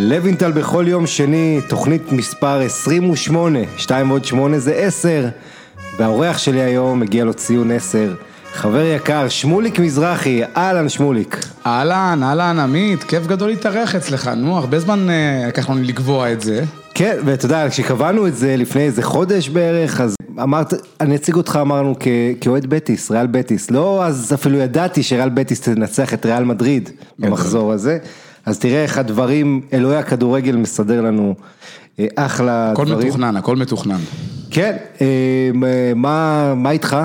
לוינטל בכל יום שני, תוכנית מספר 28, 2 ועוד 8 זה 10, והאורח שלי היום מגיע לו ציון 10, חבר יקר, שמוליק מזרחי, אהלן שמוליק. אהלן, אהלן עמית, כיף גדול להתארח אצלך, נו, הרבה זמן אה, לקח לנו לקבוע את זה. כן, ואתה יודע, כשקבענו את זה לפני איזה חודש בערך, אז אמרת, אני אציג אותך אמרנו כאוהד בטיס, ריאל בטיס, לא אז אפילו ידעתי שריאל בטיס תנצח את ריאל מדריד במחזור הזה, אז תראה איך הדברים, אלוהי הכדורגל מסדר לנו אה, אחלה הכל דברים. מתוכנן, הכל מתוכנן. כן, אה, מה, מה איתך?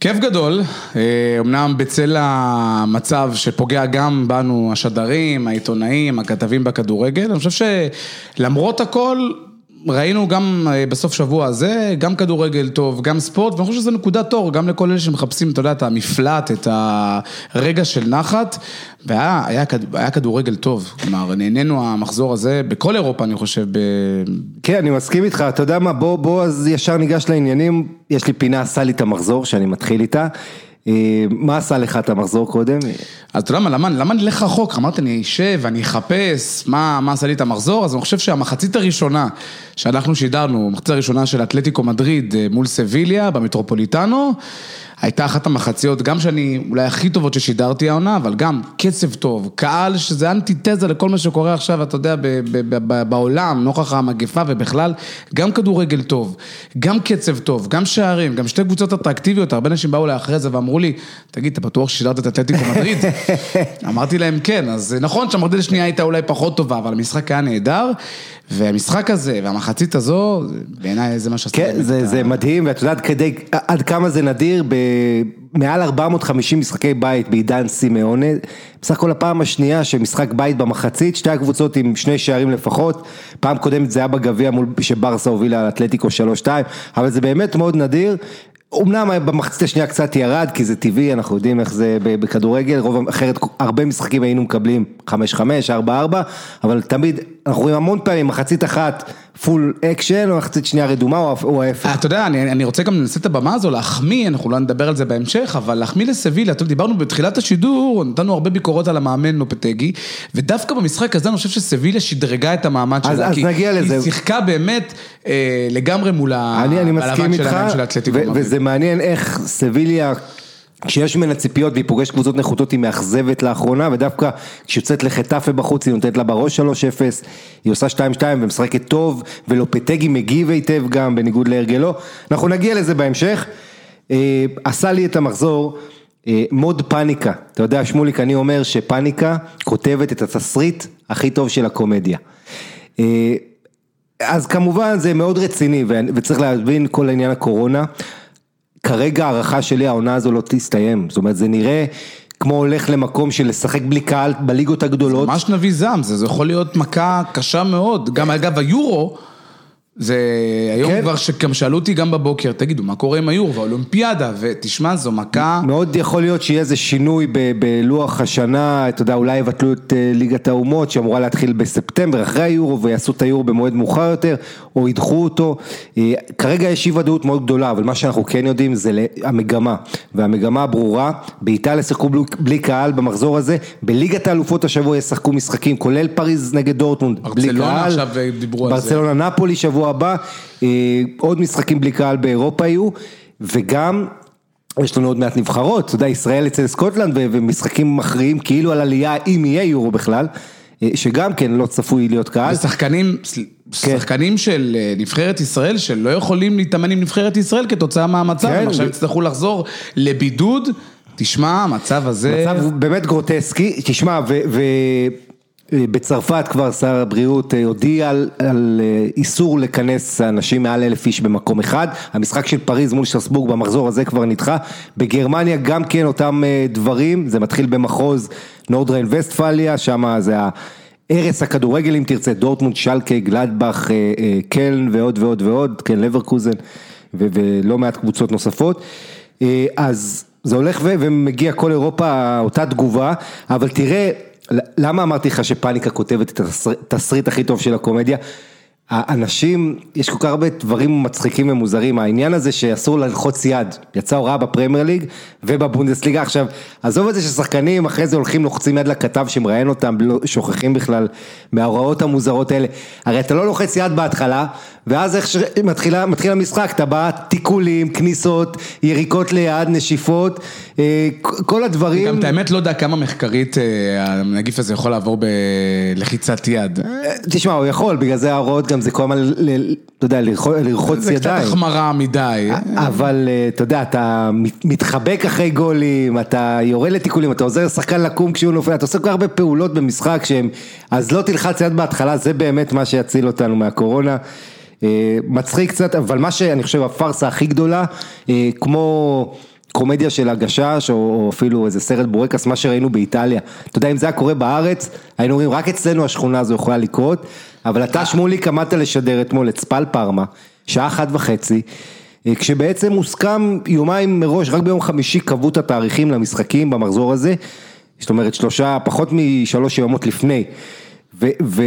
כיף גדול, אה, אמנם בצל המצב שפוגע גם בנו השדרים, העיתונאים, הכתבים בכדורגל, אני חושב שלמרות הכל ראינו גם אה, בסוף שבוע הזה, גם כדורגל טוב, גם ספורט, ואני חושב שזה נקודת אור, גם לכל אלה שמחפשים, אתה יודע, את המפלט, את הרגע של נחת, והיה היה, היה כדורגל טוב, כלומר, נהנינו המחזור הזה, בכל אירופה אני חושב, ב... כן, אני מסכים איתך, אתה יודע מה, בוא, בוא אז ישר ניגש לעניינים, יש לי פינה עשה לי את המחזור שאני מתחיל איתה, מה עשה לך את המחזור קודם? אז אתה יודע מה, למה, אני אלך רחוק? אמרתי, אני אשב ואני אחפש מה, מה עשה לי את המחזור, אז אני חושב שהמחצית הראשונה שאנחנו שידרנו, המחצית הראשונה של אתלטיקו מדריד אה, מול סביליה במטרופוליטנו, הייתה אחת המחציות, גם שאני אולי הכי טובות ששידרתי העונה, אבל גם קצב טוב, קהל שזה אנטיתזה לכל מה שקורה עכשיו, אתה יודע, ב- ב- ב- בעולם, נוכח המגפה ובכלל, גם כדורגל טוב, גם קצב טוב, גם שערים, גם שתי קבוצות אטרקטיביות, הרבה אנשים באו אליי אחרי זה ואמרו לי, תגיד, אתה בטוח ששידרת את אתלטיקו מדריד? אמרתי להם כן, אז נכון שהמחצית השנייה הייתה אולי פחות טובה, אבל המשחק היה נהדר, והמשחק הזה והמחצית הזו, בעיניי זה מה שעשה כן, זה, זה מדהים, ואתה יודע עד כדי, עד כמה זה נדיר, במעל 450 משחקי בית בעידן סימאונה, בסך הכל הפעם השנייה שמשחק בית במחצית, שתי הקבוצות עם שני שערים לפחות, פעם קודמת זה היה בגביע מול שברסה הובילה על אתלטיקו 3-2, אבל זה באמת מאוד נדיר. אמנם במחצית השנייה קצת ירד, כי זה טבעי, אנחנו יודעים איך זה בכדורגל, רוב, אחרת הרבה משחקים היינו מקבלים 5-5, 4-4, אבל תמיד, אנחנו רואים המון פעמים, מחצית אחת full action, או מחצית שנייה רדומה, או ההפ- או ההפך. אתה יודע, אני, אני רוצה גם לנצל את הבמה הזו, להחמיא, אנחנו לא נדבר על זה בהמשך, אבל להחמיא לסביליה, אתה יודע, דיברנו בתחילת השידור, נתנו הרבה ביקורות על המאמן לופטגי, ודווקא במשחק הזה אני חושב שסביליה שדרגה את המעמד שלה, עוד נגיע לזה. היא שיחקה באמת אה, לגמרי מול ה- אני, אני בעל מסכים הבית של העיניים של האתלטיקו. וזה מעניין איך סביליה, כשיש ממנה ציפיות והיא פוגשת קבוצות נחותות היא מאכזבת לאחרונה, ודווקא כשיוצאת לחטאפה בחוץ היא נותנת לה בראש 3-0, היא עושה 2-2 ומשחקת טוב, ולופטגי מגיב היטב גם, בניגוד להרגלו, אנחנו נגיע לזה בהמשך. אה, עשה לי את המחזור. אה, מוד פאניקה, אתה יודע שמוליק, אני אומר שפאניקה כותבת את התסריט הכי טוב של הקומדיה. אה, אז כמובן זה מאוד רציני ו- וצריך להבין כל עניין הקורונה. כרגע הערכה שלי העונה הזו לא תסתיים, זאת אומרת זה נראה כמו הולך למקום של לשחק בלי קהל בליגות הגדולות. ממש נביא זעם, זה, זה יכול להיות מכה קשה מאוד, גם אגב היורו, זה היום כן. כבר שגם שאלו אותי גם בבוקר, תגידו, מה קורה עם היורו והאולימפיאדה, ותשמע, זו מכה... מאוד יכול להיות שיהיה איזה שינוי בלוח השנה, אתה יודע, אולי יבטלו את אה, ליגת האומות שאמורה להתחיל בספטמבר אחרי היורו ויעשו את היורו במועד מאוחר יותר, או ידחו אותו. אה, כרגע יש אי ודאות מאוד גדולה, אבל מה שאנחנו כן יודעים זה המגמה, והמגמה הברורה, באיטליה שיחקו בלי, בלי קהל במחזור הזה, בליגת האלופות השבוע ישחקו משחקים, כולל פריז נגד דורטמונד, בלי קהל. ברצלונה עכשיו דיברו על זה. ברצלונה נפולי שבוע הבא, אה, עוד משחקים בלי קהל באירופה יהיו, וגם יש לנו עוד מעט נבחרות, אתה יודע, ישראל אצל סקוטלנד ו- ומשחקים מכריעים כאילו על עלייה, אם יהיה יורו בכלל, אה, שגם כן לא צפוי להיות קהל. ושחקנים, כן. שחקנים של אה, נבחרת ישראל שלא יכולים להתאמן עם נבחרת ישראל כתוצאה מהמצב, כן, הם עכשיו ו- יצטרכו לחזור לבידוד, תשמע, המצב הזה... מצב באמת גרוטסקי, תשמע, ובצרפת כבר שר הבריאות אה, הודיע על, על אה, איסור לכנס אנשים מעל אלף איש במקום אחד, המשחק של פריז מול שטרסבורג במחזור הזה כבר נדחה, בגרמניה גם כן אותם אה, דברים, זה מתחיל במחוז נורדריין וסטפליה, שם זה ה... ערש הכדורגל אם תרצה, דורטמונד, שלקה, גלדבך, קלן ועוד ועוד ועוד, כן לברקוזן ו- ולא מעט קבוצות נוספות. אז זה הולך ו- ומגיע כל אירופה אותה תגובה, אבל תראה, למה אמרתי לך שפאניקה כותבת את התסריט הכי טוב של הקומדיה? האנשים, יש כל כך הרבה דברים מצחיקים ומוזרים, העניין הזה שאסור ללחוץ יד, יצאה הוראה בפרמייר ליג ובבונדסליגה, עכשיו, עזוב את זה ששחקנים אחרי זה הולכים לוחצים יד לכתב שמראיין אותם, לא, שוכחים בכלל מההוראות המוזרות האלה, הרי אתה לא לוחץ יד בהתחלה, ואז איך שמתחיל המשחק, אתה בא, תיקולים, כניסות, יריקות ליד, נשיפות, אה, כל הדברים. גם את האמת לא יודע כמה מחקרית אה, הנגיף הזה יכול לעבור בלחיצת יד. תשמע, הוא יכול, בגלל זה ההוראות גם זה כל הזמן, אתה יודע, לרחוץ ידיים. זה קצת החמרה מדי. אבל אה, אתה יודע, אתה מתחבק אחרי גולים, אתה יורה לתיקולים, אתה עוזר לשחקן לקום כשהוא נופל, אתה עושה כל כך הרבה פעולות במשחק שהם, אז לא תלחץ יד בהתחלה, זה באמת מה שיציל אותנו מהקורונה. אה, מצחיק קצת, אבל מה שאני חושב הפארסה הכי גדולה, אה, כמו... קומדיה של הגשש, או אפילו איזה סרט בורקס, מה שראינו באיטליה. אתה יודע, אם זה היה קורה בארץ, היינו אומרים, רק אצלנו השכונה הזו יכולה לקרות, אבל אתה שמוליק עמדת לשדר אתמול את ספל פארמה, שעה אחת וחצי, אה, כשבעצם הוסכם יומיים מראש, רק ביום חמישי קבעו את התאריכים למשחקים במחזור הזה, זאת אומרת שלושה, פחות משלוש יממות לפני, ו... ו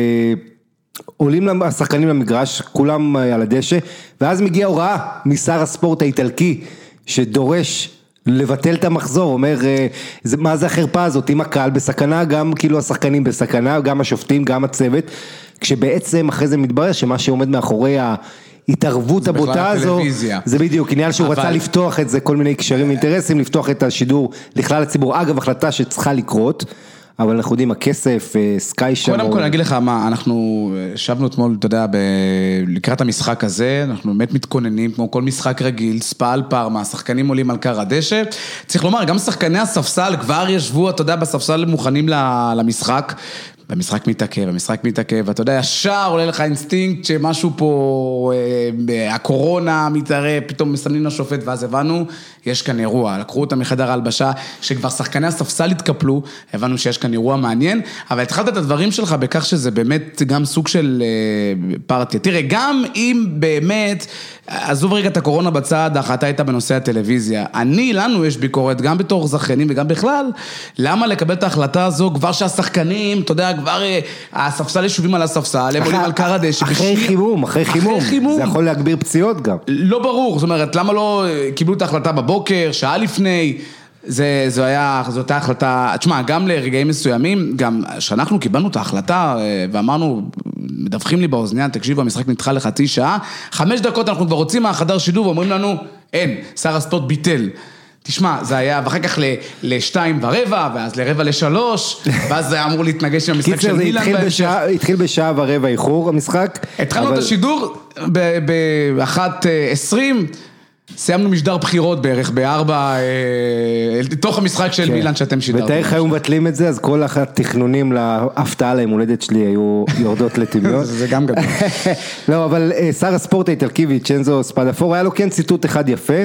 עולים השחקנים למגרש, כולם על הדשא, ואז מגיעה הוראה משר הספורט האיטלקי, שדורש לבטל את המחזור, אומר, אה, זה, מה זה החרפה הזאת, אם הקהל בסכנה, גם כאילו השחקנים בסכנה, גם השופטים, גם הצוות, כשבעצם אחרי זה מתברר שמה שעומד מאחורי ההתערבות הבוטה הזו, זה בדיוק עניין שהוא אבל... רצה לפתוח את זה, כל מיני קשרים ואינטרסים, לפתוח את השידור לכלל הציבור, אגב החלטה שצריכה לקרות. אבל אנחנו יודעים, הכסף, אה, סקאי שם. קודם כל אני אגיד לך מה, אנחנו ישבנו אתמול, אתה יודע, ב... לקראת המשחק הזה, אנחנו באמת מתכוננים, כמו כל משחק רגיל, ספל פארמה, השחקנים עולים על קר הדשא. צריך לומר, גם שחקני הספסל כבר ישבו, אתה יודע, בספסל מוכנים למשחק. והמשחק מתעכב, המשחק מתעכב, ואתה יודע, ישר עולה לך אינסטינקט שמשהו פה, אה, הקורונה מתערב, פתאום מסמנים לשופט, ואז הבנו, יש כאן אירוע. לקחו אותם מחדר ההלבשה, שכבר שחקני הספסל התקפלו, הבנו שיש כאן אירוע מעניין, אבל התחלת את הדברים שלך בכך שזה באמת גם סוג של אה, פרטיה. תראה, גם אם באמת, עזוב רגע את הקורונה בצד, ההחלטה הייתה בנושא הטלוויזיה. אני, לנו יש ביקורת, גם בתור זכיינים וגם בכלל, למה לקבל את ההחלטה הזו כבר שהשחקנים, אתה יודע, כבר אה, הספסל ישובים על הספסל, הם עולים על קר הדשא. אחרי חימום, אחרי חימום. זה יכול להגביר פציעות גם. לא ברור, זאת אומרת, למה לא אה, קיבלו את ההחלטה בבוקר, שעה לפני? זה, זה היה, זו הייתה החלטה, תשמע, גם לרגעים מסוימים, גם כשאנחנו קיבלנו את ההחלטה אה, ואמרנו, מדווחים לי באוזנייה, תקשיב, המשחק נדחה לחצי שעה, חמש דקות אנחנו כבר רוצים מהחדר שידור ואומרים לנו, אין, שר הספורט ביטל. תשמע, זה היה, ואחר כך לשתיים ורבע, ואז לרבע לשלוש, ואז זה היה אמור להתנגש עם המשחק של מילאן בהמשך. התחיל בשעה ורבע איחור המשחק. התחלנו את השידור באחת אה, עשרים. סיימנו משדר בחירות בערך בארבע, אה, תוך המשחק של כן. מילאן שאתם שידרתם. ותאר איך היו מבטלים את זה, אז כל התכנונים להפתעה ליום הולדת שלי היו יורדות לטמיון. זה גם גדול. לא, אבל אה, שר הספורט האיטלקי ויצ'נזו ספדפור, היה לו כן ציטוט אחד יפה.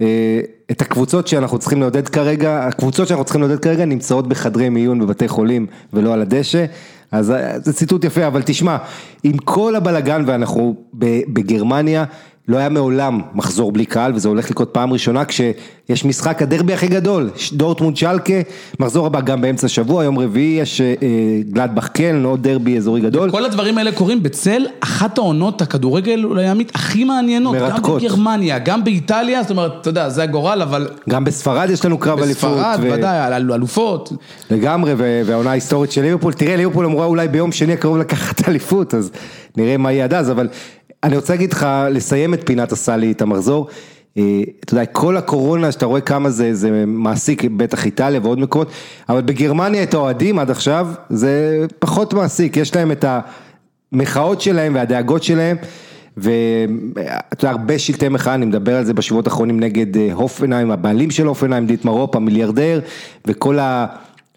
אה, את הקבוצות שאנחנו צריכים לעודד כרגע, הקבוצות שאנחנו צריכים לעודד כרגע נמצאות בחדרי מיון בבתי חולים ולא על הדשא, אז זה ציטוט יפה, אבל תשמע, עם כל הבלגן ואנחנו בגרמניה, לא היה מעולם מחזור בלי קהל וזה הולך לקרות פעם ראשונה כשיש משחק הדרבי הכי גדול, דורטמונד שלקה, מחזור הבא גם באמצע השבוע, יום רביעי יש אה, גלדבך קלן, עוד דרבי אזורי גדול. כל הדברים האלה קורים בצל אחת העונות הכדורגל אולי עמית הכי מעניינות, מרתקות. גם בגרמניה, גם באיטליה, זאת אומרת, אתה יודע, זה הגורל, אבל... גם בספרד יש לנו קרב אליפות. בספרד, ו... ודאי, אלופות. לגמרי, והעונה ההיסטורית של ליברפול, תראה, ליברפול אמורה אולי ביום שני הקרוב לקחת אליפות, אז נראה מה יהיה עד אז, אבל אני רוצה להגיד לך, לסיים את פינת הסלי, את המחזור. אה, אתה יודע, כל הקורונה, שאתה רואה כמה זה, זה מעסיק, בטח איטליה ועוד מקומות, אבל בגרמניה את האוהדים עד עכשיו, זה פחות מעסיק, יש להם את המחאות שלהם והדאגות שלהם, ואתה יודע, הרבה שלטי מחאה, אני מדבר על זה בשבועות האחרונים נגד אה, הופנהיים, הבעלים של הופנהיים, דיטמר רופ, המיליארדר, וכל ה...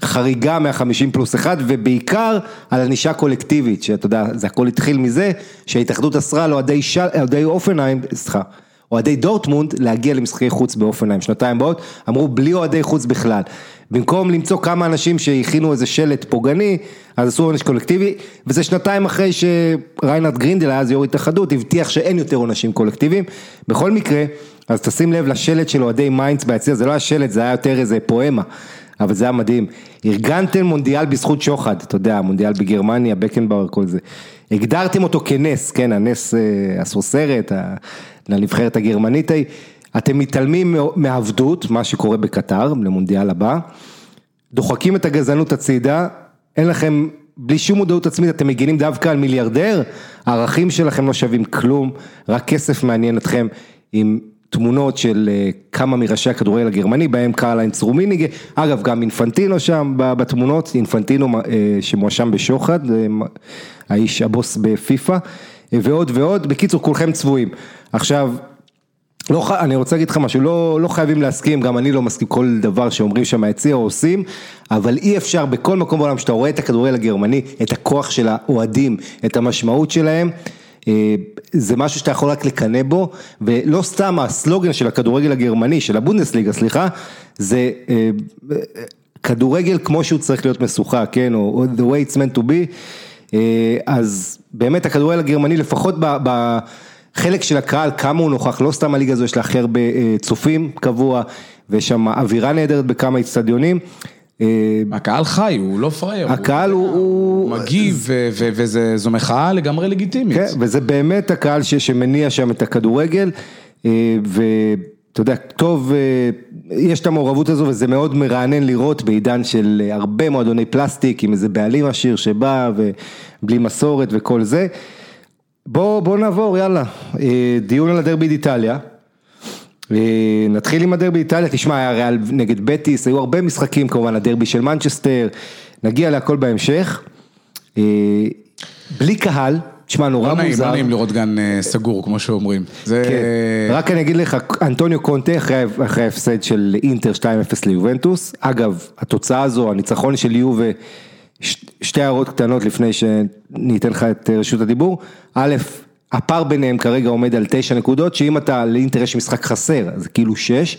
חריגה מהחמישים פלוס אחד ובעיקר על ענישה קולקטיבית שאתה יודע זה הכל התחיל מזה שההתאחדות אסרה לאוהדי אופנהיים, סליחה, אוהדי דורטמונד להגיע למשחקי חוץ באופנהיים. שנתיים באות אמרו בלי אוהדי חוץ בכלל. במקום למצוא כמה אנשים שהכינו איזה שלט פוגעני אז עשו עונש קולקטיבי וזה שנתיים אחרי שריינרד גרינדל אז יו"ר התאחדות הבטיח שאין יותר עונשים קולקטיביים. בכל מקרה אז תשים לב לשלט של אוהדי מיינץ ביציע זה לא היה שלט זה היה יותר איזה פואמה אבל זה היה מדהים. ארגנתם מונדיאל בזכות שוחד, אתה יודע, מונדיאל בגרמניה, בקנבאואר, כל זה. הגדרתם אותו כנס, כן, הנס אה, עשו סרט, ה- לנבחרת הגרמנית ההיא, אתם מתעלמים מעבדות, מה שקורה בקטר, למונדיאל הבא, דוחקים את הגזענות הצידה, אין לכם, בלי שום מודעות עצמית, אתם מגינים דווקא על מיליארדר, הערכים שלכם לא שווים כלום, רק כסף מעניין אתכם. עם תמונות של אה, כמה מראשי הכדורגל הגרמני, בהם קרליינס רומיניגה, אגב גם אינפנטינו שם בתמונות, אינפנטינו אה, שמואשם בשוחד, האיש הבוס בפיפא, אה, ועוד ועוד, בקיצור כולכם צבועים. עכשיו, לא, אני רוצה להגיד לך משהו, לא, לא חייבים להסכים, גם אני לא מסכים כל דבר שאומרים שם מהיציע או עושים, אבל אי אפשר בכל מקום בעולם שאתה רואה את הכדורגל הגרמני, את הכוח של האוהדים, את המשמעות שלהם, זה משהו שאתה יכול רק לקנא בו, ולא סתם הסלוגן של הכדורגל הגרמני, של הבונדסליגה, סליחה, זה אה, אה, כדורגל כמו שהוא צריך להיות משוחק, כן, או the way it's meant to be, אה, אז באמת הכדורגל הגרמני לפחות ב... חלק של הקהל, כמה הוא נוכח, לא סתם הליגה הזו יש לה הכי הרבה אה, צופים קבוע, ויש שם אווירה נהדרת בכמה אצטדיונים. אה, הקהל חי, הוא לא פראייר. הקהל הוא- הוא... מגיב, וזו מחאה לגמרי לגיטימית. כן, וזה באמת הקהל שמניע שם את הכדורגל, אה, ואתה יודע, טוב, אה, יש את המעורבות הזו וזה מאוד מרענן לראות בעידן של הרבה מועדוני פלסטיק, עם איזה בעלים עשיר שבא ובלי מסורת וכל זה. בוא, בוא נעבור, יאללה, דיון על הדרבי באיטליה. נתחיל עם הדרבי איטליה, תשמע, היה ריאל נגד בטיס, היו הרבה משחקים כמובן, הדרבי של מנצ'סטר, נגיע להכל בהמשך. אה, בלי קהל, תשמע, נורא לא נעים, מוזר. לא נעים לראות גן אה, סגור, כמו שאומרים. זה... כן. רק אני אגיד לך, אנטוניו קונטה אחרי אחרי ההפסד של אינטר 2-0 ליובנטוס, אגב, התוצאה הזו, הניצחון של יובה, ש- שתי הערות קטנות לפני שניתן לך את אה, רשות הדיבור, א', הפער ביניהם כרגע עומד על תשע נקודות, שאם אתה, לאינטר יש משחק חסר, אז כאילו שש,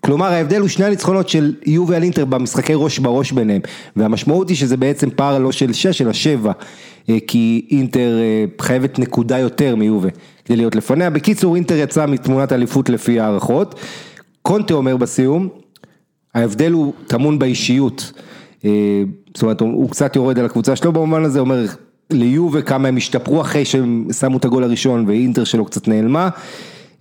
כלומר ההבדל הוא שני הניצחונות של יובה על אינטר במשחקי ראש בראש ביניהם, והמשמעות היא שזה בעצם פער לא של שש, אלא שבע, אה, כי אינטר אה, חייבת נקודה יותר מיובה כדי להיות לפניה, בקיצור אינטר יצא מתמונת האליפות לפי הערכות, קונטה אומר בסיום, ההבדל הוא טמון באישיות, אה, זאת אומרת הוא קצת יורד על הקבוצה שלו במובן הזה, אומר ליובה כמה הם השתפרו אחרי שהם שמו את הגול הראשון ואינטר שלו קצת נעלמה,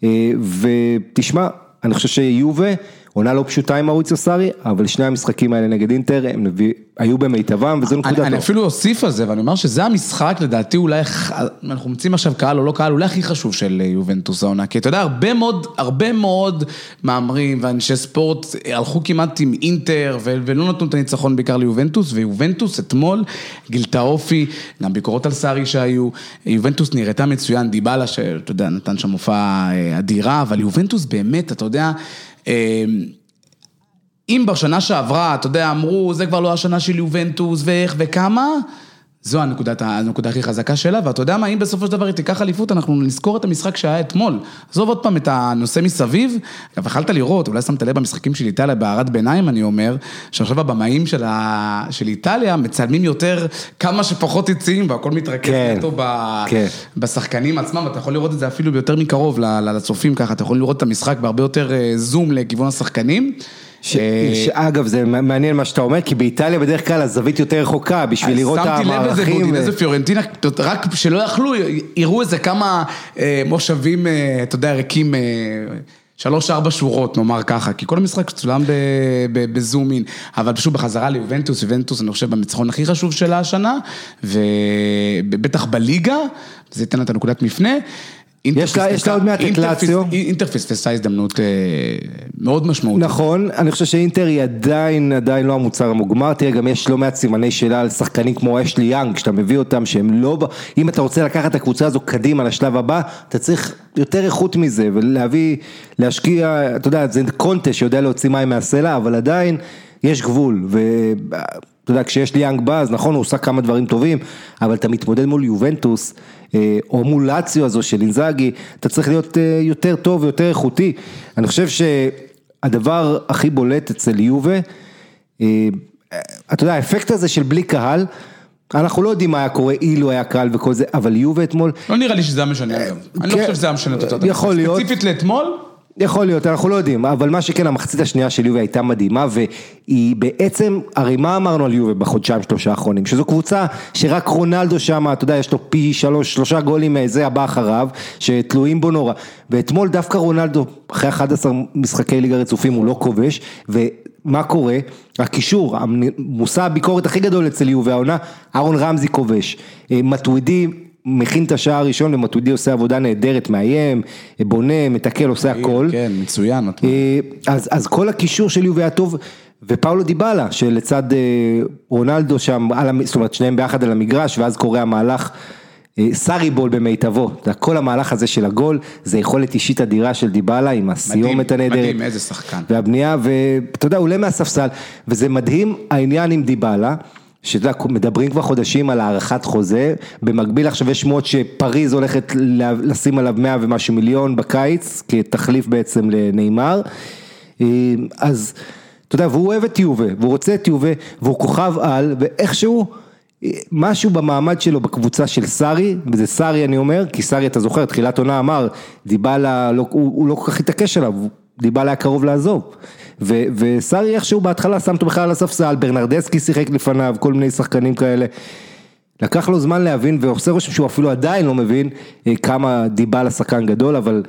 אה, ותשמע, אני חושב שיובה עונה לא פשוטה עם מאוריציו סארי, אבל שני המשחקים האלה נגד אינטר הם נביא, היו במיטבם וזו נקודה אני, אני טובה. אפילו אוסיף על זה, ואני אומר שזה המשחק לדעתי אולי, אנחנו מוצאים עכשיו קהל או לא קהל, אולי הכי חשוב של אה, יובנטוס העונה, כי אתה יודע, הרבה מאוד, הרבה מאוד מאמרים ואנשי ספורט הלכו כמעט עם אינטר, ולא נתנו את הניצחון בעיקר ליובנטוס, ויובנטוס אתמול גילתה אופי, גם ביקורות על סארי שהיו, יובנטוס נראתה מצוין, דיבלה שאתה יודע, נתן שם הופעה אה, אדירה, אבל יובנטוס באמת, אתה יודע, אה, אם בשנה שעברה, אתה יודע, אמרו, זה כבר לא השנה של יובנטוס, ואיך וכמה, זו הנקודת, הנקודה הכי חזקה שלה, ואתה יודע מה, אם בסופו של דבר היא תיקח אליפות, אנחנו נזכור את המשחק שהיה אתמול. עזוב עוד פעם את הנושא מסביב, גם יכלת לראות, אולי שמת לב במשחקים של איטליה בהערת ביניים, אני אומר, שעכשיו הבמאים של, ה... של איטליה מצלמים יותר כמה שפחות יציאים, והכל מתרכז כן, נטו ב... כן. בשחקנים עצמם, ואתה יכול לראות את זה אפילו יותר מקרוב לצופים ככה, אתה יכול לראות את המשחק בהרבה יותר אה, זום לכיוון השחקנים. ש- אה, שאגב זה מעניין מה שאתה אומר, כי באיטליה בדרך כלל הזווית יותר רחוקה בשביל לראות את שמתי לב לזה המערכים. ו- באודינזה פיורנטינה, רק שלא יכלו, יראו איזה כמה אה, מושבים, אה, אתה יודע, ריקים, אה, שלוש-ארבע שורות, נאמר ככה, כי כל המשחק צולם בזום אין, אבל פשוט בחזרה ליובנטוס, יובנטוס, אני חושב, במצחון הכי חשוב שלה השנה, ובטח בליגה, זה ייתן לה את הנקודת מפנה. יש לה- יש עוד מעט את לאציו. אינטר פספסה הזדמנות אה, מאוד משמעותית. נכון, אני חושב שאינטר היא עדיין, עדיין לא המוצר המוגמר, תראה גם יש לא מעט סימני שאלה על שחקנים כמו אשלי יאנג, כשאתה מביא אותם שהם לא, אם אתה רוצה לקחת את הקבוצה הזו קדימה לשלב הבא, אתה צריך יותר איכות מזה ולהביא, להשקיע, אתה יודע, זה קונטה שיודע להוציא מים מהסלע, אבל עדיין יש גבול, ואתה יודע, כשיש לי יאנג בא, אז נכון, הוא עושה כמה דברים טובים, אבל אתה מתמודד מול יובנטוס, אה, או מול לאציו הזו של אינזאגי, אתה צריך להיות אה, יותר טוב ויותר איכותי. אני חושב שהדבר הכי בולט אצל יובה, אה, אתה יודע, האפקט הזה של בלי קהל, אנחנו לא יודעים מה היה קורה אילו היה קהל וכל זה, אבל יובה אתמול, לא נראה לי שזה היה משנה אגב. אני לא כן, חושב שזה היה משנה את התוצאות. יכול להיות. ספציפית לאתמול, יכול להיות, אנחנו לא יודעים, אבל מה שכן, המחצית השנייה של יובה הייתה מדהימה, והיא בעצם, הרי מה אמרנו על יובה בחודשיים שלושה האחרונים? שזו קבוצה שרק רונלדו שם, אתה יודע, יש לו פי שלוש, שלושה גולים זה הבא אחריו, שתלויים בו נורא. ואתמול דווקא רונלדו, אחרי 11 משחקי ליגה רצופים, הוא לא כובש, ומה קורה? הקישור, מושא הביקורת הכי גדול אצל יובה העונה, אהרון רמזי כובש. מטווידי מכין את השער הראשון ומטווידי עושה עבודה נהדרת, מאיים, בונה, מתקל, עושה הכל. כן, מצוין. אז, אז כל הקישור של יובי היה טוב, ופאולו דיבאלה, שלצד רונלדו שם, זאת אומרת שניהם ביחד על המגרש, ואז קורה המהלך. סארי בול במיטבו, כל המהלך הזה של הגול, זה יכולת אישית אדירה של דיבאלה עם הסיומת הנהדרת. מדהים, מדהים, איזה שחקן. והבנייה, ואתה יודע, הוא עולה מהספסל, וזה מדהים העניין עם דיבאלה. שאתה יודע, מדברים כבר חודשים על הארכת חוזה, במקביל עכשיו יש שמועות שפריז הולכת לשים עליו 100 ומשהו מיליון בקיץ, כתחליף בעצם לנאמר, אז אתה יודע, והוא אוהב את יובה, והוא רוצה את יובה, והוא כוכב על, ואיכשהו, משהו במעמד שלו בקבוצה של סארי, וזה סארי אני אומר, כי סארי אתה זוכר, תחילת עונה אמר, דיבלה, הוא, הוא לא כל כך התעקש עליו, דיבלה היה קרוב לעזוב. וסארי איכשהו בהתחלה שם אותו בכלל על הספסל, ברנרדסקי שיחק לפניו, כל מיני שחקנים כאלה. לקח לו זמן להבין ועושה רושם שהוא אפילו עדיין לא מבין כמה דיבלה שחקן גדול, אבל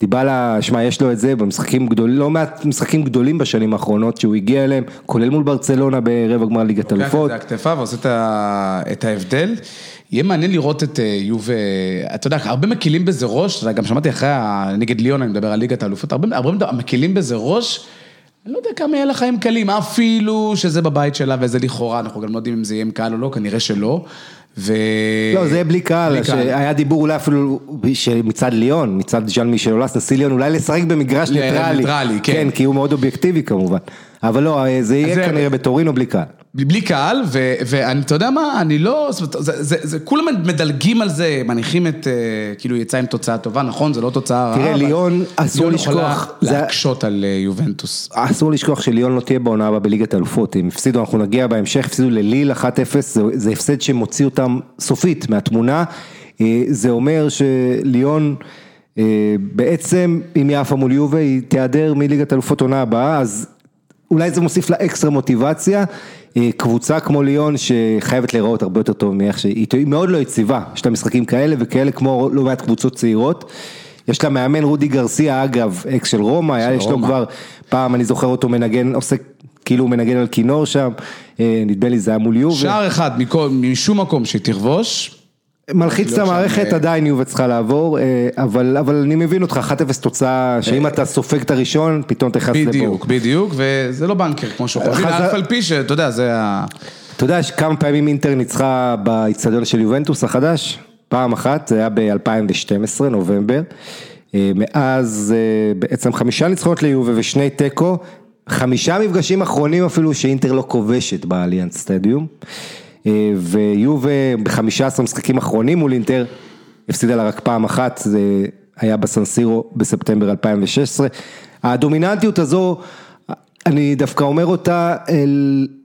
דיבלה, שמע, יש לו את זה במשחקים גדולים, לא מעט משחקים גדולים בשנים האחרונות שהוא הגיע אליהם, כולל מול ברצלונה ברבע גמר ליגת אלופות. לוקח את זה הכתפה ועושה את ההבדל. יהיה מעניין לראות את יובה, אתה יודע, הרבה מקילים בזה ראש, גם שמעתי אחרי, נגד ליון, אני מדבר על ליגת האלופות, הרבה מקילים בזה ראש. אני לא יודע כמה יהיה לה חיים קלים, אפילו שזה בבית שלה וזה לכאורה, אנחנו גם לא יודעים אם זה יהיה עם קהל או לא, כנראה שלא. ו... לא, זה יהיה בלי קהל, היה דיבור אולי אפילו מצד ליון, מצד ז'אן מישל אולס, נשיא ליון, אולי לשחק במגרש ניטרלי. ניטרלי, כן. כן, כי הוא מאוד אובייקטיבי כמובן. אבל לא, זה יהיה כנראה בטורינו בלי קהל. בלי קהל, ואתה יודע מה, אני לא, זה, כולם מדלגים על זה, מניחים את, כאילו יצא עם תוצאה טובה, נכון, זה לא תוצאה רעה. תראה, ליון, אסור לשכוח. ליון יכולה להקשות על יובנטוס. אסור לשכוח שליון לא תהיה בעונה הבאה בליגת אלופות, הם הפסידו, אנחנו נגיע בהמשך, הפסידו לליל 1-0, זה הפסד שמוציא אותם סופית מהתמונה, זה אומר שליון... בעצם אם היא עפה מול יובה היא תיעדר מליגת אלופות עונה הבאה אז אולי זה מוסיף לה אקסטרה מוטיבציה, קבוצה כמו ליון שחייבת להיראות הרבה יותר טוב מאיך שהיא, היא מאוד לא יציבה, יש לה משחקים כאלה וכאלה כמו לא מעט קבוצות צעירות. יש לה מאמן רודי גרסיה אגב, אקס של רומא, היה יש לו כבר פעם אני זוכר אותו מנגן, עושה כאילו הוא מנגן על כינור שם, נדמה לי זה היה מול יובה. שער אחד משום מקום שתכבוש. מלחיץ את המערכת, עדיין יובה צריכה לעבור, אבל אני מבין אותך, 1-0 תוצאה, שאם אתה סופג את הראשון, פתאום תכנס לבור. בדיוק, בדיוק, וזה לא בנקר כמו שחושבים, אף על פי שאתה יודע, זה ה... אתה יודע כמה פעמים אינטר ניצחה באיצטדיון של יובנטוס החדש? פעם אחת, זה היה ב-2012, נובמבר, מאז בעצם חמישה ניצחונות ליובה ושני תיקו, חמישה מפגשים אחרונים אפילו שאינטר לא כובשת באליאנס סטדיום. ויובה בחמישה עשרה משחקים אחרונים מול אינטר, הפסידה לה רק פעם אחת, זה היה בסנסירו בספטמבר 2016. הדומיננטיות הזו, אני דווקא אומר אותה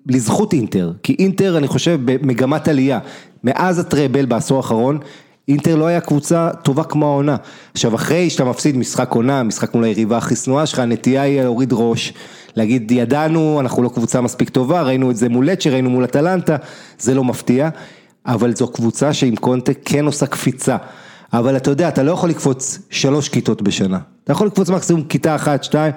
לזכות אינטר, כי אינטר אני חושב במגמת עלייה, מאז הטראבל בעשור האחרון, אינטר לא היה קבוצה טובה כמו העונה. עכשיו אחרי שאתה מפסיד משחק עונה, משחק מול היריבה הכי שנואה שלך, הנטייה היא להוריד ראש. להגיד ידענו, אנחנו לא קבוצה מספיק טובה, ראינו את זה מול לצ'ה, ראינו מול אטלנטה, זה לא מפתיע, אבל זו קבוצה שעם קונטה כן עושה קפיצה. אבל אתה יודע, אתה לא יכול לקפוץ שלוש כיתות בשנה, אתה יכול לקפוץ מקסימום כיתה אחת, שתיים,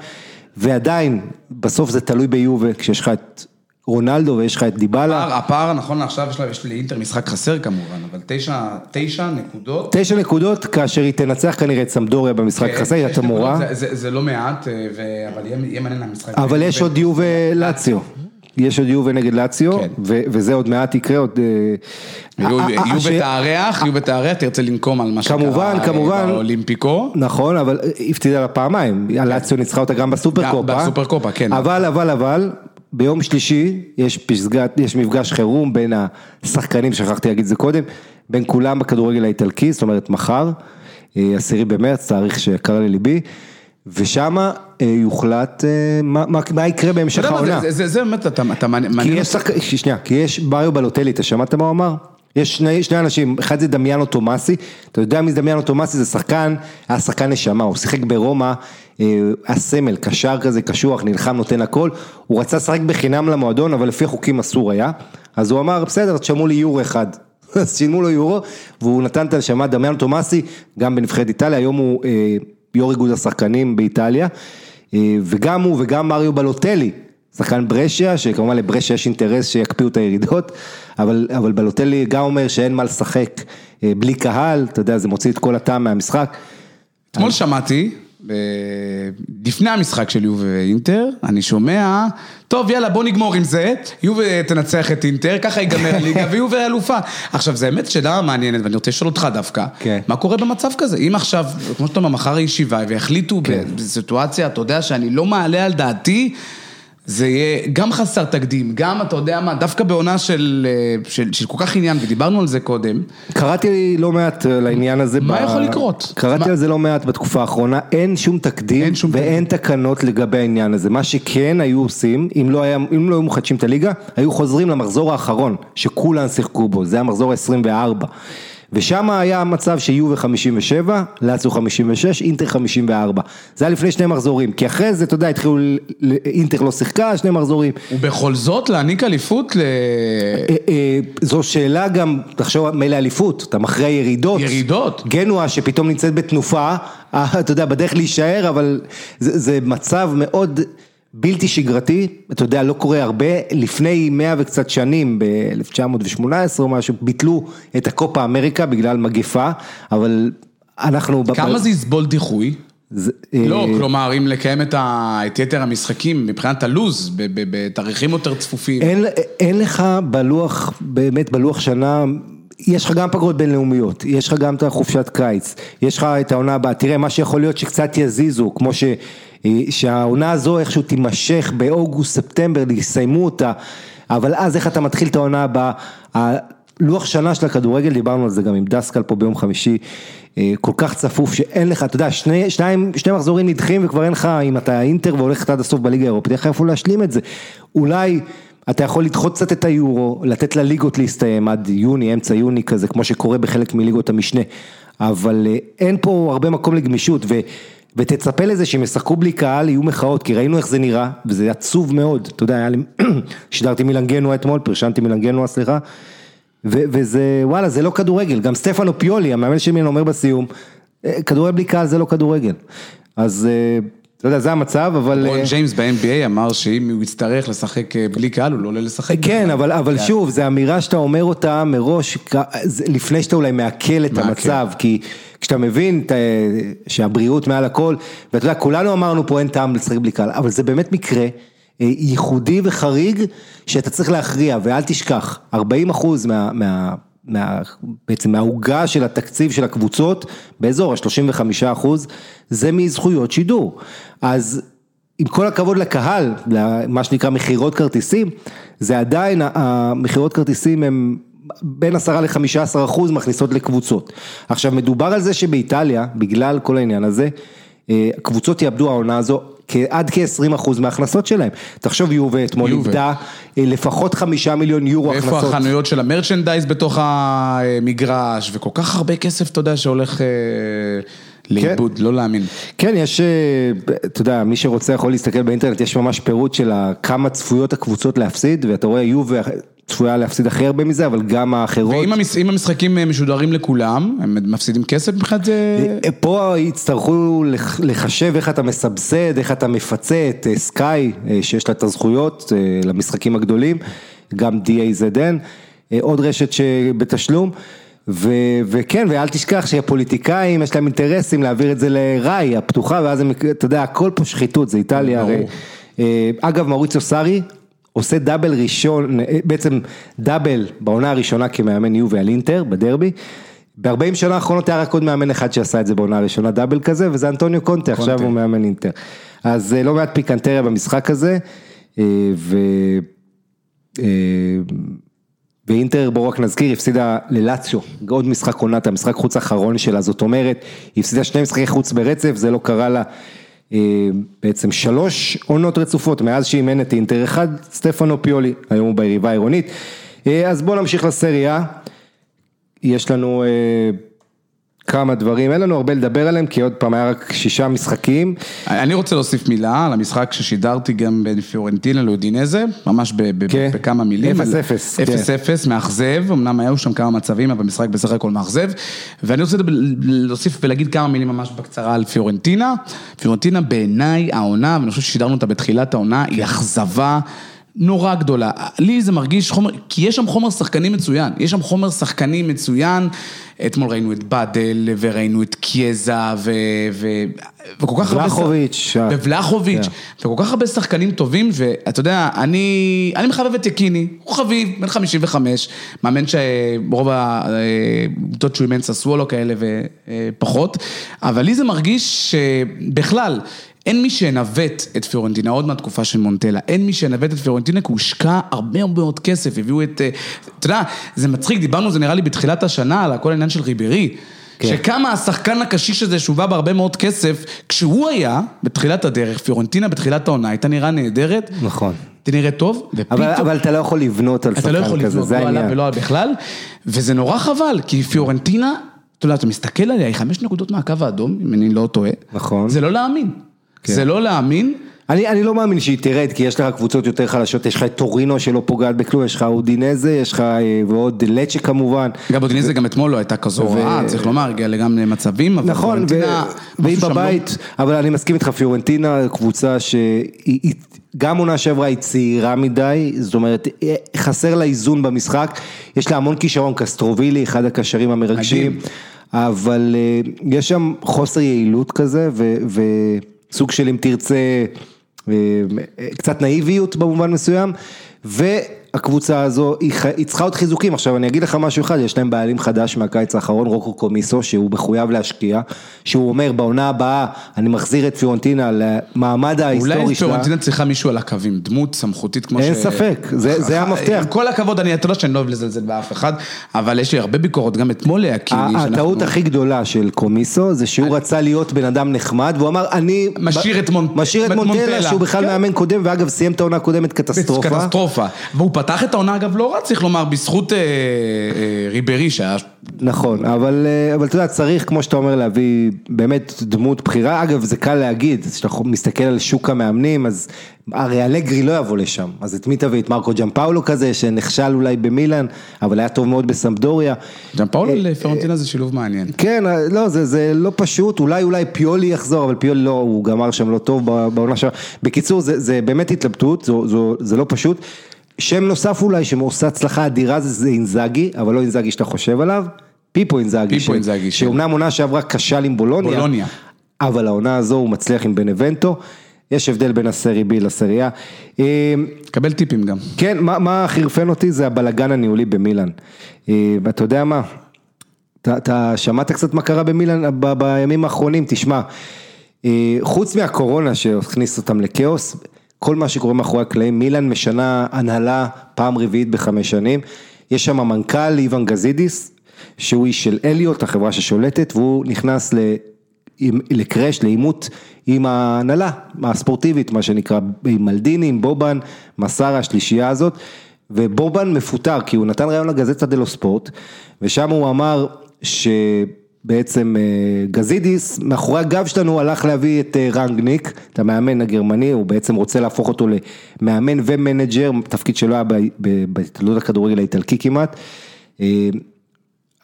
ועדיין, בסוף זה תלוי ביובה, כשיש לך את רונלדו ויש לך את דיבלה. הפער, הפער נכון לעכשיו יש, לה, יש לאינטר משחק חסר כמובן, אבל תשע, תשע נקודות. תשע נקודות כאשר היא תנצח כנראה את סמדוריה במשחק כן, חסר, היא התמורה. זה, זה, זה לא מעט, ו... אבל יהיה מעניין המשחק. אבל יש עוד יובה לאציו. יש עוד יובה נגד לאציו, כן. וזה עוד מעט יקרה, עוד... יובה תארח, יובה תארח, תרצה לנקום על מה שקרה באולימפיקו. נכון, אבל הפסידה לה פעמיים, לאציו ניצחה אותה גם בסופר קופה. בסופר קופה, כן. אבל, אבל, אבל... ביום שלישי יש פסגת, יש מפגש חירום בין השחקנים, שכחתי להגיד את זה קודם, בין כולם בכדורגל האיטלקי, זאת אומרת מחר, עשירי במרץ, תאריך שקרה לליבי, ושם יוחלט מה, מה, מה יקרה בהמשך העונה. זה, זה, זה באמת, אתה, אתה מעניין אותי. שנייה, כי יש בריו בלוטלי, אתה שמעת מה הוא אמר? יש שני, שני אנשים, אחד זה דמיאנו תומאסי, אתה יודע מי זה דמיאנו תומאסי? זה שחקן, היה שחקן נשמה, הוא שיחק ברומא, אה, היה סמל, קשר כזה, קשוח, נלחם, נותן הכל, הוא רצה לשחק בחינם למועדון, אבל לפי חוקים אסור היה, אז הוא אמר, בסדר, תשלמו לי יורו אחד. אז שילמו לו יורו, והוא נתן את הנשמה, דמיאנו תומאסי, גם בנבחרת איטליה, היום הוא אה, יו"ר איגוד השחקנים באיטליה, אה, וגם הוא וגם מריו בלוטלי. שחקן ברשיה, שכמובן לברשיה יש אינטרס שיקפיאו את הירידות, אבל, אבל בלוטלי גם אומר שאין מה לשחק אה, בלי קהל, אתה יודע, זה מוציא את כל הטעם מהמשחק. אתמול שמעתי, לפני המשחק של יובה ואינטר, אני שומע, טוב יאללה בוא נגמור עם זה, יובה תנצח את אינטר, ככה ייגמר הליגה ויובה אלופה. עכשיו זה האמת שאלה מעניינת ואני רוצה לשאול אותך דווקא, כן. מה קורה במצב כזה? אם עכשיו, כמו שאתה אומר, מחר ישיבה והחליטו כן. בסיטואציה, אתה יודע שאני לא מעלה על דעתי, זה יהיה גם חסר תקדים, גם אתה יודע מה, דווקא בעונה של, אה, של, של כל כך עניין, ודיברנו על זה קודם. קראתי לא מעט על העניין הזה. מה ב... יכול לקרות? קראתי מה- על זה לא מעט בתקופה האחרונה, אין שום תקדים אין שום ואין תקנות לגבי העניין הזה. מה שכן היו עושים, אם לא, היה, אם לא היו מחדשים את הליגה, היו חוזרים למחזור האחרון, שכולם שיחקו בו, זה המחזור ה-24. ושם היה מצב שיובה 57, לאציו 56, אינטר 54. זה היה לפני שני מחזורים, כי אחרי זה, אתה יודע, התחילו, אינטר לא שיחקה, שני מחזורים. ובכל זאת להעניק אליפות ל... אה, אה, זו שאלה גם, תחשוב, מילא אליפות, אתה מכריע ירידות. ירידות. גנואה שפתאום נמצאת בתנופה, אה, אתה יודע, בדרך להישאר, אבל זה, זה מצב מאוד בלתי שגרתי, אתה יודע, לא קורה הרבה, לפני מאה וקצת שנים, ב-1918 או משהו, ביטלו את הקופה אמריקה בגלל מגפה, אבל אנחנו... כמה זה יסבול דיחוי? זה, לא, אה, כלומר, אם לקיים את, ה... את יתר המשחקים מבחינת הלו"ז, בתאריכים יותר צפופים. אין, אין לך בלוח, באמת בלוח שנה, יש לך גם פגרות בינלאומיות, יש לך גם את החופשת קיץ, יש לך את העונה הבאה, תראה מה שיכול להיות שקצת יזיזו, כמו ש, אה, שהעונה הזו איכשהו תימשך באוגוסט, ספטמבר, יסיימו אותה, אבל אז איך אתה מתחיל את העונה הבאה, הלוח שנה של הכדורגל, דיברנו על זה גם עם דסקל פה ביום חמישי, אה, כל כך צפוף שאין לך, אתה יודע, שני, שניים, שני מחזורים נדחים וכבר אין לך, אם אתה אינטר והולך עד הסוף בליגה האירופית, אין לך איפה להשלים את זה. אולי אתה יכול לדחות קצת את היורו, לתת לליגות להסתיים עד יוני, אמצע יוני כזה, כמו שקורה בחלק מליגות המשנה, אבל אה, אין פה הרבה מקום לגמישות, ו, ותצפה לזה שהם ישחקו בלי קהל, יהיו מחאות, כי ראינו איך זה נראה, וזה עצוב מאוד, אתה יודע, היה לי, שידרתי מילנגנוע אתמול, פרשנתי מילנגנוע, סליחה, ו- וזה, וואלה, זה לא כדורגל, גם סטפנו פיולי, המאמן של אומר בסיום, "אה, כדורגל בלי קהל זה לא כדורגל, אז אה, אתה יודע, זה המצב, אבל... רון אה, ג'יימס ב-NBA אמר שאם הוא יצטרך לשחק אה, בלי קהל, הוא לא עולה לשחק. כן. אבל, אבל שוב, זו אמירה שאתה אומר אותה מראש, לפני שאתה אולי מעכל את מעכל. המצב, כי כשאתה מבין את ה- שהבריאות מעל הכל, ואתה יודע, כולנו אמרנו פה אין טעם לשחק בלי קהל, אבל זה באמת מקרה אה, ייחודי וחריג, שאתה צריך להכריע, ואל תשכח, 40 אחוז מה... מה מה, בעצם מהעוגה של התקציב של הקבוצות, באזור ה-35 אחוז, זה מזכויות שידור. אז עם כל הכבוד לקהל, מה שנקרא מכירות כרטיסים, זה עדיין, המכירות כרטיסים הם בין 10 ל-15 אחוז מכניסות לקבוצות. עכשיו מדובר על זה שבאיטליה, בגלל כל העניין הזה, אה, הקבוצות יאבדו העונה הזו עד כ-20 אחוז מההכנסות שלהם. תחשוב יובה אתמול. איבדה אה, לפחות חמישה מיליון יורו ואיפה הכנסות. החנויות של המרצ'נדייז בתוך המגרש, וכל כך הרבה כסף, אתה יודע, שהולך אה, לאיבוד, לא להאמין. כן, יש, אה, אתה יודע, מי שרוצה יכול להסתכל באינטרנט, יש ממש פירוט של כמה צפויות הקבוצות להפסיד, ואתה רואה יובה צפויה להפסיד הכי הרבה מזה, אבל גם האחרות. ואם המש- המשחקים אה, משודרים לכולם, הם מפסידים כסף מבחינת זה? פה יצטרכו לח- לחשב איך אתה מסבסד, איך אתה מפצה את אה, סקאי, אה, שיש לה את הזכויות אה, למשחקים הגדולים, גם DAZN, אה, עוד רשת שבתשלום. ו- וכן, ואל תשכח שהפוליטיקאים יש להם אינטרסים להעביר את זה לראי הפתוחה, ואז הם, אתה יודע, הכל פה שחיתות, זה איטליה. הרי. אה, אגב, מאוריציו סארי עושה דאבל ראשון, בעצם דאבל בעונה הראשונה כמאמן יובי על אינטר, בדרבי. ב-40 שנה האחרונות היה רק עוד מאמן אחד שעשה את זה בעונה הראשונה, דאבל כזה, וזה אנטוניו קונטה, עכשיו הוא מאמן אינטר. אז אה, לא מעט פיקנטריה במשחק הזה, אה, ו... אה, ואינטר, בואו רק נזכיר, הפסידה ללאציו, עוד משחק עונת, המשחק חוץ האחרון שלה, זאת אומרת, היא הפסידה שני משחקי חוץ ברצף, זה לא קרה לה בעצם שלוש עונות רצופות, מאז שאימן את אינטר, אחד סטפנו פיולי, היום הוא ביריבה העירונית. אה, אז בואו נמשיך לסריה, יש לנו אה, כמה דברים, אין לנו הרבה לדבר עליהם, כי עוד פעם היה רק שישה משחקים. אני רוצה להוסיף מילה על המשחק ששידרתי גם בין פיורנטינה לאודינזה, ממש ב- ב- כן. בכמה מילים. 0-0, על- כן. 0-0, מאכזב, אמנם היו שם כמה מצבים, אבל המשחק בסך הכל מאכזב. ואני רוצה להוסיף ולהגיד כמה מילים ממש בקצרה על פיורנטינה. פיורנטינה בעיניי העונה, ואני חושב ששידרנו אותה בתחילת העונה, היא אכזבה. נורא גדולה, לי זה מרגיש חומר, כי יש שם חומר שחקנים מצוין, יש שם חומר שחקנים מצוין, אתמול ראינו את באדל, וראינו את קיאזה, ו... ו... וכל כך הרבה... ולחוביץ'. ובלחוביץ', כן. וכל כך הרבה שחקנים טובים, ואתה יודע, אני, אני מחבב את יקיני, הוא חביב, בן 55, מאמן שרוב העמותות שהוא אימן ססוולו כאלה ופחות, אבל לי זה מרגיש שבכלל, אין מי שינווט את פיורנטינה, עוד מהתקופה של מונטלה, אין מי שינווט את פיורנטינה כי הוא הושקע הרבה הרבה מאוד כסף, הביאו את, אה, אתה יודע, זה מצחיק, דיברנו זה נראה לי בתחילת השנה, על כל העניין של ריברי. כן. שכמה השחקן הקשיש הזה שהובא בהרבה מאוד כסף, כשהוא היה, בתחילת הדרך, פיורנטינה בתחילת העונה, הייתה נראה נהדרת. נכון. הייתה נראית טוב, ופתאום... אבל, אבל אתה לא יכול לבנות על אתה שחקן לא יכול כזה, לבנות, זה לא עליו העניין. ולא על בכלל, וזה נורא חבל, כי פיורנטינה, אתה יודע, אתה מסתכל עליה, היא חמש נקודות מהקו האדום, אם אני לא טועה. נכון. זה לא להאמין. זה לא להאמין. אני, אני לא מאמין שהיא תרד, כי יש לך קבוצות יותר חלשות, יש לך את טורינו שלא פוגעת בכלום, יש לך אודינזה, יש לך אה, ועוד לצ'ה כמובן. אגב, אודינזה גם אתמול לא הייתה כזו ו- רעה, צריך לומר, הגיעה גם למצבים, אבל נכון, ו... פיורנטינה, והיא לא- בבית, אבל אני מסכים איתך, פיורנטינה קבוצה שהיא, היא- גם עונה שעברה היא צעירה מדי, זאת אומרת, אה, חסר לה איזון במשחק, יש לה המון כישרון, קסטרובילי, אחד הקשרים המרגשים, מדהים. אבל אה, יש שם חוסר יעילות כזה, ו- וסוג של אם תרצה, אה, קצת נאיביות במובן מסוים, והקבוצה הזו, היא, היא צריכה עוד חיזוקים, עכשיו אני אגיד לך משהו אחד, יש להם בעלים חדש מהקיץ האחרון, רוקו קומיסו, שהוא מחויב להשקיע, שהוא אומר בעונה הבאה, אני מחזיר את פיורנטינה למעמד ההיסטורי אולי שלה. פיורנטינה צריכה מישהו על הקווים, דמות סמכותית כמו אין ש... ספק, זה- זה המפתח. עם כל הכבוד, אני, אתה יודע שאני לא אוהב לזלזל באף אחד, אבל יש לי הרבה ביקורות, גם אתמול להקיני, הטעות הכי גדולה של קומיסו זה שהוא רצה להיות בן אדם נחמד והוא אמר אני משאיר את מונ- משאיר את מונטלה. שהוא בכלל כן. מאמן קודם ואגב סיים את העונה הקודמת קטסטרופה. קטסטרופה. והוא פתח את העונה, אגב, לא רע, צריך לומר, בזכות אה, אה, ריברי, שהיה... נכון, אבל, אה, אבל אתה יודע, צריך, כמו שאתה אומר, להביא באמת דמות בכירה. אגב, זה קל להגיד, כשאתה מסתכל על שוק המאמנים, אז הרי אלגרי לא יבוא לשם. אז את מי תביא? את מרקו ג'מפאולו כזה, שנכשל אולי במילאן, אבל היה טוב מאוד בסמפדוריה. גם פאולו לפיורנטינה זה שילוב מעניין. כן, לא, זה, זה לא פשוט, אולי אולי פיולי יחזור, אבל פיולי לא, הוא גמר שם לא טוב בעונה שלו. בקיצור, זה, זה באמת התלבטות, זו, זו, זה לא פשוט. שם נוסף אולי שעושה הצלחה אדירה זה, זה אינזאגי, אבל לא אינזאגי שאתה חושב עליו, פיפו אינזאגי. פיפו אינזאגי, כן. שאומנם עונה שעברה כשל עם בולוניה, בולוניה. אבל העונה הזו הוא מצליח עם בנבנטו, יש הבדל בין הסרי B לסריה. אה, קבל טיפים גם. כן, מה, מה חירפן אותי זה הבלגן הניהולי במילאן. אה, ואתה יודע מה, אתה, אתה שמעת קצת מה קרה במילאן ב, בימים האחרונים, תשמע, אה, חוץ מהקורונה שהכניס אותם לכאוס, כל מה שקורה מאחורי הקלעים, מילאן משנה הנהלה פעם רביעית בחמש שנים, יש שם מנכ"ל איוון גזידיס, שהוא איש של אליוט, החברה ששולטת, והוא נכנס ל... לקראש, לעימות עם ההנהלה הספורטיבית, מה שנקרא, עם מלדיני, עם בובן, מסארה, השלישייה הזאת, ובובן מפוטר, כי הוא נתן רעיון לגזטה דלו ספורט, ושם הוא אמר שבעצם אה, גזידיס, מאחורי הגב שלנו הלך להביא את אה, רנגניק, את המאמן הגרמני, הוא בעצם רוצה להפוך אותו למאמן ומנג'ר, תפקיד שלא היה ב- ב- בהתאחדות הכדורגל האיטלקי כמעט. אה,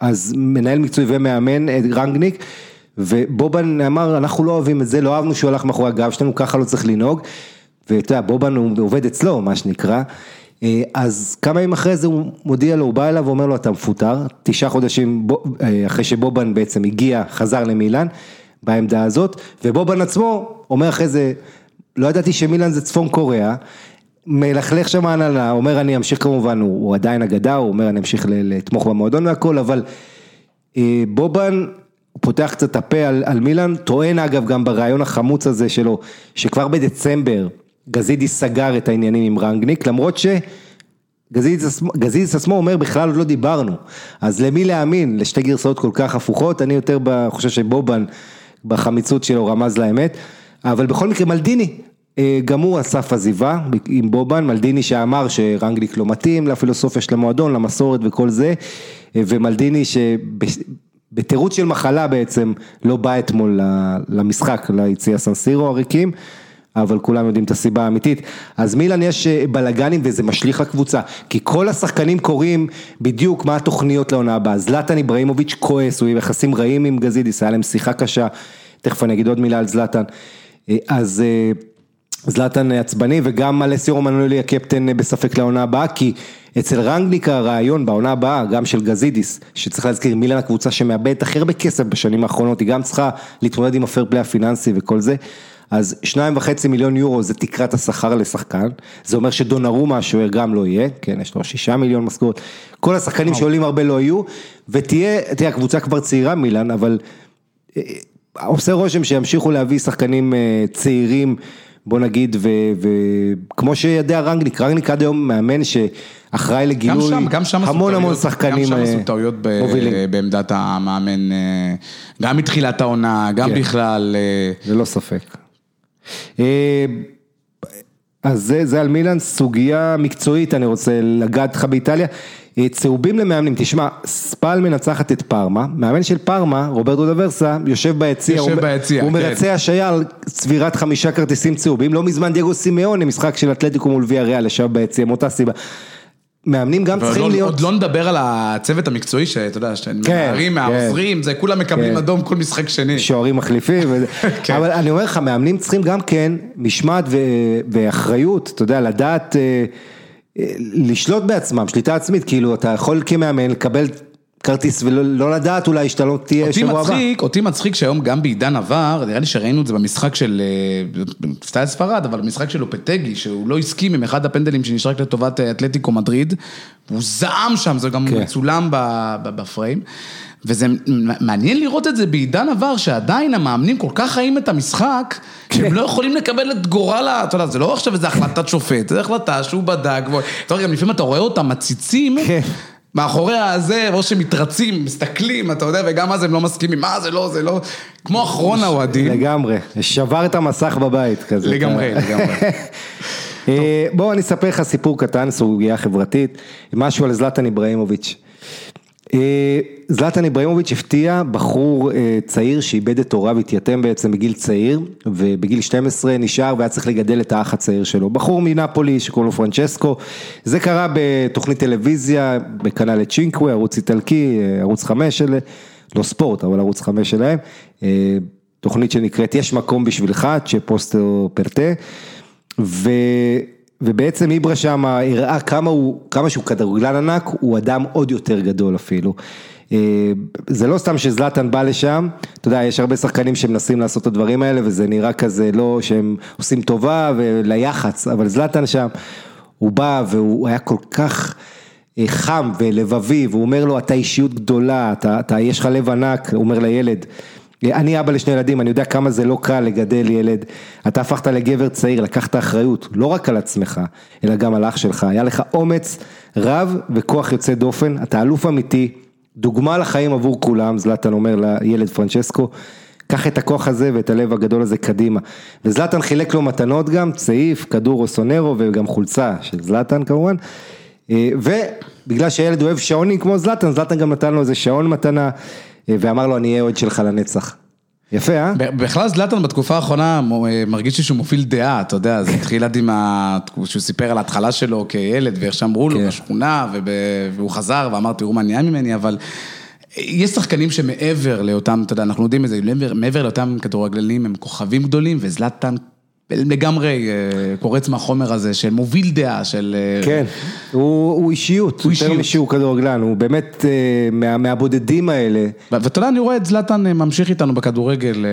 אז מנהל מקצועי ומאמן, רנגניק, ובובן אמר, אנחנו לא אוהבים את זה, לא אהבנו שהוא הלך מאחורי הגב שלנו, ככה לא צריך לנהוג, ואתה יודע, בובן הוא עובד אצלו, מה שנקרא, אז כמה ימים אחרי זה הוא מודיע לו, הוא בא אליו ואומר לו, אתה מפוטר, תשעה חודשים אה, אחרי שבובן בעצם הגיע, חזר למילאן, בעמדה הזאת, ובובן עצמו אומר אחרי זה, לא ידעתי שמילאן זה צפון קוריאה, מלכלך שם ההנהלה, אומר אני אמשיך כמובן, הוא, הוא עדיין אגדה, הוא אומר אני אמשיך לתמוך במועדון והכל, אבל אה, בובן, הוא פותח קצת הפה על, על מילאן, טוען אגב גם ברעיון החמוץ הזה שלו, שכבר בדצמבר גזידי סגר את העניינים עם רנגניק, למרות ש... גזידיס עצמו- אומר בכלל עוד לא דיברנו, אז למי להאמין, לשתי גרסאות כל כך הפוכות, אני יותר חושב שבובן בחמיצות שלו רמז לאמת, אבל בכל מקרה מלדיני, אה, גם הוא על סף עזיבה עם בובן, מלדיני שאמר שרנגליק לא מתאים לפילוסופיה של המועדון, למסורת וכל זה, ומלדיני שבתירוץ של מחלה בעצם לא בא אתמול למשחק, ליציע סנסירו הריקים. אבל כולם יודעים את הסיבה האמיתית. אז מילאן יש אה, בלאגנים וזה משליך לקבוצה, כי כל השחקנים קוראים בדיוק מה התוכניות לעונה הבאה. זלטן איבראימוביץ' כועס, הוא יחסים רעים עם גזידיס, היה להם שיחה קשה, תכף אני אגיד עוד מילה על זלטן. אה, אז אה, זלטן עצבני וגם אלסיו רומנולי הקפטן בספק לעונה הבאה, כי אצל רנגניק הרעיון בעונה הבאה, גם של גזידיס, שצריך להזכיר, מילאן הקבוצה שמאבדת הכי הרבה כסף בשנים האחרונות, היא גם צריכה להתמודד עם הפייר פליי הפיננסי וכל זה. אז שניים וחצי מיליון יורו זה תקרת השכר לשחקן, זה אומר שדונרומה השוער גם לא יהיה, כן, יש לו שישה מיליון משכורת, כל השחקנים שעולים הרבה לא יהיו, ותהיה, תראה, הקבוצה כבר צעירה מילאן, אבל אה, עושה רושם שימשיכו להביא שחקנים אה, צעירים, בוא נגיד, וכמו שידע רנגניק, רנגניק עד היום מאמן שאחראי לגילוי גם שם, גם שם המון המון שחקנים מובילים. גם שם עשו טעויות בעמדת המאמן, גם מתחילת העונה, גם כן. בכלל. ללא ספק. אה, אז זה, זה על מילאן, סוגיה מקצועית, אני רוצה לגעת לך באיטליה. אה, צהובים למאמנים, תשמע, ספל מנצחת את פארמה, מאמן של פארמה, רוברטו דוורסה, יושב ביציע, יושב הוא, ביציע, הוא כן. מרצה השעיה על צבירת חמישה כרטיסים צהובים, לא מזמן דייגו סימאון, משחק של אתלטיקו מול ויה ריאל, ישב ביציע, מאותה סיבה. מאמנים גם צריכים לא, להיות... עוד לא נדבר על הצוות המקצועי, שאתה יודע, שאתם כן, מנהרים, כן. מהעוזרים, זה כולם מקבלים כן. אדום כל משחק שני. שוערים מחליפים, כן. אבל אני אומר לך, מאמנים צריכים גם כן משמעת ו... ואחריות, אתה יודע, לדעת, אה, אה, לשלוט בעצמם, שליטה עצמית, כאילו, אתה יכול כמאמן לקבל כרטיס ולא לא לדעת אולי שאתה לא תהיה שבוע הבא. אותי מצחיק שהיום גם בעידן עבר, נראה לי שראינו את זה במשחק של, אה, סטייל ספרד, אבל במשחק של אופטגי, שהוא לא הסכים עם אחד הפנדלים שנשרק לטובת אה, אתלטיקו מדריד, הוא זעם שם, זה גם כן. מצולם בפריים. וזה מעניין לראות את זה בעידן עבר, שעדיין המאמנים כל כך חיים את המשחק, שהם כן. לא יכולים לקבל את גורל ה... אתה יודע, זה לא עכשיו איזה החלטת שופט, זה החלטה שהוא בדק, אתה יודע, גם לפעמים אתה רואה אותם מציצים. מאחורי הזה, או שמתרצים, מסתכלים, אתה יודע, וגם אז הם לא מסכימים, מה זה לא, זה לא, כמו אחרון האוהדים. לגמרי, שבר את המסך בבית כזה. לגמרי, לגמרי. אה, בוא אני אספר לך סיפור קטן, סוגיה חברתית, משהו על זלטן איבראימוביץ'. אה, זלטן איבראימוביץ' הפתיע בחור אה, צעיר שאיבד את הוריו, התייתם בעצם בגיל צעיר, ובגיל 12 נשאר והיה צריך לגדל את האח הצעיר שלו. בחור מנפולי שקוראים לו פרנצ'סקו, זה קרה בתוכנית טלוויזיה, בכנ"ל צ'ינקווי, ערוץ איטלקי, אה, ערוץ 5 של, לא ספורט, אבל ערוץ 5 שלהם, תוכנית שנקראת יש מקום בשבילך, צ'פוסטר פרטה, ו... ובעצם איברה שם הראה כמה הוא, כמה שהוא כדורגלן ענק, הוא אדם עוד יותר גדול אפילו. אה, זה לא סתם שזלטן בא לשם, אתה יודע, יש הרבה שחקנים שמנסים לעשות את הדברים האלה וזה נראה כזה לא שהם עושים טובה וליח"צ, אבל זלטן שם, הוא בא והוא היה כל כך אה, חם ולבבי, והוא אומר לו אתה אישיות גדולה, אתה, אתה יש לך לב ענק, הוא אומר לילד. אני אבא לשני ילדים, אני יודע כמה זה לא קל לגדל ילד. אתה הפכת לגבר צעיר, לקחת אחריות, לא רק על עצמך, אלא גם על אח שלך. היה לך אומץ רב וכוח יוצא דופן, אתה אלוף אמיתי, דוגמה לחיים עבור כולם, זלטן אומר לילד פרנצ'סקו. קח את הכוח הזה ואת הלב הגדול הזה קדימה. וזלטן חילק לו מתנות גם, צעיף, כדור אוסונרו וגם חולצה של זלטן כמובן. אה, ובגלל שהילד אוהב שעונים כמו זלטן, זלטן גם נתן לו איזה שעון מתנה. ואמר לו אני אהיה אוהד שלך לנצח. יפה, אה? בכלל זלטן בתקופה האחרונה מרגיש לי שהוא מוביל דעה, אתה יודע, זה התחיל עד עם ה... שהוא סיפר על ההתחלה שלו כילד, ואיך שאמרו לו כן. בשכונה, והוא חזר ואמר, תראו מה נהיה ממני, אבל... יש שחקנים שמעבר לאותם, אתה יודע, אנחנו יודעים את זה, מעבר לאותם כדורגלנים הם כוכבים גדולים, וזלטן לגמרי אה, קורץ מהחומר הזה של מוביל דעה, של... אה, כן, הוא, הוא אישיות, הוא יותר משהוא כדורגלן, הוא באמת אה, מה, מהבודדים האלה. ואתה יודע, אני רואה את זלטן ממשיך איתנו בכדורגל.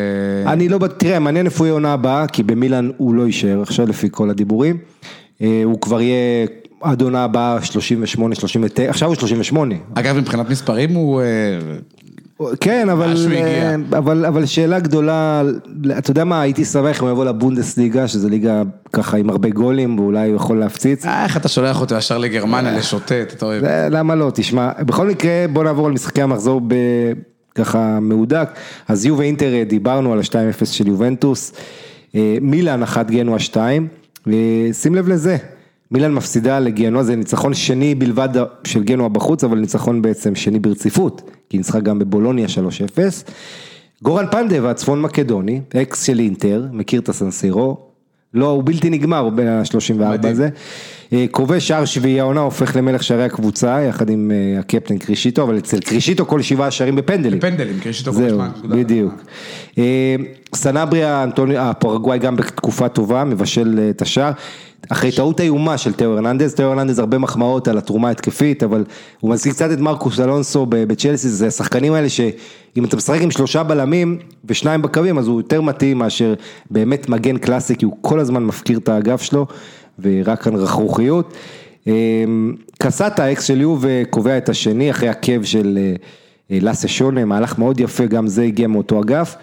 אני לא, תראה, מעניין איפה יהיה עונה הבאה, כי במילאן הוא לא יישאר עכשיו לפי כל הדיבורים. הוא כבר יהיה עד עונה הבאה 38, 39, עכשיו הוא 38. אגב, מבחינת מספרים הוא... כן, אבל, אה, אבל, אבל שאלה גדולה, אתה יודע מה, הייתי שמח אם הוא יבוא לבונדסליגה, שזה ליגה ככה עם הרבה גולים, ואולי הוא יכול להפציץ. אה, איך אתה שולח אותו ישר לגרמניה לשוטט, אתה אוהב. למה לא, תשמע, בכל מקרה, בוא נעבור על משחקי המחזור ככה מהודק, אז יו ואינטר אה, דיברנו על ה-2-0 של יובנטוס, מילאן אחת גנו ה-2, ושים לב לזה, מילאן מפסידה לגנוע, זה ניצחון שני בלבד של גנוע בחוץ, אבל ניצחון בעצם שני ברציפות, כי ניצחה גם בבולוניה 3-0. גורן פנדב, הצפון מקדוני, אקס של אינטר, מכיר את הסנסירו, לא, הוא בלתי נגמר בין ה-34 הזה. אה, כובש שער שביעי העונה הופך למלך שערי הקבוצה, יחד עם אה, הקפטן קרישיטו, אבל אצל קרישיטו כל שבעה שערים בפנדלים. בפנדלים, קרישיטו כל זהו, הזמן. בדיוק. אה, סנבריה, הפרגוואי גם בתקופה טובה, מבשל את השער. אחרי טעות איומה של תאו הרננדז, תאו הרננדז הרבה מחמאות על התרומה ההתקפית, אבל הוא מזכיר קצת את מרקוס אלונסו בצ'לסי, זה השחקנים האלה שאם אתה משחק עם שלושה בלמים ושניים בקווים, אז הוא יותר מתאים מאשר באמת מגן קלאסי, כי הוא כל הזמן מפקיר את האגף שלו, ורק כאן רכרוכיות. אה, קסטה, האקס של יובה, קובע את השני אחרי עקב של אה, אה, לאסה שונה, מהלך מאוד יפה, גם זה הגיע מאותו אגף.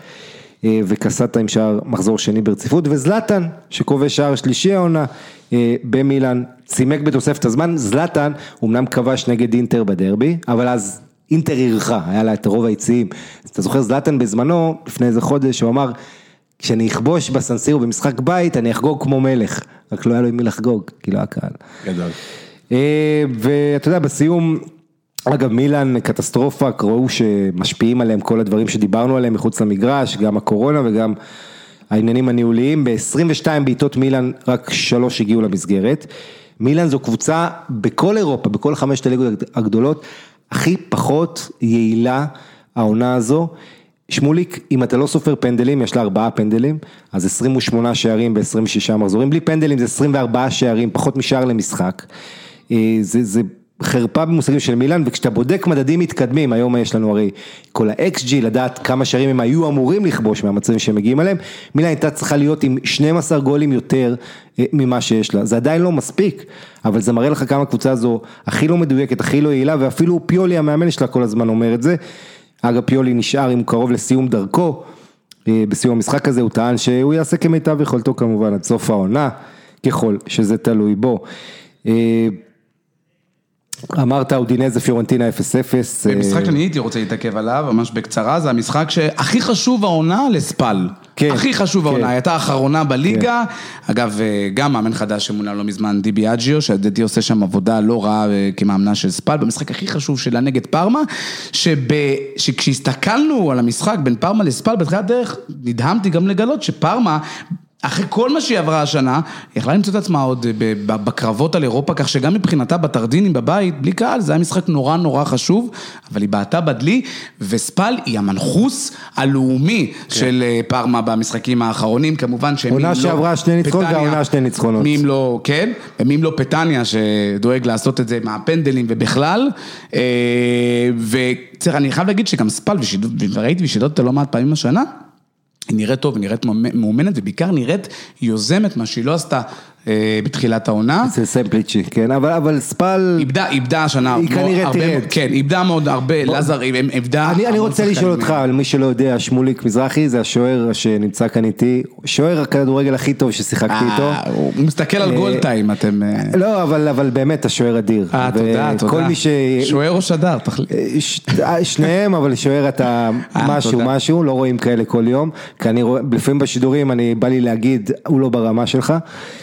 אה, וקסטה עם שער מחזור שני ברציפות, וזלטן שכובש שער שלישי העונה אה, במילאן, צימק בתוספת הזמן, זלטן אמנם כבש נגד אינטר בדרבי, אבל אז אינטר אירחה, היה לה את רוב היציעים, אז אתה זוכר זלטן בזמנו, לפני איזה חודש, הוא אמר, כשאני אכבוש בסנסירו במשחק בית, אני אחגוג כמו מלך, רק לא היה לו עם מי לחגוג, כי לא היה קהל. גדול. אה, ואתה יודע, בסיום, אגב מילאן קטסטרופה, ראו שמשפיעים עליהם כל הדברים שדיברנו עליהם מחוץ למגרש, גם הקורונה וגם העניינים הניהוליים, ב-22 בעיטות מילאן רק שלוש הגיעו למסגרת. מילאן זו קבוצה בכל אירופה, בכל חמשת הליגות הגדולות, הכי פחות יעילה העונה הזו. שמוליק, אם אתה לא סופר פנדלים, יש לה ארבעה פנדלים, אז 28 שערים ב-26 מחזורים, בלי פנדלים זה 24 שערים, פחות משער למשחק. אה, זה, זה חרפה במושגים של מילאן, וכשאתה בודק מדדים מתקדמים, היום יש לנו הרי כל ה-XG, לדעת כמה שערים הם היו אמורים לכבוש מהמצבים שהם מגיעים אליהם, מילאן הייתה צריכה להיות עם 12 גולים יותר אה, ממה שיש לה, זה עדיין לא מספיק, אבל זה מראה לך כמה הקבוצה הזו הכי לא מדויקת, הכי לא יעילה, ואפילו פיולי המאמן שלה כל הזמן אומר את זה. אגב פיולי נשאר עם קרוב לסיום דרכו, אה, בסיום המשחק הזה הוא טען שהוא יעשה כמיטב יכולתו כמובן עד סוף העונה, ככל שזה תלוי בו. אמרת אודינזה פיורנטינה 0-0. אה, משחק שאני הייתי רוצה להתעכב עליו, ממש בקצרה, זה המשחק שהכי חשוב העונה לספל. כן, הכי חשוב כן. העונה, הייתה האחרונה בליגה. אגב, אה, גם מאמן חדש שמונה לא מזמן, דיבי אג'יו, שלדעתי עושה שם עבודה לא רעה אה, כמאמנה של ספל, במשחק הכי חשוב שלה נגד פארמה, שב... שכשהסתכלנו על המשחק בין פארמה לספל בתחילת דרך, נדהמתי גם לגלות שפארמה... אחרי כל מה שהיא עברה השנה, היא יכלה למצוא את עצמה עוד ב- בקרבות על אירופה, כך שגם מבחינתה בטרדינים בבית, בלי קהל, זה היה משחק נורא נורא חשוב, אבל היא בעטה בדלי, וספל היא המנחוס הלאומי כן. של אה, פארמה במשחקים האחרונים, כמובן שמי אם לא... עונה שעברה שני ניצחונות, והעונה שני ניצחונות. מי אם לא, כן, ומי אם לא פטניה שדואג לעשות את זה מהפנדלים ובכלל, אה, וצריך, אני חייב להגיד שגם ספל, וראיתי ושידרתי אותה לא מעט פעמים השנה, היא נראית טוב, היא נראית מאומנת, ובעיקר נראית יוזמת, מה שהיא לא עשתה בתחילת העונה. אצל סמפליצ'י, כן, אבל, אבל ספל, איבדה, איבדה השנה, היא כנראה תרד. כן, איבדה מאוד הרבה, לזר, היא איבדה... אני, אני רוצה. לשאול אותך, על מי שלא יודע, שמוליק מזרחי זה השוער שנמצא כאן איתי, שוער הכדורגל הכי טוב ששיחקתי איתו. אה, הוא מסתכל על גולדטיים, אתם... אה, לא, אבל, אבל באמת השוער אדיר. אה, תודה, תודה. ש... שוער או שדר, תחליט. שניהם, אבל שוער אתה אה, משהו. משהו, לא רואים כאלה כל יום, כי אני רואה, לפעמים בשידורים אני, בא לי להגיד, הוא לא ברמה שלך.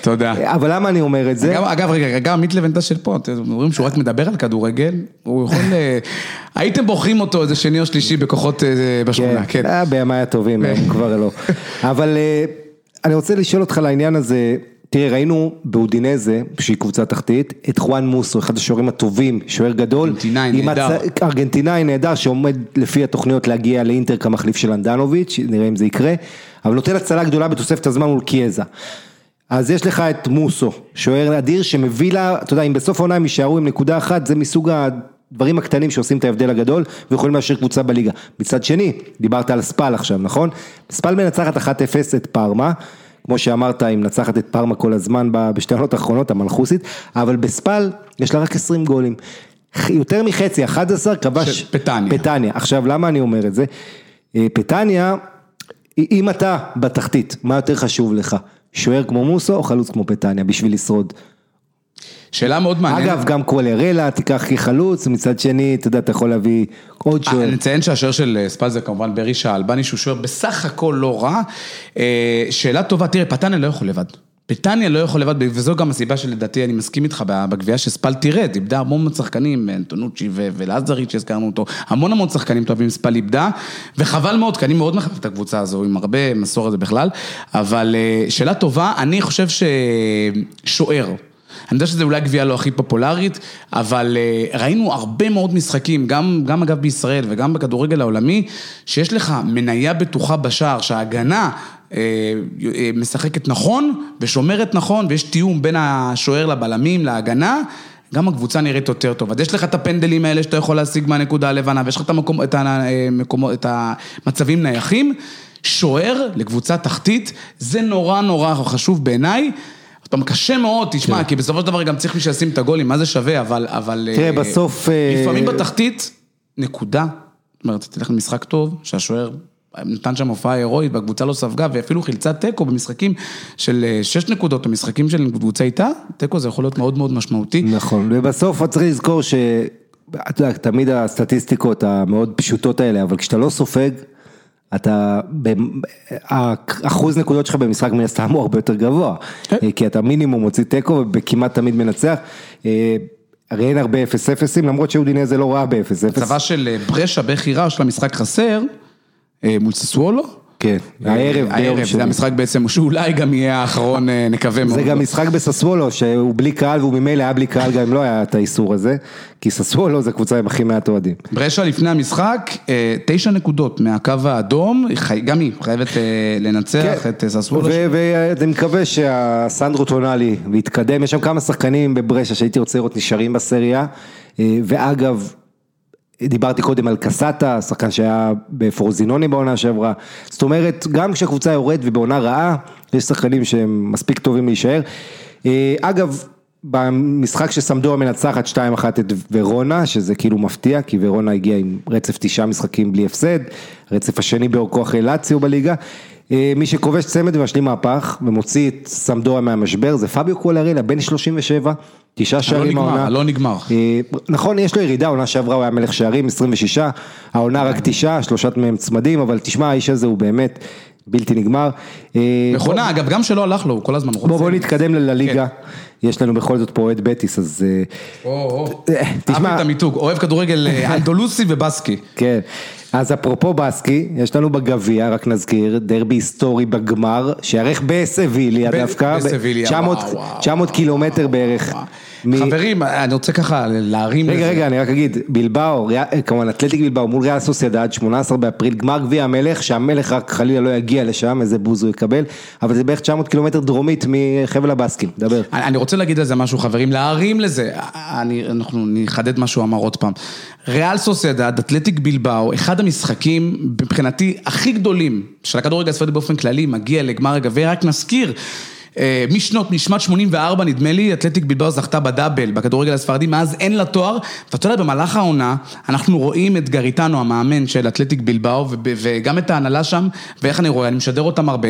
תודה. אבל למה אני אומר את זה? אגב, אגב, רגע, גם עמית לבנטה של פה, אתם אומרים שהוא רק מדבר על כדורגל, הוא יכול... אה, הייתם בוחרים אותו איזה שני או שלישי בכוחות אה, בשכונה, כן. אה, בימיי הטובים, כבר לא. אבל אני רוצה לשאול אותך לעניין הזה, תראה, ראינו באודינזה, שהיא קבוצה תחתית, את חואן מוסו, אחד השוערים הטובים, שוער גדול. ארגנטינאי נהדר. הצ- ארגנטינאי נהדר, שעומד לפי התוכניות להגיע לאינטר כמחליף של אנדנוביץ', נראה אם זה יקרה, אבל נותן הצלה גדולה בתוספת הזמן מול קיאזה. אז יש לך את מוסו, שוער אדיר שמביא לה, אתה יודע, אם בסוף העונה הם יישארו עם נקודה אחת, זה מסוג הדברים הקטנים שעושים את ההבדל הגדול, ויכולים להשאיר קבוצה בליגה. מצד שני, דיברת על ספל עכשיו, נכון? ספל מנצחת 1-0 את פארמה, כמו שאמרת, היא מנצחת את פארמה כל הזמן בשתי העונות האחרונות, המנחוסית, אבל בספל יש לה רק 20 גולים. יותר מחצי, 11 כבש פטניה. פטניה. עכשיו, למה אני אומר את זה? אה, פטניה, אם אתה בתחתית, מה יותר חשוב לך? שוער כמו מוסו או חלוץ כמו פטניה בשביל לשרוד? שאלה מאוד מעניינת. אגב, גם קואלרלה תיקח כחלוץ, מצד שני, אתה יודע, אתה יכול להביא עוד שוער. נציין שהשוער של אה, ספל זה כמובן ברישה אלבני, שהוא שוער בסך הכל לא רע. אה, שאלה טובה, תראה, פטניה לא יכול לבד. בריטניה לא יכול לבד, וזו גם הסיבה שלדעתי אני מסכים איתך בגבייה שספל תירד, איבדה המון מאוד שחקנים, אנטונוצ'י ולעזרית שהזכרנו אותו, המון המון שחקנים טובים ספל איבדה, וחבל מאוד, כי אני מאוד מחפש את הקבוצה הזו, עם הרבה מסורת בכלל, אבל אה, שאלה טובה, אני חושב ששוער. אני יודע שזו אולי הגבייה לא הכי פופולרית, אבל אה, ראינו הרבה מאוד משחקים, גם, גם אגב בישראל וגם בכדורגל העולמי, שיש לך מניה בטוחה בשער, שההגנה משחקת נכון ושומרת נכון, ויש תיאום בין השוער לבלמים להגנה. גם הקבוצה נראית יותר טוב. אז יש לך את הפנדלים האלה שאתה יכול להשיג מהנקודה הלבנה, ויש לך את, המקום, את, המקום, את המצבים נייחים. שוער לקבוצה תחתית, זה נורא נורא חשוב בעיניי. פעם קשה מאוד, תשמע, כן. כי בסופו של דבר גם צריך מי שישים את הגולים, מה זה שווה, אבל... אבל תראה, בסוף... לפעמים בתחתית, נקודה. זאת אומרת, תלך למשחק טוב, שהשוער נתן שם הופעה הירואית והקבוצה לא ספגה ואפילו חילצה תיקו במשחקים של אה, שש נקודות או משחקים של קבוצה איתה, תיקו זה יכול להיות מאוד מאוד משמעותי. נכון, ובסוף צריך לזכור ש... אתה יודע, תמיד הסטטיסטיקות המאוד פשוטות האלה, אבל כשאתה לא סופג, אתה, האחוז נקודות שלך במשחק מן הסתם הוא הרבה יותר גבוה, כן. אה, כי אתה מינימום מוציא תיקו וכמעט תמיד מנצח. אה, הרי אין הרבה 0-0, למרות שאודינזה לא ראה ב-0-0. הצבה של ברשה בחירה של המשחק חסר. אה, מול ססוולו. כן, הערב. הערב, זה המשחק בעצם, שאולי גם יהיה האחרון, אה, נקווה מאוד. זה גם משחק בססוולו, שהוא בלי קהל, והוא ממילא היה בלי קהל, גם אם לא היה את האיסור הזה, כי ססוולו זה קבוצה עם הכי מעט אוהדים. ברשה לפני המשחק, אה, תשע נקודות מהקו האדום, גם היא חייבת לנצח כן. את ססוולו. ואני מקווה שהסנדרו טונאלי, ויתקדם, יש שם כמה שחקנים בברשה שהייתי רוצה לראות נשארים בסריה, ואגב, דיברתי קודם על קסטה, שחקן שהיה בפורזינוני בעונה שעברה, זאת אומרת, גם כשהקבוצה יורדת ובעונה רעה, יש שחקנים שהם מספיק טובים להישאר. אה, אגב, במשחק שסמדורה מנצחת 2-1 את ורונה, שזה כאילו מפתיע, כי ורונה הגיעה עם רצף תשעה משחקים בלי הפסד, רצף השני באורכו אחרי לאציו בליגה. אה, מי שכובש צמד ומשלים מהפך ומוציא את סמדורה מהמשבר זה פביו קולרילה, בן 37, תשעה שערים העונה. לא נגמר. אה, נכון, יש לו ירידה, העונה שעברה הוא היה מלך שערים, 26, העונה רק תשעה, שלושת מהם צמדים, אבל תשמע, האיש הזה הוא באמת בלתי נגמר. אה, נכונה, אגב, גם שלא הלך לו, הוא כל הזמן רוצה. בוא נתקדם לליגה, כן. יש לנו בכל זאת פה אוהד בטיס, אז... תשמע... אהבתי את המיתוג, אוהב כדורגל אנדולוסי ובסקי. כן. אז אפרופו בסקי, יש לנו בגביע, רק נזכיר, דרבי היסטורי בגמר, שיארך בסביליה דווקא, 900 קילומטר בערך. חברים, אני רוצה ככה להרים רגע, רגע, אני רק אגיד, בלבאו, כמובן אתלטיק בלבאו מול ריאל סוסיידד, 18 באפריל, גמר גביע המלך, שהמלך רק חלילה לא יגיע לשם, איזה בוז הוא יקבל, אבל זה בערך 900 קילומטר דרומית מחבל הבאסקים, דבר. אני רוצה להגיד על זה משהו, חברים, להרים לזה, אנחנו נחדד מה שהוא אמר עוד פעם. ריאל סוסיידד, אתלטיק בלבאו, אחד המשחקים מבחינתי הכי גדולים של הכדורגל הספרדי באופן כללי, מגיע לגמר הגביע, רק נזכיר. אה, משנות, משמת 84 נדמה לי, אתלטיק בלבאו זכתה בדאבל בכדורגל הספרדי, מאז אין לה תואר, ואתה יודע, במהלך העונה, אנחנו רואים את גריטנו, המאמן של אתלטיק בלבאו, וגם את ההנהלה שם, ואיך אני רואה, אני משדר אותם הרבה,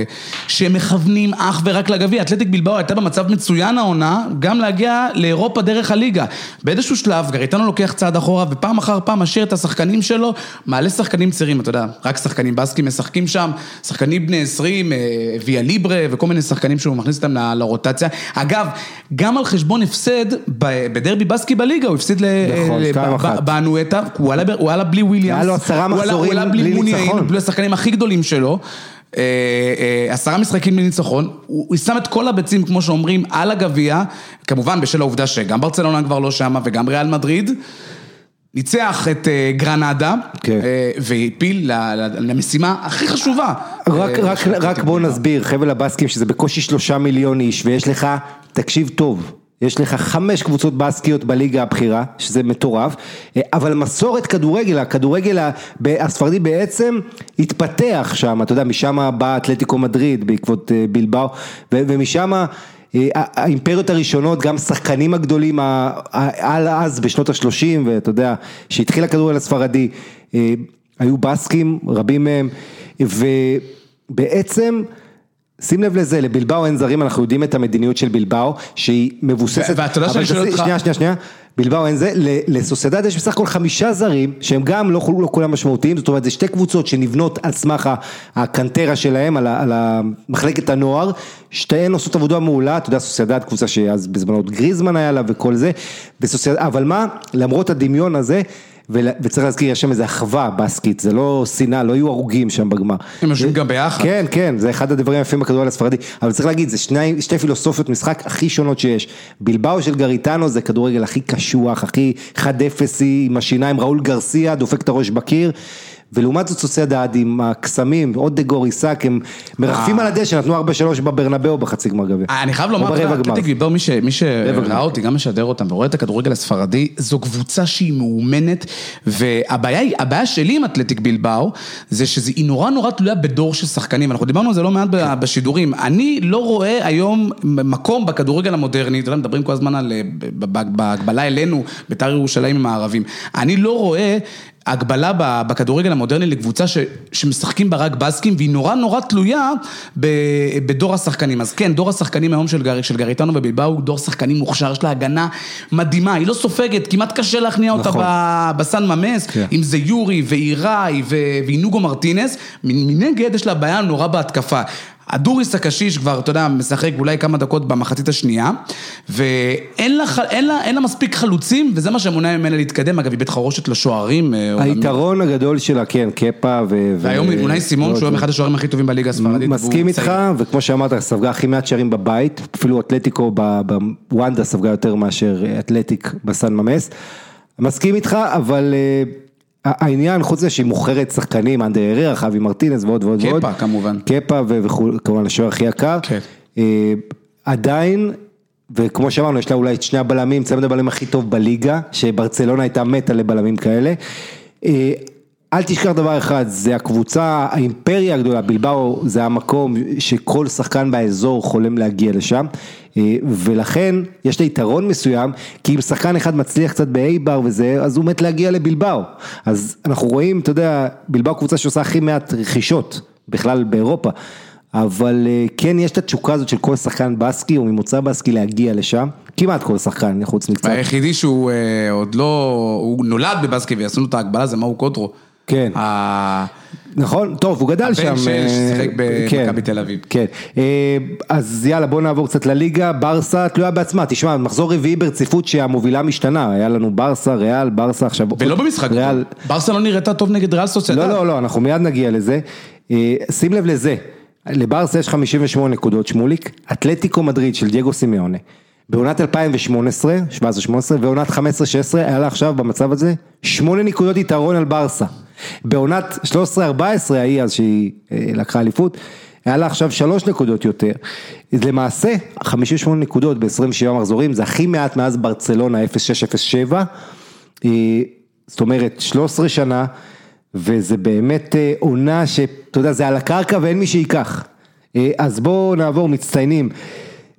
שהם מכוונים אך ורק לגביע, אתלטיק בלבאו הייתה במצב מצוין העונה, גם להגיע לאירופה דרך הליגה. באיזשהו שלב, גריטנו לוקח צעד אחורה, ופעם אחר פעם משאיר את השחקנים שלו, מעלה שחקנים צעירים, אתה יודע, רק שחקנים בסקים משחקים שם, שחקנים בני 20, אה, ויה ליברה, וכל מיני שחקנים שהוא מכניס אותם לרוטציה. אגב, גם על חשבון הפסד, בדרבי בסקי בליגה הוא הפסיד באנואטה, הוא עלה בלי וויליאמס. היה לו עשרה מחזורים בלי ניצחון. בלי השחקנים הכי גדולים שלו. אה, אה, עשרה משחקים לניצחון, הוא שם את כל הביצים, כמו שאומרים, על הגביע, כמובן בשל העובדה שגם ברצלונה כבר לא שמה וגם ריאל מדריד. ניצח את אה, גרנדה, כן. אה, והפיל למשימה הכי חשובה. רק, רק, רק בוא נסביר, חבל הבסקים שזה בקושי שלושה מיליון איש, ויש לך, תקשיב טוב, יש לך חמש קבוצות בסקיות בליגה הבכירה, שזה מטורף, אה, אבל מסורת כדורגל, הכדורגל הספרדי בעצם התפתח שם, אתה יודע, משם בא אתלטיקו מדריד בעקבות בלבאו, ומשם... אה, האימפריות הראשונות, גם שחקנים הגדולים על אז בשנות ה-30, ואתה יודע, שהתחיל הכדורגל הספרדי, אה, היו בסקים, רבים מהם, ובעצם שים לב לזה, לבלבאו אין זרים, אנחנו יודעים את המדיניות של בלבאו, שהיא מבוססת... ואתה יודע שאני שואל אותך- שנייה, שנייה, שנייה. בלבאו אין זה, לסוסיידד יש בסך הכל חמישה זרים, שהם גם לא, לא כולם משמעותיים, זאת אומרת, זה שתי קבוצות שנבנות על סמך הקנטרה שלהם, על, על מחלקת הנוער, שתיהן עושות עבודה מעולה, אתה יודע, סוסיידד קבוצה שאז בזמנו עוד גריזמן היה לה וכל זה, בסוסיידד, אבל מה, למרות הדמיון הזה, וצריך להזכיר, יש שם איזה אחווה בסקית, זה לא שנאה, לא יהיו הרוגים שם בגמר. הם יושבים גם ביחד. כן, כן, זה אחד הדברים היפים בכדורגל הספרדי, אבל צריך להגיד, זה שני, שתי פילוסופיות משחק הכי שונות שיש. בלבאו של גריטנו זה כדורגל הכי קשוח, הכי חד אפסי, עם השיניים, ראול גרסיה, דופק את הראש בקיר. ולעומת זאת סוסיידד עם הקסמים, עוד דגור עיסק, הם מרחפים אה. על הדשא, נתנו 4-3 בברנבאו בחצי גמר גביע. אני חייב לומר. אתלטיק בלבאו, מי. שראה אותי גם משדר אותם ורואה את הכדורגל הספרדי, זו קבוצה שהיא מאומנת, והבעיה שלי עם אתלטיק בלבאו, זה שהיא נורא נורא תלויה בדור של שחקנים, אנחנו דיברנו על זה לא מעט ב- בשידורים, אני לא רואה היום מקום בכדורגל המודרני, אתה יודע, מדברים כל הזמן על, אה, בהגבלה אלינו, בית"ר ירושלים עם הערבים, אני לא רואה... הגבלה בכדורגל המודרני לקבוצה ש, שמשחקים בה רק בסקים והיא נורא נורא תלויה ב, בדור השחקנים. אז כן, דור השחקנים היום של, גר, של גריטנו ובלבאו הוא דור שחקנים מוכשר, יש לה הגנה מדהימה, היא לא סופגת, כמעט קשה להכניע אותה נכון. ב- בסן ממס, כן. אם זה יורי ואיראי ואינוגו מרטינס, מנגד יש לה בעיה נורא בהתקפה. הדוריס הקשיש כבר, אתה יודע, משחק אולי כמה דקות במחצית השנייה, ואין לה, אין לה, אין לה מספיק חלוצים, וזה מה שמונע ממנה להתקדם. אגב, היא בית חרושת לשוערים. אה. היתרון הגדול שלה, כן, קפה ו... והיום ו- אונאי סימון, שהוא היום אחד השוערים הכי טובים בליגה הספרדית. מסכים איתך. וכמו שאמרת, ספגה הכי מעט שערים בבית, אפילו אתלטיקו בוונדה ספגה יותר מאשר אתלטיק בסן ממס. מסכים איתך, אבל אה, העניין, חוץ מזה שהיא מוכרת שחקנים, אנדר אררה, חווי מרטינס ועוד ועוד קפה, ועוד. כמובן. קפה וכמובן השוער הכי יקר. כן. אה, עדיין, וכמו שאמרנו, יש לה אולי את שני הבלמים, צמד הבלמים הכי טוב בליגה, שברצלונה הייתה מתה לבלמים כאלה. אה, אל תשכח דבר אחד, זה הקבוצה, האימפריה הגדולה, בלבאו זה המקום שכל שחקן באזור חולם להגיע לשם, ולכן יש לה יתרון מסוים, כי אם שחקן אחד מצליח קצת באייבר וזה, אז הוא מת להגיע לבלבאו. אז אנחנו רואים, אתה יודע, בלבאו קבוצה שעושה הכי מעט רכישות, בכלל באירופה. אבל אה, כן יש את התשוקה הזאת של כל שחקן בסקי או ממוצא בסקי להגיע לשם, כמעט כל שחקן חוץ מקצת. היחידי שהוא אה, עוד לא, הוא נולד בבסקי ויעשו לו את ההגבלה, זה מאו קוטרו. כן. ה- נכון, טוב, הוא גדל הבן שם. של אה, ששיחק כן, במכבי תל אביב. כן, אה, אז יאללה בוא נעבור קצת לליגה, ברסה תלויה בעצמה, תשמע, מחזור רביעי ברציפות שהמובילה משתנה, היה לנו ברסה, ריאל, ברסה עכשיו. ולא במשחק ריאל. ברסה לא נראתה טוב נגד ריאל סוסיידד. לא, לא, לא, אנחנו מיד נגיע לזה. אה, שים לב לזה, לברסה יש 58 נקודות שמוליק, אתלטיקו מדריד של דייגו סימיונה. בעונת 2018, 17-18 ועונת 15-16 היה לה עכשיו במצב הזה 8 נקודות יתרון על ברסה. בעונת 13-14 ההיא אז שהיא אה, לקחה אליפות, היה לה עכשיו 3 נקודות יותר. למעשה 58 נקודות ב-27 מחזורים זה הכי מעט מאז ברצלונה 06-07. אה, זאת אומרת 13 שנה. וזה באמת אה, עונה שאתה יודע, זה על הקרקע ואין מי שייקח. אז בואו נעבור מצטיינים.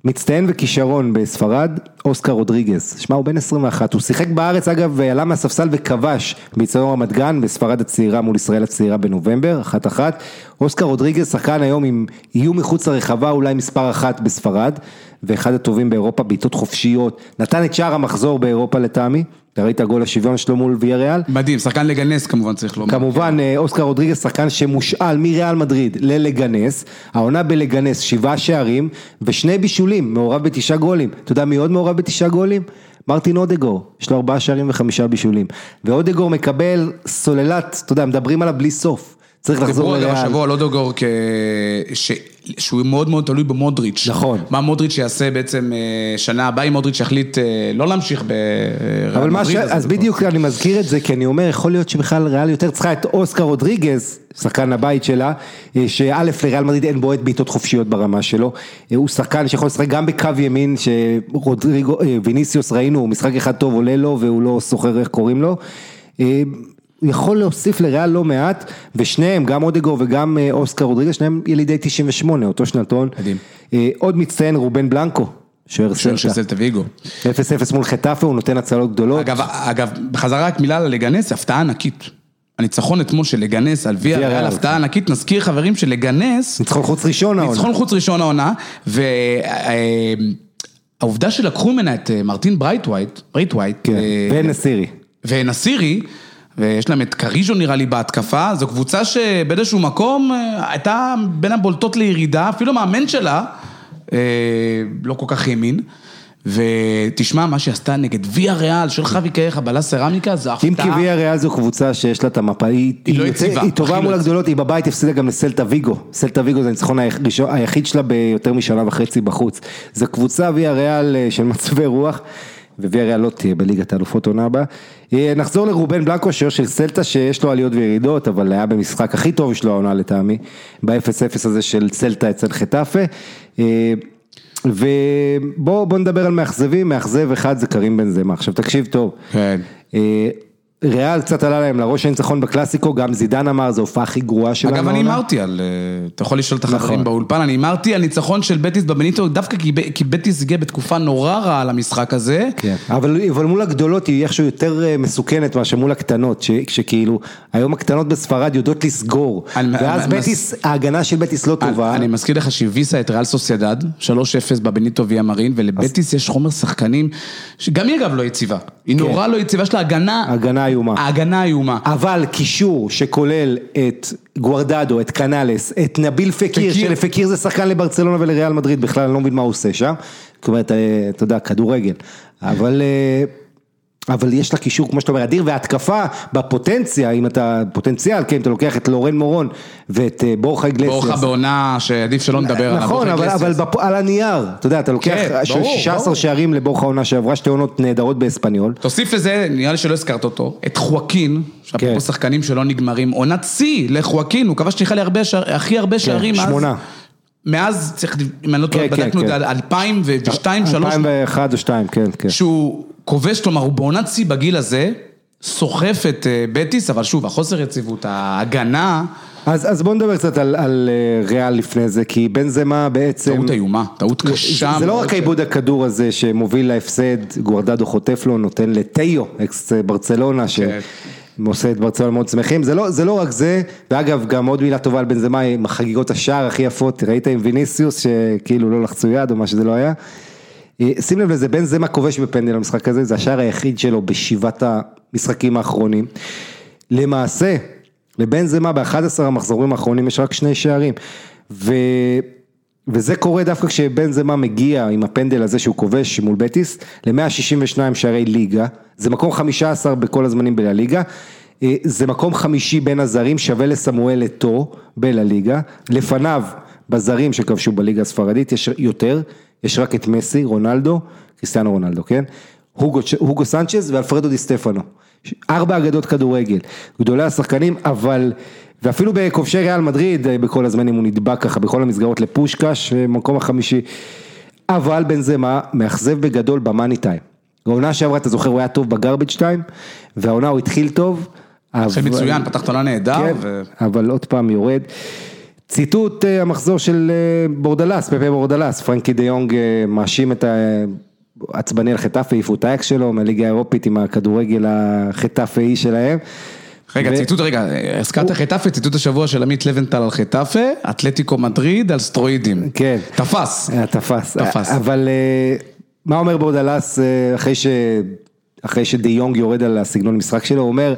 מצטיין וכישרון בספרד, אוסקר רודריגז. שמע, הוא בן 21, הוא שיחק בארץ אגב, עלה מהספסל וכבש באיצטדיון רמת גן בספרד הצעירה מול ישראל הצעירה בנובמבר, אחת אחת. אוסקר רודריגז שחקן היום עם איום מחוץ לרחבה, אולי מספר אחת בספרד, ואחד הטובים באירופה, בעיטות חופשיות. נתן את שער המחזור באירופה לטעמי, אתה ראית גול השוויון שלו מול ויאריאל? מדהים, שחקן לגנס כמובן צריך לומר. כמובן אה, אוסקר רודריגז שחקן שמושאל מריאל מדריד ללגנס, העונה בלגנס שבעה שערים ושני בישולים, מעורב בתשעה גולים, אתה יודע מי עוד מעורב בתשעה גולים? מרטין אודגור, יש לו ארבעה שערים וחמישה בישולים, ואודגור מקבל סוללת, אתה יודע, מדברים עליו בלי סוף, צריך לחזור דיברו אגב לריאל. השבוע על אודוגור כ... שהוא מאוד מאוד תלוי במודריץ'. נכון. מה מודריץ' יעשה בעצם אה, שנה הבאה, אם מודריץ' יחליט אה, לא להמשיך ב... אבל מה ש... אז בדיוק אני מזכיר את זה, כי אני אומר, יכול להיות שבכלל ריאל יותר צריכה את אוסקר רודריגז, שחקן הבית שלה, אה, שא' לריאל מדריד אין בועט בעיטות חופשיות ברמה שלו, הוא שחקן שיכול לשחק גם בקו ימין, שרודריגו, ויניסיוס ראינו, משחק אחד טוב עולה לו והוא לא סוחר איך קוראים לו. אה, הוא יכול להוסיף לריאל לא מעט, ושניהם, גם אודגור וגם אה, אוסקר רודריגז, שניהם ילידי 98, אותו שנתון. מדהים. אה, עוד מצטיין רובן בלנקו, שוער סלטה. סלטה ויגו. 0-0 מול חטאפה, הוא נותן הצלות גדולות. אגב, אגב, בחזרה רק מילה על לגנס, הפתעה ענקית. הניצחון אתמול של לגנס על ויה ריאל, הפתעה ענקית, נזכיר חברים שלגנס, ניצחון חוץ ראשון העונה. ניצחון חוץ ראשון העונה, והעובדה שלקחו ממנה את אה, מרטין ברייטווייט, ברייטווייט, כן, אה, אן נסירי. אן נסירי, ויש להם את קריז'ו נראה לי בהתקפה, זו קבוצה שבאיזשהו מקום אה, הייתה בין הבולטות לירידה, אפילו המאמן שלה אה, לא כל כך האמין. ותשמע, מה שעשתה נגד ויה ריאל של חווי קרח, הבלה סרמיקה, זו הפתעה. אם כי ויה ריאל זו קבוצה שיש לה את המפה, היא, היא לא יוצא- יציבה, היא טובה הכי מול לא הגדולות, היא בבית הפסידה גם לסלטה ויגו, סלטה ויגו זה הניצחון היחיד- היחיד שלה ביותר משנה וחצי בחוץ, זו קבוצה ויה ריאל אה, של מצבי רוח, וויה ריאל לא תהיה בליגת האלופות עונה הבאה. אה, נחזור לרובן בלנקו, השוער של סלטה שיש לו עליות וירידות, אבל היה במשחק הכי טוב שלו העונה לטעמי, ב-0-0 הזה של סלטה אצל חטאפה. אה, ובואו בוא נדבר על מאכזבים, מאכזב אחד זה קרים בן זמה, עכשיו תקשיב טוב. כן. ריאל קצת עלה להם לראש הניצחון בקלאסיקו, גם זידן אמר, זו הופעה הכי גרועה שלנו. אגב, אני. הימרתי על, אה, אתה יכול לשאול את החברים נכון. באולפן, אני הימרתי על ניצחון של בטיס בבניטו, דווקא כי בטיס הגיע בתקופה נורא רעה למשחק הזה. כן, אבל, מול הגדולות היא איכשהו יותר אה, מסוכנת מאשר מול הקטנות, שכאילו, היום הקטנות בספרד יודעות לסגור, ואז בטיס, ההגנה של בטיס לא טובה. אני, מזכיר לך שהביסה את ריאל סוסיידד, 3-0 בבניטו ויה מרין, ולבטיס יש חומר שחקנים, שגם היא אגב לא יציבה. היא כן. נורא לא יציבה, יש לה הגנה איומה. ההגנה איומה. אבל קישור שכולל את גוארדדו, את קנאלס, את נביל פקיר, פקיר. שלפקיר זה שחקן לברצלונה ולריאל מדריד, בכלל אני לא מבין מה הוא עושה שם, זאת אומרת, אה, אתה יודע, כדורגל, אבל... אבל יש לה קישור, כמו שאתה אומר, אדיר, והתקפה בפוטנציה, אם אתה, פוטנציאל, כן, אם אתה לוקח את לורן מורון ואת אה, בורחה איגלסיאס. בורחה בעונה שעדיף שלא נדבר עליו. נכון, אבל, אבל בפ... על הנייר, אתה יודע, אתה לוקח כן, ברור, 16 ברור. שערים לבורחה עונה שעברה שתי עונות נהדרות באספניול. תוסיף לזה, נראה לי שלא הזכרת אותו, את חואקין, כן. שאפרופו שחקנים שלא נגמרים, עונת שיא לחואקין, הוא כבש נראה לי הרבה שער- הכי הרבה שערים מאז. כן, שמונה. מאז, צריך, אם אני לא טועה, כן, בדקנו את כן. זה, 2002, 2003, 2001 או 2, כן, כן. שהוא כובש, כלומר הוא בעונת שיא בגיל הזה, סוחף את אה, בטיס, אבל שוב, החוסר יציבות, ההגנה, אז, אז בוא נדבר קצת על, על אה, ריאל לפני זה, כי בן זמה בעצם... טעות איומה, טעות קשה. זה, זה לא רק ש- העיבוד הכדור הזה שמוביל להפסד, גוארדדו חוטף לו, נותן לתיו, אקס ברצלונה, כן. שעושה את ברצלונה מאוד שמחים, זה לא, זה לא רק זה, ואגב גם עוד מילה טובה על בן זמה עם חגיגות השער הכי יפות, ראית עם ויניסיוס שכאילו לא לחצו יד או מה שזה לא היה. אה, שים לב לזה, בן זמה כובש בפנדל המשחק הזה, זה השער היחיד שלו בשבעת המשחקים האחרונים. למעשה, לבן זמה ב-11 המחזורים האחרונים יש רק שני שערים. ו... וזה קורה דווקא כשבן זמה מגיע עם הפנדל הזה שהוא כובש מול בטיס ל-162 שערי ליגה, זה מקום 15 בכל הזמנים בלליגה, אה, זה מקום חמישי בין הזרים, שווה לסמואל אתו בלליגה, לפניו בזרים שכבשו בליגה הספרדית יש יותר, יש רק את מסי, רונלדו, קריסטיאנו רונלדו, כן? הוגו, הוגו סנצ'ז ואלפרדו די סטפנו, ארבע אגדות כדורגל, גדולי השחקנים, אבל, ואפילו בכובשי ריאל מדריד אה, בכל הזמנים הוא נדבק ככה בכל המסגרות לפושקש, מקום החמישי, אבל בן זמה מאכזב בגדול במאני טיים. העונה שעברה, אתה זוכר, הוא היה טוב בגרביג' טיים, והעונה הוא התחיל טוב. התחיל אבל- מצוין, פתח עונה נהדר. כן, ו- אבל עוד פעם יורד. ציטוט אה, המחזור של אה, בורדלס, פפה בורדלס, פרנקי דה יונג מאשים את העצבני על חטאפה, העיפו את האקס שלו מהליגה האירופית עם הכדורגל החטאפאי שלהם. רגע, ציטוט, רגע, הזכרת חטאפה, ציטוט השבוע של עמית לוינטל על חטאפה, אתלטיקו מדריד על סטרואידים. כן. תפס. היה תפס. תפס. אבל אה, מה אומר בורדלס אה, אחרי ש... אחרי שדה יונג יורד על הסגנון משחק שלו, הוא אומר,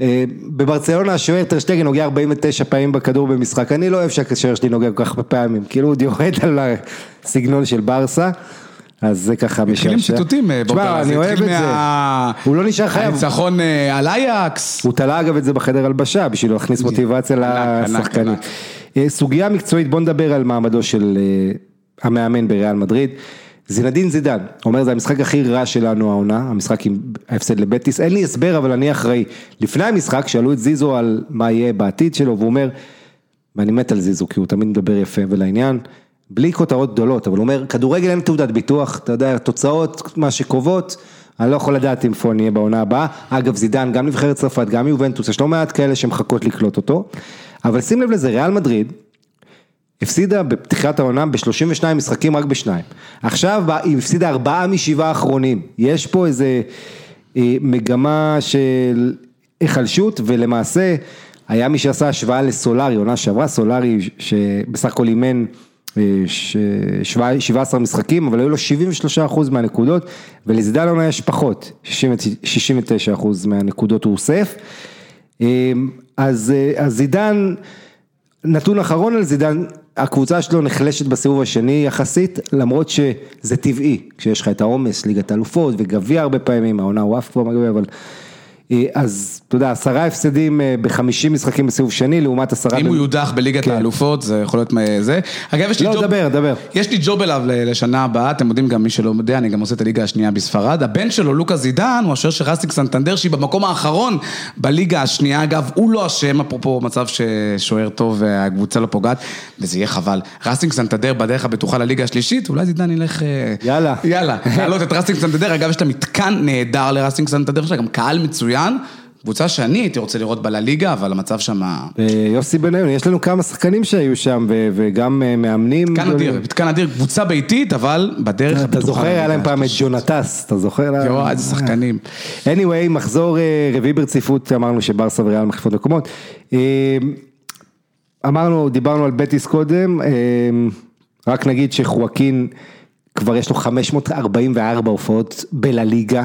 אה, בברצלונה השוער טרשטגן נוגע 49 פעמים בכדור במשחק, אני לא אוהב שהשוער שלי נוגע כל כך הרבה פעמים, כאילו הוא יורד על הסגנון של ברסה, אז זה ככה משעשע. ציטוטים, אה, תשמע, בורדלס, אני אוהב את זה. הוא לא נשאר חייב. הניצחון אה, על אייקס. הוא תלה אגב את זה בחדר הלבשה בשביל להכניס מוטיבציה לשחקנים. אה, סוגיה מקצועית, בוא נדבר על מעמדו של אה, המאמן בריאל מדריד. זינדין זידן, אומר זה המשחק הכי רע שלנו העונה, המשחק עם ההפסד לבטיס, אין לי הסבר אבל אני אחראי. לפני המשחק שאלו את זיזו על מה יהיה בעתיד שלו והוא אומר, ואני מת על זיזו כי הוא תמיד מדבר יפה ולעניין, בלי כותרות גדולות, אבל הוא אומר, כדורגל אין תעודת ביטוח, אתה יודע, תוצאות, מה שקובעות, אני לא יכול לדעת איפה אני אהיה בעונה הבאה. אגב, זידן, גם נבחרת צרפת, גם יובנטוס, יש לא מעט כאלה שמחכות לקלוט אותו, אבל שים לב לזה, ריאל מדריד, הפסידה בפתיחת העונה ב-32 משחקים רק בשניים. עכשיו היא הפסידה ארבעה משבעה האחרונים. יש פה איזה אה, מגמה של היחלשות, ולמעשה היה מי שעשה השוואה לסולארי, עונה שעברה, סולארי שבסך הכל אימן 17 משחקים, אבל היו לו 73% מהנקודות, ולזידן עונה יש פחות, 69% מהנקודות הוא אוסף. אה, אז, אה, אז זידן, נתון אחרון על זידן, הקבוצה שלו נחלשת בסיבוב השני יחסית, למרות שזה טבעי, כשיש לך את העומס, ליגת האלופות וגביע הרבה פעמים, העונה הוא עף כבר מהגביע, אבל... אה, אז אתה יודע, עשרה הפסדים אה, בחמישים משחקים בסיבוב שני, לעומת עשרה... אם ב- הוא יודח בליגת כן. האלופות, זה יכול להיות מה- זה. אגב, יש לי לא, ג'וב... דבר, דבר. יש לי ג'וב אליו לשנה הבאה, אתם יודעים גם מי שלא יודע, אני גם עושה את הליגה השנייה בספרד. הבן שלו, לוקה זידן, הוא השוער של רסטיק סנטנדר, שהיא במקום האחרון בליגה השנייה. אגב, הוא לא אשם, אפרופו מצב ששוער טוב והקבוצה לא פוגעת, וזה יהיה חבל. ראסינג סנטנדר בדרך הבטוחה לליגה השלישית, אולי זידן ילך... אה, יאללה. יאללה, להעלות את ראסינג סנטנדר, אגב יש לה מתקן נהדר לראסינג סנטנדר, יש לה גם קהל מצוין, קבוצה שאני הייתי רוצה לראות בה לליגה, אבל המצב שם... אה, יוסי בניון, יש לנו כמה שחקנים שהיו שם, ו- וגם אה, מאמנים. מתקן אדיר, מתקן אדיר, קבוצה ביתית, אבל בדרך אתה זוכר, היה להם פעם את ג'ונטס, אתה זוכר? יואו, איזה שחקנים. anyway, מחזור אה, רביעי ברציפות, אמרנו שברסה וריאל מחליפות מקומות. אה, אמרנו, דיברנו על בטיס קודם, אה, רק נגיד שחואקין כבר יש לו 544 הופעות בלליגה.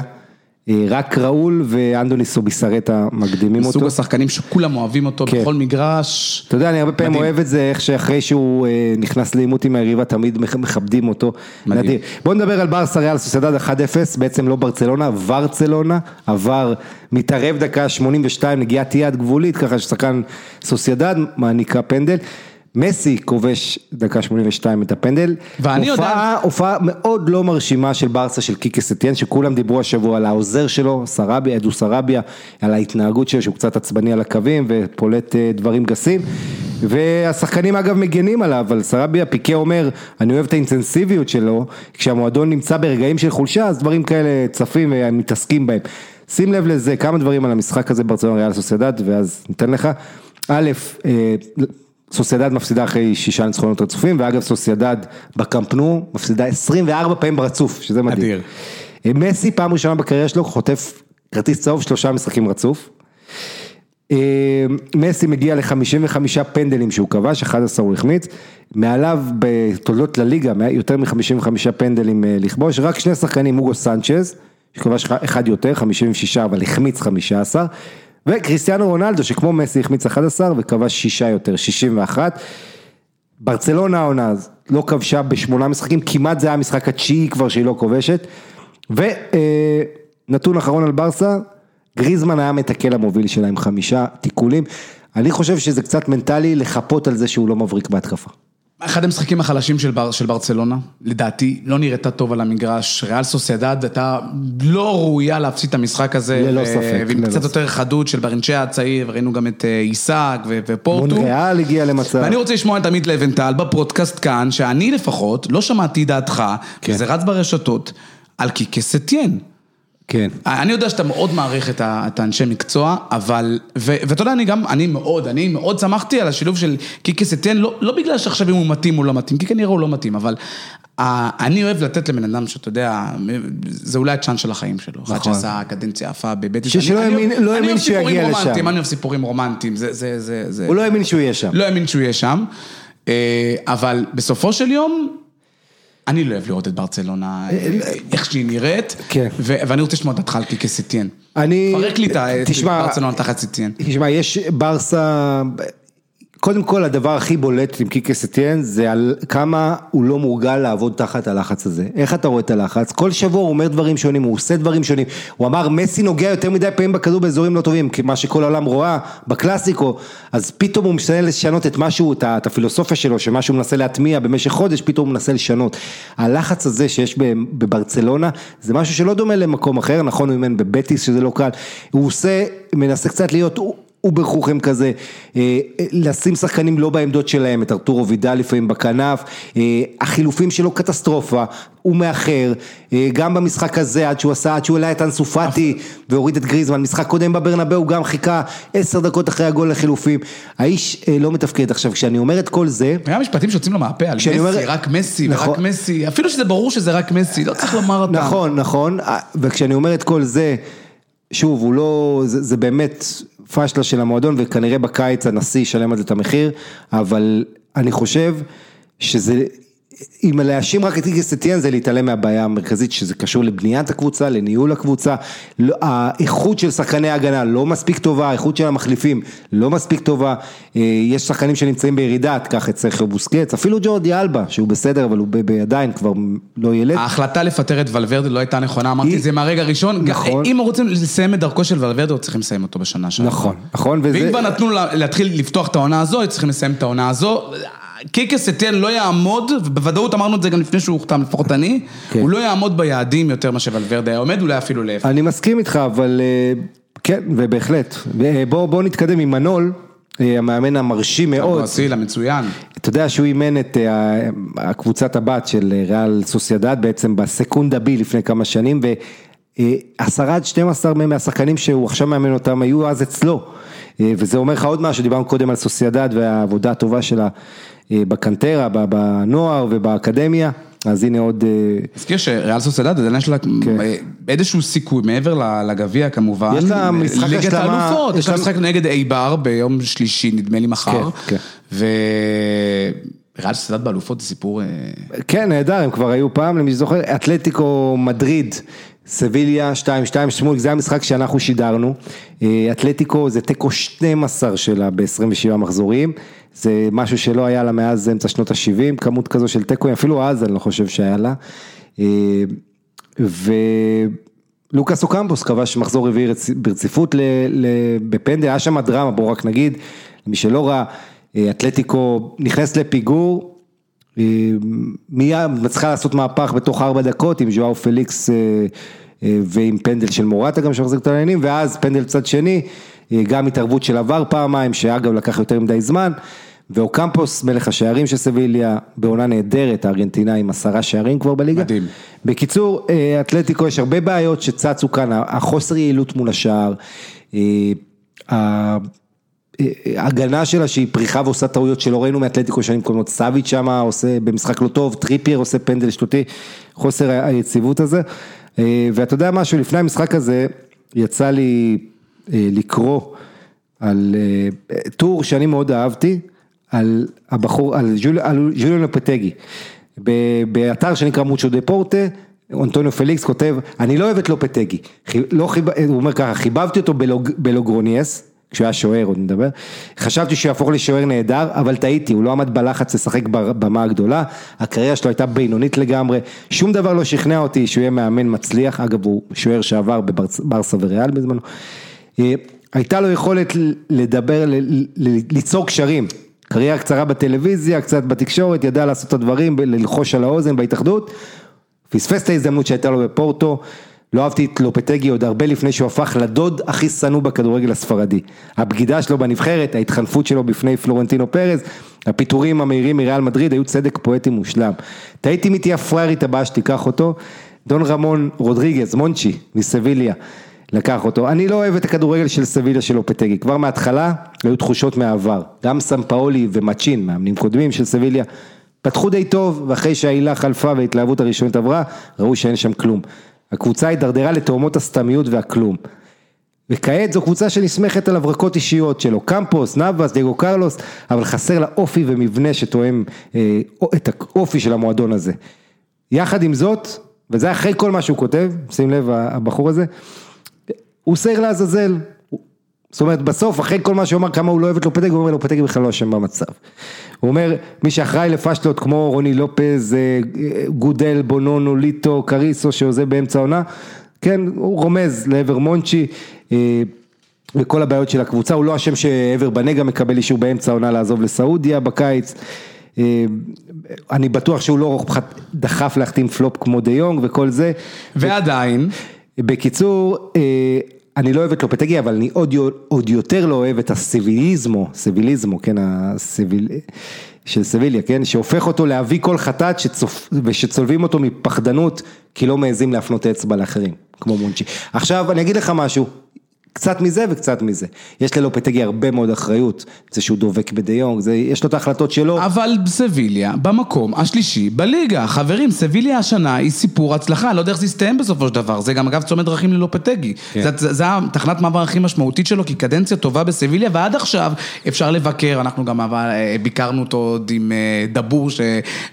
אה, רק ראול ואנדוני סוביסרטה מקדימים מסוג אותו. השחקנים שכולם אוהבים אותו כן. בכל מגרש. אתה יודע, אני הרבה פעמים מדהים. אוהב את זה, איך שאחרי שהוא אה, נכנס לעימות עם היריבה, תמיד מכ- מכבדים אותו. מדהים. נדיר. בוא נדבר על ברסה ריאל סוסיידד 1-0, בעצם לא ברצלונה, ורצלונה, עבר, מתערב דקה 82, נגיעת יד גבולית, ככה ששחקן סוסיידד מעניקה פנדל. מסי כובש דקה 82 את הפנדל. ואני יודע- הופעה, הופעה מאוד לא מרשימה של ברסה של קיקי סטיאן, שכולם דיברו השבוע על העוזר שלו, סרביה, אדו סרביה, על ההתנהגות שלו, שהוא קצת עצבני על הקווים ופולט אה, דברים גסים. והשחקנים אגב מגנים עליו, אבל סרביה, פיקה אומר, אני אוהב את האינטנסיביות שלו, כשהמועדון נמצא ברגעים של חולשה, אז דברים כאלה צפים ומתעסקים בהם. שים לב לזה, כמה דברים על המשחק הזה ברצלונה ריאל סוסיידד, ואז ניתן לך. א', אה, סוסיידד מפסידה אחרי שישה ניצחונות רצופים, ואגב סוסיידד בקמפנו מפסידה 24 פעמים ברצוף, שזה מדהים. אדיר. מסי פעם ראשונה בקריירה שלו חוטף כרטיס צהוב שלושה משחקים רצוף. אה, מסי מגיע ל-55 פנדלים שהוא כבש, 11 הוא החמיץ, מעליו בתולדות לליגה, יותר מ-55 פנדלים אה, לכבוש, רק שני שחקנים, אוגו סנצ'ז, שכבש אחד יותר, 56 אבל החמיץ 15, וקריסטיאנו רונלדו שכמו מסי החמיץ 11 וכבש שישה יותר, 61. ברצלונה העונה לא כבשה בשמונה משחקים, כמעט זה היה המשחק התשיעי כבר שהיא לא כובשת. ונתון אחרון על ברסה, גריזמן היה מתקל המוביל שלה עם חמישה תיקולים. אני חושב שזה קצת מנטלי לחפות על זה שהוא לא מבריק בהתקפה. אחד המשחקים החלשים של, בר, של ברצלונה, לדעתי, לא נראתה טוב על המגרש. ריאל סוסיידד הייתה לא ראויה להפסיד את המשחק הזה. ללא ו- ספק, ועם ללא קצת ספק. יותר חדות של ברנצ'ה הצעיר, ראינו גם את אה, עיסק ו- ופורטו. מונריאל הגיע למצב. ואני רוצה לשמוע את עמית לבנטל בפודקאסט כאן, שאני לפחות לא שמעתי דעתך, כן. וזה רץ ברשתות, על קיקה סטיין. כן. אני יודע שאתה מאוד מעריך את האנשי מקצוע, אבל, ואתה יודע, אני גם, אני מאוד, אני מאוד שמחתי על השילוב של קיקי סטיין, לא, לא בגלל שעכשיו אם הוא מתאים או לא מתאים, כי כנראה הוא לא מתאים, אבל ה- אני אוהב לתת לבן אדם שאתה יודע, זה אולי הצ'אנס של החיים שלו, אחד נכון. שעשה קדנציה יפה בבית... שלא האמין- לא שהוא יגיע לשם. אני אוהב סיפורים רומנטיים, זה, זה, זה, זה... הוא לא האמין שהוא יהיה שם. לא האמין שהוא יהיה שם, אה, אבל בסופו של יום, אני לא אוהב לראות את ברצלונה, איך שהיא נראית, כן. ואני רוצה לשמוע את דעתך על קיקי סטיין. אני... פרק לי את ברצלונה תחת סטיין. תשמע, יש ברסה, קודם כל הדבר הכי בולט עם קיקה סטיאן זה על כמה הוא לא מורגל לעבוד תחת הלחץ הזה. איך אתה רואה את הלחץ? כל שבוע הוא אומר דברים שונים, הוא עושה דברים שונים. הוא אמר, מסי נוגע יותר מדי פעמים בכדור באזורים לא טובים, מה שכל העולם רואה בקלאסיקו, אז פתאום הוא משנה לשנות את משהו, את הפילוסופיה שלו, שמה שהוא מנסה להטמיע במשך חודש, פתאום הוא מנסה לשנות. הלחץ הזה שיש בברצלונה, זה משהו שלא דומה למקום אחר, נכון, הוא אימן בבטיס שזה לא קל, הוא עושה, מנסה קצת להיות... אובר חוכם כזה, אה, לשים שחקנים לא בעמדות שלהם, את ארתורו וידל לפעמים בכנף, אה, החילופים שלו קטסטרופה, הוא מאחר, אה, גם במשחק הזה עד שהוא עשה, עד שהוא העלה את אנסו פאטי והוריד את גריזמן, משחק קודם בברנבאו הוא גם חיכה עשר דקות אחרי הגול לחילופים, האיש לא מתפקד, עכשיו כשאני אומר את כל זה, היה משפטים שיוצאים לו מהפה על מסי, אומר- רק מסי ורק נכון. מסי, אפילו שזה ברור שזה רק מסי, לא צריך לומר אותם. נכון, נכון, וכשאני אומר את כל זה, שוב, הוא לא, זה, זה באמת פשלה של המועדון, וכנראה בקיץ הנשיא ישלם על זה את המחיר, אבל אני חושב שזה, אם להאשים רק את איגס אטיאן זה להתעלם מהבעיה המרכזית שזה קשור לבניית הקבוצה, לניהול הקבוצה, לא, האיכות של שחקני ההגנה לא מספיק טובה, האיכות של המחליפים לא מספיק טובה, אה, יש שחקנים שנמצאים בירידה, קח את סרחיו בוסקץ, אפילו ג'ורדי אלבה שהוא בסדר אבל הוא עדיין כבר לא ילד. ההחלטה לפטר את ולוורדה לא הייתה נכונה, אמרתי את זה מהרגע הראשון, נכון. אם רוצים לסיים את דרכו של ולוורדה, צריכים לסיים אותו בשנה שעברה. נכון, נכון. ואם כבר נתנו להתחיל לפתוח את העונה הזו, צריכים לסיים את העונה הזו. קיקס אתן לא יעמוד, ובוודאות אמרנו את זה גם לפני שהוא הוחתם, לפחות אני, כן. הוא לא יעמוד ביעדים יותר מה שוולברדה היה עומד, אולי אפילו להפך. אני מסכים איתך, אבל אה, כן, ובהחלט. בוא, בוא נתקדם עם מנול. אה, המאמן המרשים מאוד. ברסיל המצוין. אתה יודע שהוא אימן את אה, הקבוצת הבת של ריאל סוסיידד בעצם בסקונדה בי לפני כמה שנים ועשרה עד 12 מהשחקנים שהוא עכשיו מאמן אותם היו אז אצלו וזה אומר לך עוד משהו, דיברנו קודם על סוסיידד והעבודה הטובה שלה אה, בקנטרה, בנוער ובאקדמיה. אז הנה עוד... מזכיר שריאל סוסיידד עדיין יש לה כן. איזשהו סיכוי מעבר לגביע כמובן. יש לה משחק השלמה. ליגת האלופות, יש לה משחק נגד אייבר ביום שלישי נדמה לי מחר. כן, כן. וריאל סוסיידד באלופות זה סיפור... אה, כן, נהדר, הם כבר היו פעם, למי שזוכר, אתלטיקו מדריד. סביליה 2-2, שמואל, זה המשחק שאנחנו שידרנו, אה, אתלטיקו זה תיקו 12 שלה ב-27 מחזורים, זה משהו שלא היה לה מאז אמצע שנות ה-70, כמות כזו של תיקו, אפילו אז אני לא חושב שהיה לה. אה, ולוקאס אוקמפוס כבש מחזור רביעי ברציפות בפנדל, היה שם דרמה, בואו רק נגיד, למי שלא ראה, אה, אתלטיקו נכנס לפיגור, מיד מצליחה לעשות מהפך בתוך ארבע דקות עם ז'ואר פליקס ועם פנדל של מורטה גם שמחזיק את העניינים, ואז פנדל צד שני, גם התערבות של עבר פעמיים, שאגב לקח יותר מדי זמן. ואוקמפוס, מלך השערים של סביליה, בעונה נהדרת, הארגנטינה עם עשרה שערים כבר בליגה. מדהים. בקיצור, אה, אתלטיקו יש הרבה בעיות שצצו כאן, החוסר יעילות מול השער, ההגנה אה, שלה שהיא פריכה ועושה טעויות שלא ראינו מאתלטיקו שנים קודמות, סאביץ' שמה עושה במשחק לא טוב, טריפייר עושה פנדל שטותי, חוסר היציבות הזה. אה, ואתה יודע משהו, לפני המשחק הזה יצא לי לקרוא על טור שאני מאוד אהבתי. על הבחור, על ז'וליאן לופטגי, באתר שנקרא מוצ'ו דה פורטה, אנטוניו פליקס כותב, אני לא אוהב את לופטגי, לא חיב... הוא אומר ככה, חיבבתי אותו בלוג... בלוגרוניאס, כשהוא היה שוער עוד נדבר, חשבתי שהוא יהפוך לשוער נהדר, אבל טעיתי, הוא לא עמד בלחץ לשחק בבמה הגדולה, הקריירה שלו הייתה בינונית לגמרי, שום דבר לא שכנע אותי שהוא יהיה מאמן מצליח, אגב הוא שוער שעבר בברסה וריאל בזמנו, אה, הייתה לו יכולת לדבר, ליצור קשרים, קריירה קצרה בטלוויזיה, קצת בתקשורת, ידע לעשות את הדברים, ללחוש על האוזן בהתאחדות, פספס את ההזדמנות שהייתה לו בפורטו, לא אהבתי את לופטגי עוד הרבה לפני שהוא הפך לדוד הכי שנוא בכדורגל הספרדי. הבגידה שלו בנבחרת, ההתחנפות שלו בפני פלורנטינו פרז, הפיטורים המהירים מריאל מדריד היו צדק פואטי מושלם. תהיתי מי תהיה הפריירית הבאה שתיקח אותו, דון רמון רודריגז, מונצ'י, מסביליה. לקח אותו. אני לא אוהב את הכדורגל של סביליה של אופטגי, כבר מההתחלה היו תחושות מהעבר. גם סמפאולי ומצ'ין, מאמנים קודמים של סביליה, פתחו די טוב, ואחרי שהעילה חלפה וההתלהבות הראשונית עברה, ראו שאין שם כלום. הקבוצה הידרדרה לתאומות הסתמיות והכלום. וכעת זו קבוצה שנסמכת על הברקות אישיות שלו, קמפוס, נאבס, דייגו קרלוס, אבל חסר לה אופי ומבנה שתואם אה, את האופי של המועדון הזה. יחד עם זאת, וזה אחרי כל מה שהוא כותב, שים לב הבחור הזה, הוא שעיר לעזאזל. זאת אומרת, בסוף, אחרי כל מה שהוא אמר, כמה הוא לא אוהב את לופטגי, הוא אומר לופטגי בכלל לא אשם במצב. הוא אומר, מי שאחראי לפשטות כמו רוני לופז, אה, גודל, בונונו, ליטו, קריסו, שעוזב באמצע העונה, כן, הוא רומז לעבר מונצ'י. אה, וכל הבעיות של הקבוצה, הוא לא אשם שעבר בנגה מקבל אישור באמצע העונה לעזוב לסעודיה בקיץ. אה, אני בטוח שהוא לא דחף להחתים פלופ כמו דה יונג וכל זה. ועדיין. בקיצור, אני לא אוהב את לופטגי, אבל אני עוד, עוד יותר לא אוהב את הסיביליזמו, סיביליזמו, כן, הסיביל... של סביליה, כן, שהופך אותו להביא כל חטאת שצופ... ושצולבים אותו מפחדנות, כי לא מעזים להפנות אצבע לאחרים, כמו מונצ'י. עכשיו, אני אגיד לך משהו, קצת מזה וקצת מזה. יש ללופטגי הרבה מאוד אחריות, זה שהוא דובק בדיונג, זה, יש לו את ההחלטות שלו. אבל סביליה במקום השלישי בליגה. חברים, סביליה השנה היא סיפור הצלחה, לא יודע איך זה יסתיים בסופו של דבר, זה גם אגב צומת דרכים ללופטגי. כן. זה התחנת מעבר הכי משמעותית שלו, כי קדנציה טובה בסביליה, ועד עכשיו אפשר לבקר, אנחנו גם אבל, אה, ביקרנו אותו עוד עם אה, דבור ש-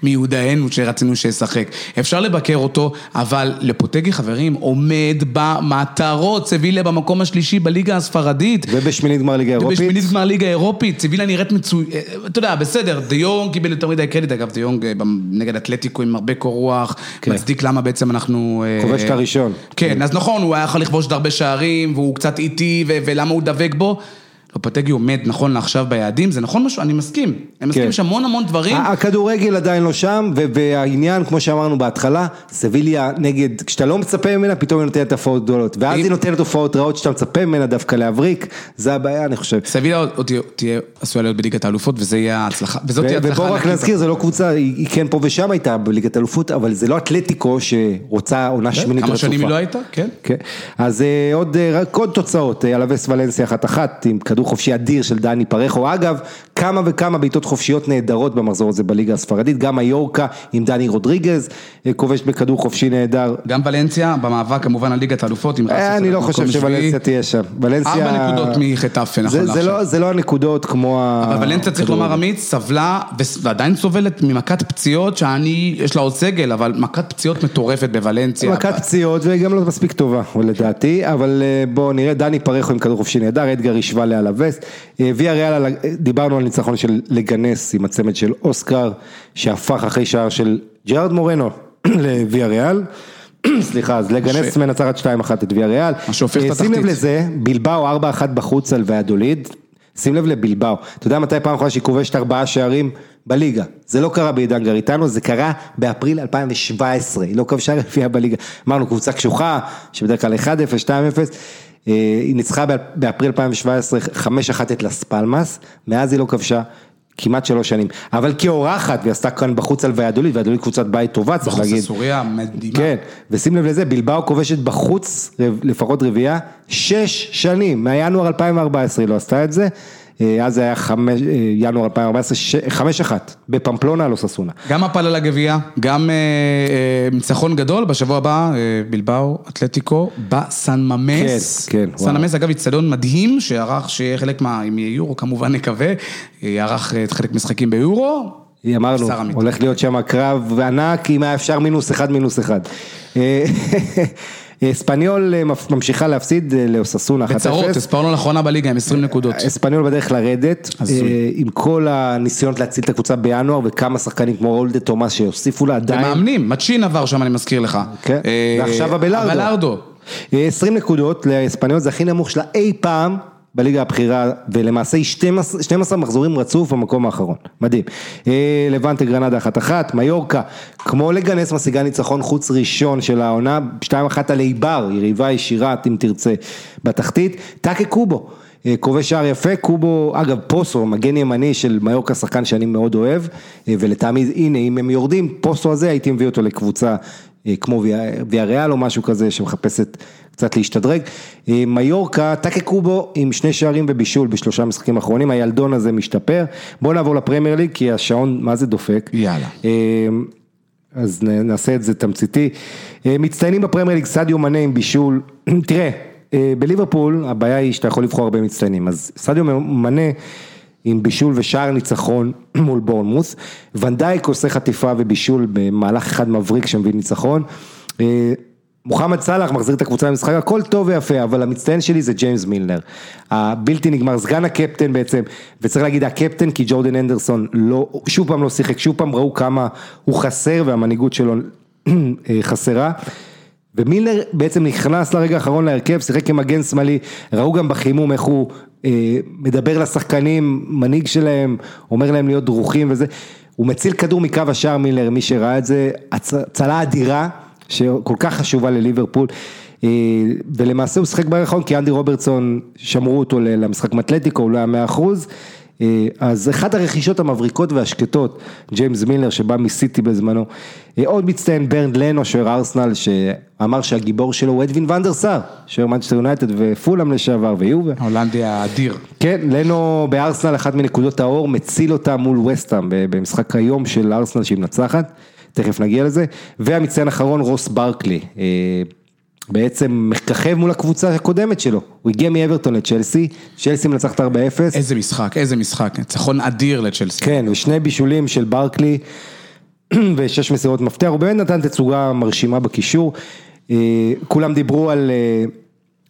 מיודענו שרצינו שישחק. אפשר לבקר אותו, אבל לפוטגי חברים עומד במטרות, סביליה במקום השלישי בליגה הספרדית. ובשמינית גמר ליגה אירופית. ובשמינית גמר ליגה אירופית, סיבילה נראית מצוי... אתה יודע, בסדר, דיונג קיבל יותר מדי קרדיט, אגב, דיונג אה, נגד אתלטיקו עם הרבה קור רוח, כן. מצדיק למה בעצם אנחנו... אה, כובש את הראשון. כן, אז נכון, הוא היה יכול לכבוש את הרבה שערים, והוא קצת איטי, ולמה הוא דבק בו. לופטגי עומד נכון לעכשיו ביעדים, זה נכון משהו, אני מסכים. אני מסכים, כן. יש המון המון דברים. הכדורגל עדיין לא שם, והעניין, כמו שאמרנו בהתחלה, סביליה נגד, כשאתה לא מצפה ממנה, פתאום היא נותנת הופעות גדולות. ואז היא נותנת הופעות רעות שאתה מצפה ממנה דווקא להבריק, זה הבעיה, אני חושב. סביליה עוד עוד תהיה- עשויה להיות בליגת האלופות, וזה יהיה ההצלחה, וזאת תהיה הצלחה ובואו רק. נזכיר, זו לא קבוצה, היא היא כן פה ושם הייתה בליגת אלופות, אבל זה לא אתלטיקו שרוצה עונה שמינית כן, כמה רצופה. שנים היא לא הייתה, כן. כן, אז אה, עוד, אה, רק עוד תוצאות, אלווס ולנסיה אחת אחת עם כדור חופשי אדיר של דני פרחו, אגב, כמה וכמה בעיטות חופשיות נהדרות במחזור הזה בליגה הספרדית, גם היורקה עם דני רודריגז, אה, כובש בכדור חופשי נהדר. גם ולנסיה, במאבק כמובן על ליגת האלופות, עם אה, רסוס אני לא חושב. שוולנסיה תהיה שם. ולנסיה... ארבע נקודות מחטאפה, נכון לעכשיו. לא- זה לא הנקודות כמו ה... אבל ולנסיה צריך לומר עמית, סבלה ועדיין סובלת ממכת פציעות שאני, יש לה עוד סגל, אבל מכת פציעות מטורפת בוולנסיה. מכת פציעות והיא גם לא מספיק טובה, לדעתי, אבל אה, בואו נראה, דני פרחו עם כדור חופשי נהדר, אדגר השווה לאלווס, אה, ויה ריאל, דיברנו על ניצחון של לגנס עם הצמד של אוסקר, שהפך אחרי שער של ג'רארד מורנו לוויה ריאל. סליחה, אז לגנס ש- מנצחת 2-1 את ויה ריאל. מה שהופך את אה, שים לב התחתית. לזה, בלבאו 4-1 בחוץ על ויאדוליד, שים לב לבלבאו, אתה יודע מתי פעם אחרונה שהיא כובשת ארבעה שערים? בליגה, זה לא קרה בעידן גריטנו, זה קרה באפריל 2017, היא לא כבשה רביעייה בליגה, אמרנו קבוצה קשוחה, שבדרך כלל 1-0, 2-0, אה, היא ניצחה באפ- באפריל 2017 5-1 את לס פלמאס, מאז היא לא כבשה. כמעט שלוש שנים, אבל כאורחת, והיא עשתה כאן בחוץ על ויאדוליד, ויאדוליד קבוצת בית טובה, צריך בחוץ להגיד. היסטוריה מדהימה. כן, ושים לב לזה, בילבאו כובשת בחוץ לפחות רביעייה, שש שנים, מינואר 2014 היא לא עשתה את זה, אה, אז זה היה חמש, אה, ינואר 2014, ש- חמש אחת, בפמפלונה על אוסאסונה. גם מפל על הגביע, גם אה, אה, ניצחון גדול, בשבוע הבא, אה, בלבאו, אתלטיקו, בסן ממס. כן, כן, סן. ממס, אגב, איצטדיון מדהים, שערך, שיהיה חלק מה, אם יהיה יורו, כמובן נקווה, יערך אה, את חלק משחקים ביורו. אמרנו. הולך להיות שם קרב ענק, אם היה אפשר מינוס אחד, מינוס אחד. אספניול אה, ממשיכה להפסיד אה, לאוססונה 1-0. בצרות, הספרנו לאחרונה בליגה עם 20 נקודות. אספניול בדרך לרדת. אה, עם כל הניסיונות להציל את הקבוצה בינואר, וכמה שחקנים כמו אולדה תומאס שהוסיפו לה עדיין. ומאמנים, מצ'ין עבר שם, אני מזכיר לך. כן, ועכשיו הבלארדו. הבלארדו. אה, 20 נקודות לאספניול, זה הכי נמוך שלה אי פעם בליגה הבכירה, ולמעשה היא 12, 12 מחזורים רצוף במקום האחרון, מדהים. אה, לבנטה גרנדה אחת אחת, מיורקה, כמו לגנס משיגה ניצחון חוץ ראשון של העונה, 2-1 על איבר, יריבה ישירה אם תרצה בתחתית, טאקה קובו. אה, כובש שער יפה, קובו, אגב פוסו, מגן ימני של מיורקה, שחקן שאני מאוד אוהב, אה, ולטעמי, הנה, אם הם יורדים, פוסו הזה, הייתי מביא אותו לקבוצה כמו ויה- ויה ריאל או משהו כזה, שמחפשת קצת להשתדרג. אה, מיורקה, טאקה קובו עם שני שערים ובישול בשלושה משחקים האחרונים, הילדון הזה משתפר. בואו נעבור לפרמייר ליג, כי השעון, מה זה דופק? יאללה. אה, אז נעשה את זה תמציתי. אה, מצטיינים בפרמייר ליג, סדיו מנה עם בישול, תראה, אה, בליברפול הבעיה היא שאתה יכול לבחור הרבה מצטיינים, אז סדיו מנה עם בישול ושער ניצחון מול בורנמוס, ונדייק עושה חטיפה ובישול במהלך אחד מבריק שמביא ניצחון. אה, מוחמד סאלח מחזיר את הקבוצה למשחק, הכל טוב ויפה, אבל המצטיין שלי זה ג'יימס מילנר. הבלתי נגמר, סגן הקפטן בעצם, וצריך להגיד הקפטן כי ג'ורדן אנדרסון לא, שוב פעם לא שיחק, שוב פעם ראו כמה הוא חסר והמנהיגות שלו אה, חסרה. ומילנר בעצם נכנס לרגע האחרון להרכב, שיחק כמגן שמאלי, ראו גם בחימום איך הוא מדבר לשחקנים, מנהיג שלהם, אומר להם להיות דרוכים וזה, הוא מציל כדור מקו השער מילנר, מי שראה את זה, הצ- הצלה אדירה, שכל כך חשובה לליברפול, אה, ולמעשה הוא שיחק בערך כי אנדי רוברטסון שמרו אותו למשחק עם אתלטיקו, הוא לא היה מאה אחוז. אה, אז אחת הרכישות המבריקות והשקטות, ג'יימס מילנר שבא מסיטי בזמנו, אה, עוד מצטיין ברנד לנו, שוער ארסנל, שאמר שהגיבור שלו הוא אדווין ואן דר סאר, שוער מנצ'סטר יונייטד ופולאם לשעבר ויובה. הולנדי האדיר. כן, לנו בארסנל אחת מנקודות האור, מציל אותה מול וסטאם במשחק היום של ארסנל שהיא מנצחת, תכף נגיע לזה, והמצטיין האחרון רוס ברקלי. בעצם מככב מול הקבוצה הקודמת שלו, הוא הגיע מאברטון לצ'לסי, צ'לסי מנצחת 4-0. איזה משחק, איזה משחק, ניצחון אדיר לצ'לסי. כן, ושני בישולים של ברקלי ושש מסירות מפתח, הוא באמת נתן תצוגה מרשימה בקישור. אה, כולם דיברו על, אה,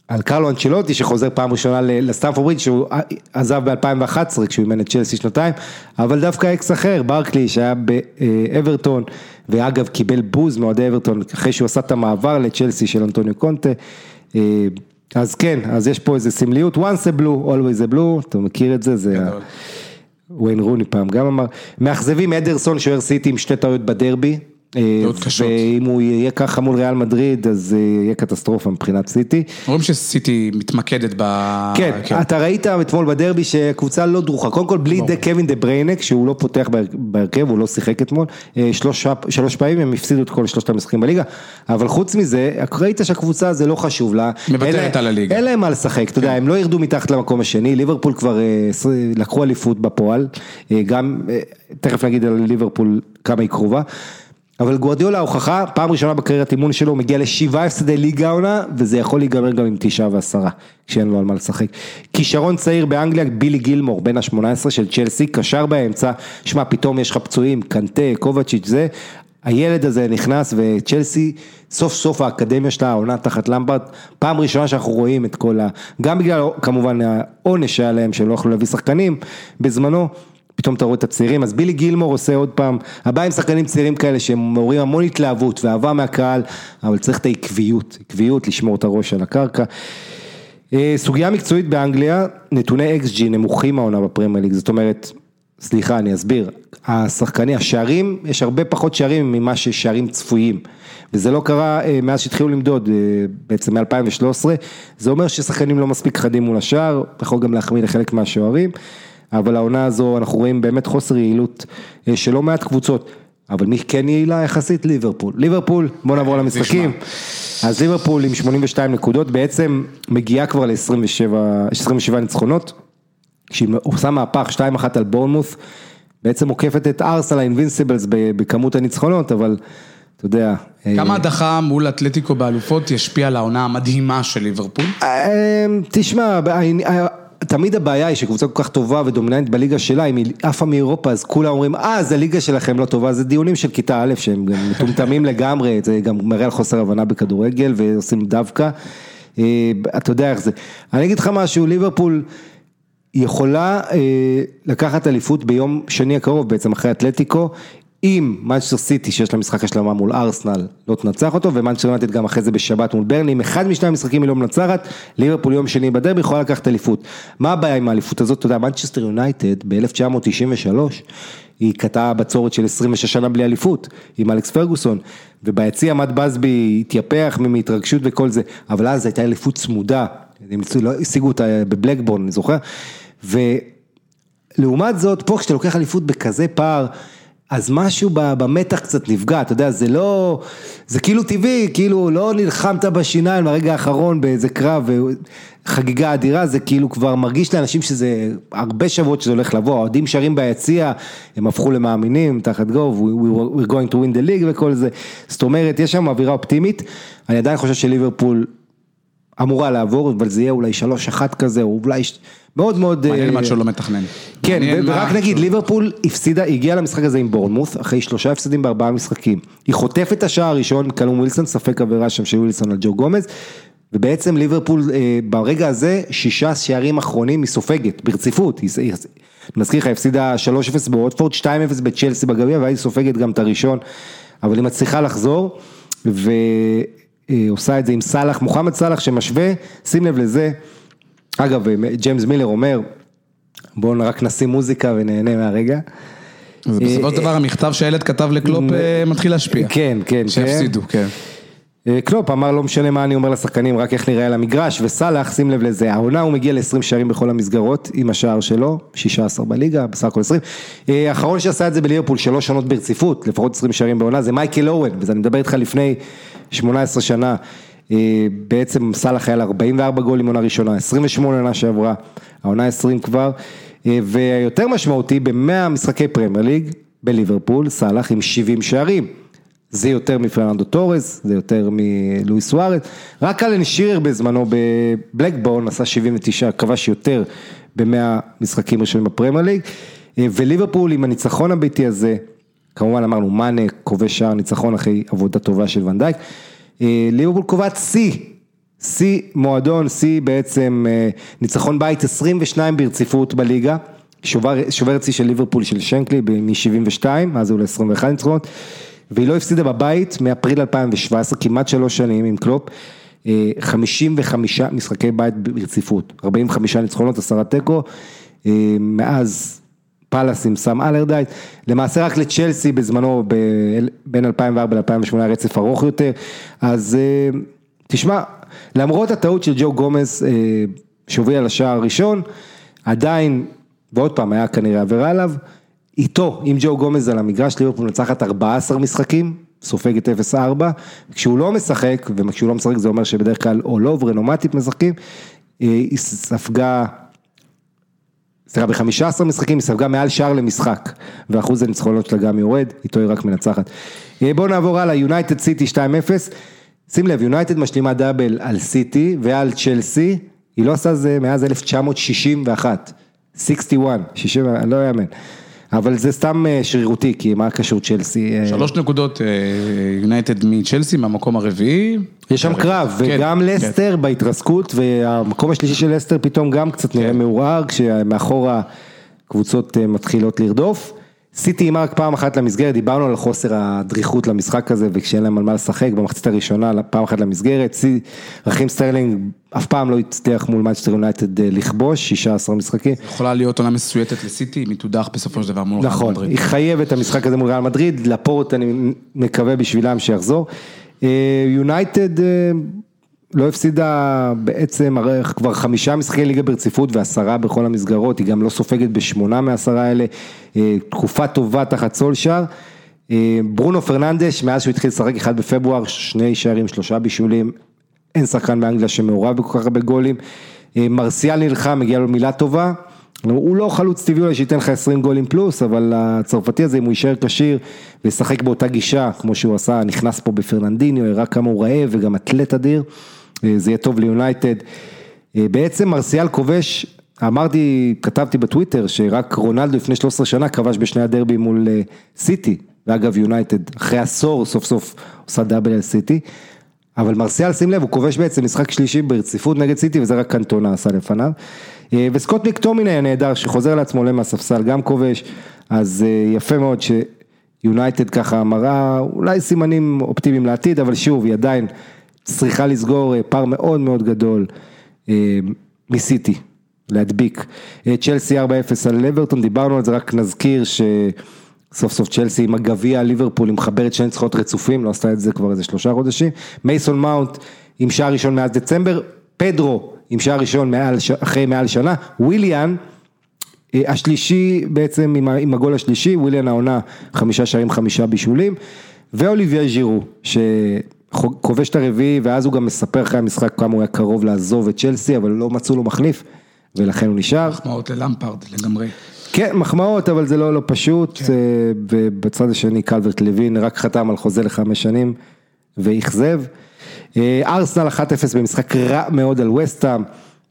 על קרלו אנצ'לוטי שחוזר פעם ראשונה לסטמפורד בריד, שהוא עזב ב-2011 כשהוא אימן את צ'לסי שנתיים, אבל דווקא אקס אחר, ברקלי שהיה באברטון, ואגב קיבל בוז מאוהדי אברטון אחרי שהוא עשה את המעבר לצ'לסי של אנטוניו קונטה. אה, אז כן, אז יש פה איזה סמליות, once a blue, always a blue, אתה מכיר את זה, זה... וויין רוני פעם גם אמר, מאכזבים אדרסון שוער סיטי עם שתי טעויות בדרבי. ואם הוא יהיה ככה מול ריאל מדריד, אז אה, יהיה קטסטרופה מבחינת סיטי. רואים שסיטי מתמקדת ב... כן, אתה ראית אתמול בדרבי שקבוצה לא דרוכה, קודם כל בלי דה קווין דה בריינה, שהוא לא פותח בהרכב, הוא לא שיחק אתמול, אה, שלוש, שלוש פעמים הם הפסידו את כל שלושת המשחקים בליגה, אבל חוץ מזה, ראית שהקבוצה זה לא חשוב לה. מוותרת על הליגה. אין להם מה לשחק, אתה יודע, כן. הם לא ירדו מתחת למקום השני, ליברפול כבר לקחו אליפות בפועל, גם, תכף נגיד על ליברפול כמה היא קרובה. אבל גוורדיולה ההוכחה, פעם ראשונה בקריירת אימון שלו, הוא מגיע לשבעה הפסדי ליגה עונה, וזה יכול להיגמר גם עם תשעה ועשרה, כשאין לו על מה לשחק. כישרון צעיר באנגליה, בילי גילמור, בן ה-18 של צ'לסי, קשר באמצע, שמע, פתאום יש לך פצועים, קנטה, קובצ'יץ' זה, הילד הזה נכנס וצ'לסי, סוף סוף האקדמיה שלה, העונה תחת למברד, פעם ראשונה שאנחנו רואים את כל ה... גם בגלל כמובן העונש שהיה להם, שהם לא יכלו להביא שחקנים בזמנו. פתאום אתה רואה את הצעירים, אז בילי גילמור עושה עוד פעם, הבעיה עם שחקנים צעירים כאלה שהם מעוררים המון התלהבות ואהבה מהקהל, אבל צריך את העקביות, עקביות, לשמור את הראש על הקרקע. אה, סוגיה מקצועית באנגליה, נתוני אקס ג'י נמוכים העונה בפרמייר ליג, זאת אומרת, סליחה אני אסביר, השחקנים, השערים, יש הרבה פחות שערים ממה ששערים צפויים, וזה לא קרה אה, מאז שהתחילו למדוד, אה, בעצם מ-2013, זה אומר ששחקנים לא מספיק חדים מול השער, יכול גם להחמיא לחלק מהשוערים. אבל העונה הזו אנחנו רואים באמת חוסר יעילות אה, של לא מעט קבוצות. אבל מי כן יעילה יחסית? ליברפול. ליברפול, בוא נעבור אה, למשחקים. אז ליברפול עם 82 נקודות בעצם מגיעה כבר ל-27 ניצחונות. כשהיא עושה מהפך 2-1 על בורנמוס, בעצם עוקפת את ארסנל האינבינסיבלס בכמות הניצחונות, אבל אתה יודע. אה, כמה הדחה מול אתלטיקו באלופות ישפיע על העונה המדהימה של ליברפול? תשמע, תמיד הבעיה היא שקבוצה כל כך טובה ודומיננטית בליגה שלה, אם היא עפה מאירופה אז כולם אומרים, אה, אז הליגה שלכם לא טובה, זה דיונים של כיתה א' שהם גם מטומטמים לגמרי, זה גם מראה על חוסר הבנה בכדורגל ועושים דווקא, אה, אתה יודע איך זה. אני אגיד לך משהו, ליברפול יכולה אה, לקחת אליפות ביום שני הקרוב בעצם אחרי אתלטיקו, אם מנצ'סטר סיטי שיש לה משחק השלמה מול ארסנל לא תנצח אותו ומנצ'סטר יונייטד גם אחרי זה בשבת מול ברנלי, אם אחד משני המשחקים היא לא מנצחת, ליברפול יום שני בדרבי יכולה לקחת אליפות. מה הבעיה עם האליפות הזאת? אתה יודע, מנצ'סטר יונייטד ב-1993 היא קטעה בצורת של 26 שנה בלי אליפות עם אלכס פרגוסון וביציע עמד באסבי התייפח מהתרגשות וכל זה, אבל אז הייתה אליפות צמודה, הם לא השיגו אותה בבלקבורן, אני זוכר, ולעומת זאת פה כשאתה לוקח אליפות בכזה פער אז משהו במתח קצת נפגע, אתה יודע, זה לא, זה כאילו טבעי, כאילו לא נלחמת בשיניים ברגע האחרון באיזה קרב וחגיגה אדירה, זה כאילו כבר מרגיש לאנשים שזה הרבה שבועות שזה הולך לבוא, האוהדים שרים ביציע, הם הפכו למאמינים תחת גוב, we're going to win the league וכל זה, זאת אומרת, יש שם אווירה אופטימית, אני עדיין חושב שליברפול אמורה לעבור, אבל זה יהיה אולי שלוש אחת כזה, או אולי מאוד מאוד... מעניין אה, מה שהוא לא מתכנן. כן, ורק נגיד, ליברפול הפסידה, הגיעה למשחק הזה עם בורנמוס, אחרי שלושה הפסדים בארבעה משחקים. היא חוטפת את השער הראשון, קלום ווילסון, ספק עבירה שם של ווילסון על ג'ו גומז, ובעצם ליברפול אה, ברגע הזה, שישה שערים אחרונים היא סופגת, ברציפות. מזכיר לך, הפסידה 3-0 בווטפורד, 2-0 בצ'לסי בגביע, והיא סופגת גם את הראשון, אבל היא מצליחה לחזור, ועושה את זה עם סאלח, מוחמד סאלח שמשווה, שים לב לזה. אגב, ג'יימס מילנר אומר, בואו רק נשים מוזיקה ונהנה מהרגע. בסופו של דבר המכתב שהילד כתב לקלופ אה, מתחיל להשפיע. כן, כן. כן. אה, קלופ אמר לא משנה מה אני אומר לשחקנים, רק איך נראה על המגרש, וסאלח, שים לב לזה, העונה הוא מגיע ל-20 שערים בכל המסגרות, עם השער שלו, 16 בליגה, בסך הכל 20. אה, האחרון שעשה את זה בליברפול, שלוש שנות ברציפות, לפחות 20 שערים בעונה, זה מייקל אוון, וזה אני מדבר איתך לפני 18 שנה. אה, בעצם סאלח היה לה 44 גולים עונה ראשונה, 28 עונה שעברה, העונה 20 כבר, ויותר משמעותי, ב-100 משחקי פרמייר ליג, בליברפול, סאלח עם 70 שערים. זה יותר מפרננדו טורס, זה יותר מלואיס סוארץ, רק אלן שירר בזמנו בבלקבורן עשה 79, כבש יותר במאה משחקים ראשונים בפרמייר ליג, וליברפול עם הניצחון הביתי הזה, כמובן אמרנו מאנה כובש שער ניצחון אחרי עבודה טובה של ואן דייק, ליברפול קובעת שיא, שיא מועדון, שיא בעצם ניצחון בית 22 ברציפות בליגה, שובר שיא של ליברפול של שנקלי מ-72, אז הוא ל-21 ניצחונות. והיא לא הפסידה בבית מאפריל 2017, כמעט שלוש שנים עם קלופ, 55 אה, משחקי בית ברציפות, 45 ניצחונות, עשרה תיקו, אה, מאז פאלאס עם סאם אלרדייט, למעשה רק לצ'לסי בזמנו בין 2004 ל-2008 רצף ארוך יותר, אז אה, תשמע, למרות הטעות של ג'ו גומז שהוביל לשער הראשון, עדיין, ועוד פעם היה כנראה עבירה עליו, איתו, עם ג'ו גומז על המגרש, ליברפול מנצחת 14 משחקים, סופגת 0-4, כשהוא לא משחק, וכשהוא לא משחק זה אומר שבדרך כלל או לא ורנומטית משחקים, אה, היא ספגה, סליחה, ב-15 משחקים היא ספגה מעל שער למשחק, ואחוז הניצחונות שלה גם יורד, איתו היא רק מנצחת. אה, בואו נעבור הלאה, יונייטד סיטי 2-0, שים לב, יונייטד משלימה דאבל על סיטי ועל צ'לסי, היא לא עושה זה מאז 1961, 61, 60, לא יאמן. אבל זה סתם אה, שרירותי, כי מה קשור צ'לסי? אה? שלוש נקודות יונייטד מצ'לסי מהמקום הרביעי. יש שם קרב, כן, וגם כן. לסטר בהתרסקות, והמקום השלישי של לסטר פתאום גם קצת נראה כן. מעורער, כשמאחורה קבוצות אה, מתחילות לרדוף. סיטי איימה רק פעם אחת למסגרת, דיברנו על חוסר הדריכות למשחק הזה וכשאין להם על מה לשחק במחצית הראשונה פעם אחת למסגרת, רחים סטרלינג אף פעם לא הצליח מול יונייטד אה, לכבוש, 16 משחקים. יכולה להיות עונה מסויטת לסיטי, אם היא תודח בסופו של דבר מול ריאל מדריד. נכון, היא חייבת את המשחק הזה מול ריאל מדריד, לפורט אני מקווה בשבילם שיחזור. יונייטד אה, לא הפסידה בעצם כבר חמישה משחקי ליגה ברציפות ועשרה בכל המסגרות, היא גם לא סופגת בשמונה מעשרה האלה, אה, תקופה טובה תחת סולשאר. אה, ברונו פרננדש, מאז שהוא התחיל לשחק אחד בפברואר, שני שערים, שלושה בישולים, אין שחקן באנגליה שמעורב בכל כך הרבה גולים. אה, מרסיאל נלחם, מגיע לו מילה טובה. הוא לא חלוץ טבעי אולי שייתן לך 20 גולים פלוס, אבל הצרפתי הזה, אם הוא יישאר כשיר וישחק באותה גישה, כמו שהוא עשה, נכנס פה בפרננדיניו, הראה כמה הוא רעב וגם אתלט אדיר. אה, זה יהיה טוב ליונייטד. אה, בעצם מרסיאל כובש, אמרתי, כתבתי בטוויטר שרק רונלדו לפני 13 שנה כבש בשני הדרבים מול אה, סיטי, ואגב יונייטד אחרי עשור סוף סוף עושה דאבל על סיטי, אבל מרסיאל שים לב הוא כובש בעצם משחק שלישי ברציפות נגד סיטי וזה רק קנטונה עשה לפניו, וסקוט מקטומיני הנהדר שחוזר לעצמו עולה מהספסל גם כובש, אז יפה מאוד שיונייטד ככה מראה אולי סימנים אופטימיים לעתיד, אבל שוב היא עדיין צריכה לסגור אה, פער מאוד מאוד גדול אה, מסיטי, להדביק. אה, צ'לסי 4-0 על לברטון, דיברנו על זה, רק נזכיר שסוף סוף צ'לסי עם הגביע, ליברפול, היא מחברת שני ניצחונות רצופים, לא עשתה את זה כבר איזה שלושה חודשים. מייסון מאונט עם שער ראשון מאז דצמבר, פדרו עם שער ראשון מעל, אחרי מעל שנה, וויליאן, השלישי בעצם עם, עם הגול השלישי, וויליאן העונה חמישה שערים חמישה בישולים, ואוליבייה ז'ירו, ש... כובש את הרביעי, ואז הוא גם מספר אחרי המשחק כמה הוא היה קרוב לעזוב את צ'לסי, אבל לא מצאו לו מחליף, ולכן הוא נשאר. מחמאות ללמפארד לגמרי. כן, מחמאות, אבל זה לא, לא פשוט, כן. ובצד השני קלברט לוין רק חתם על חוזה לחמש שנים, ואכזב. אה, ארסנל 1-0 במשחק רע מאוד על וסטאם,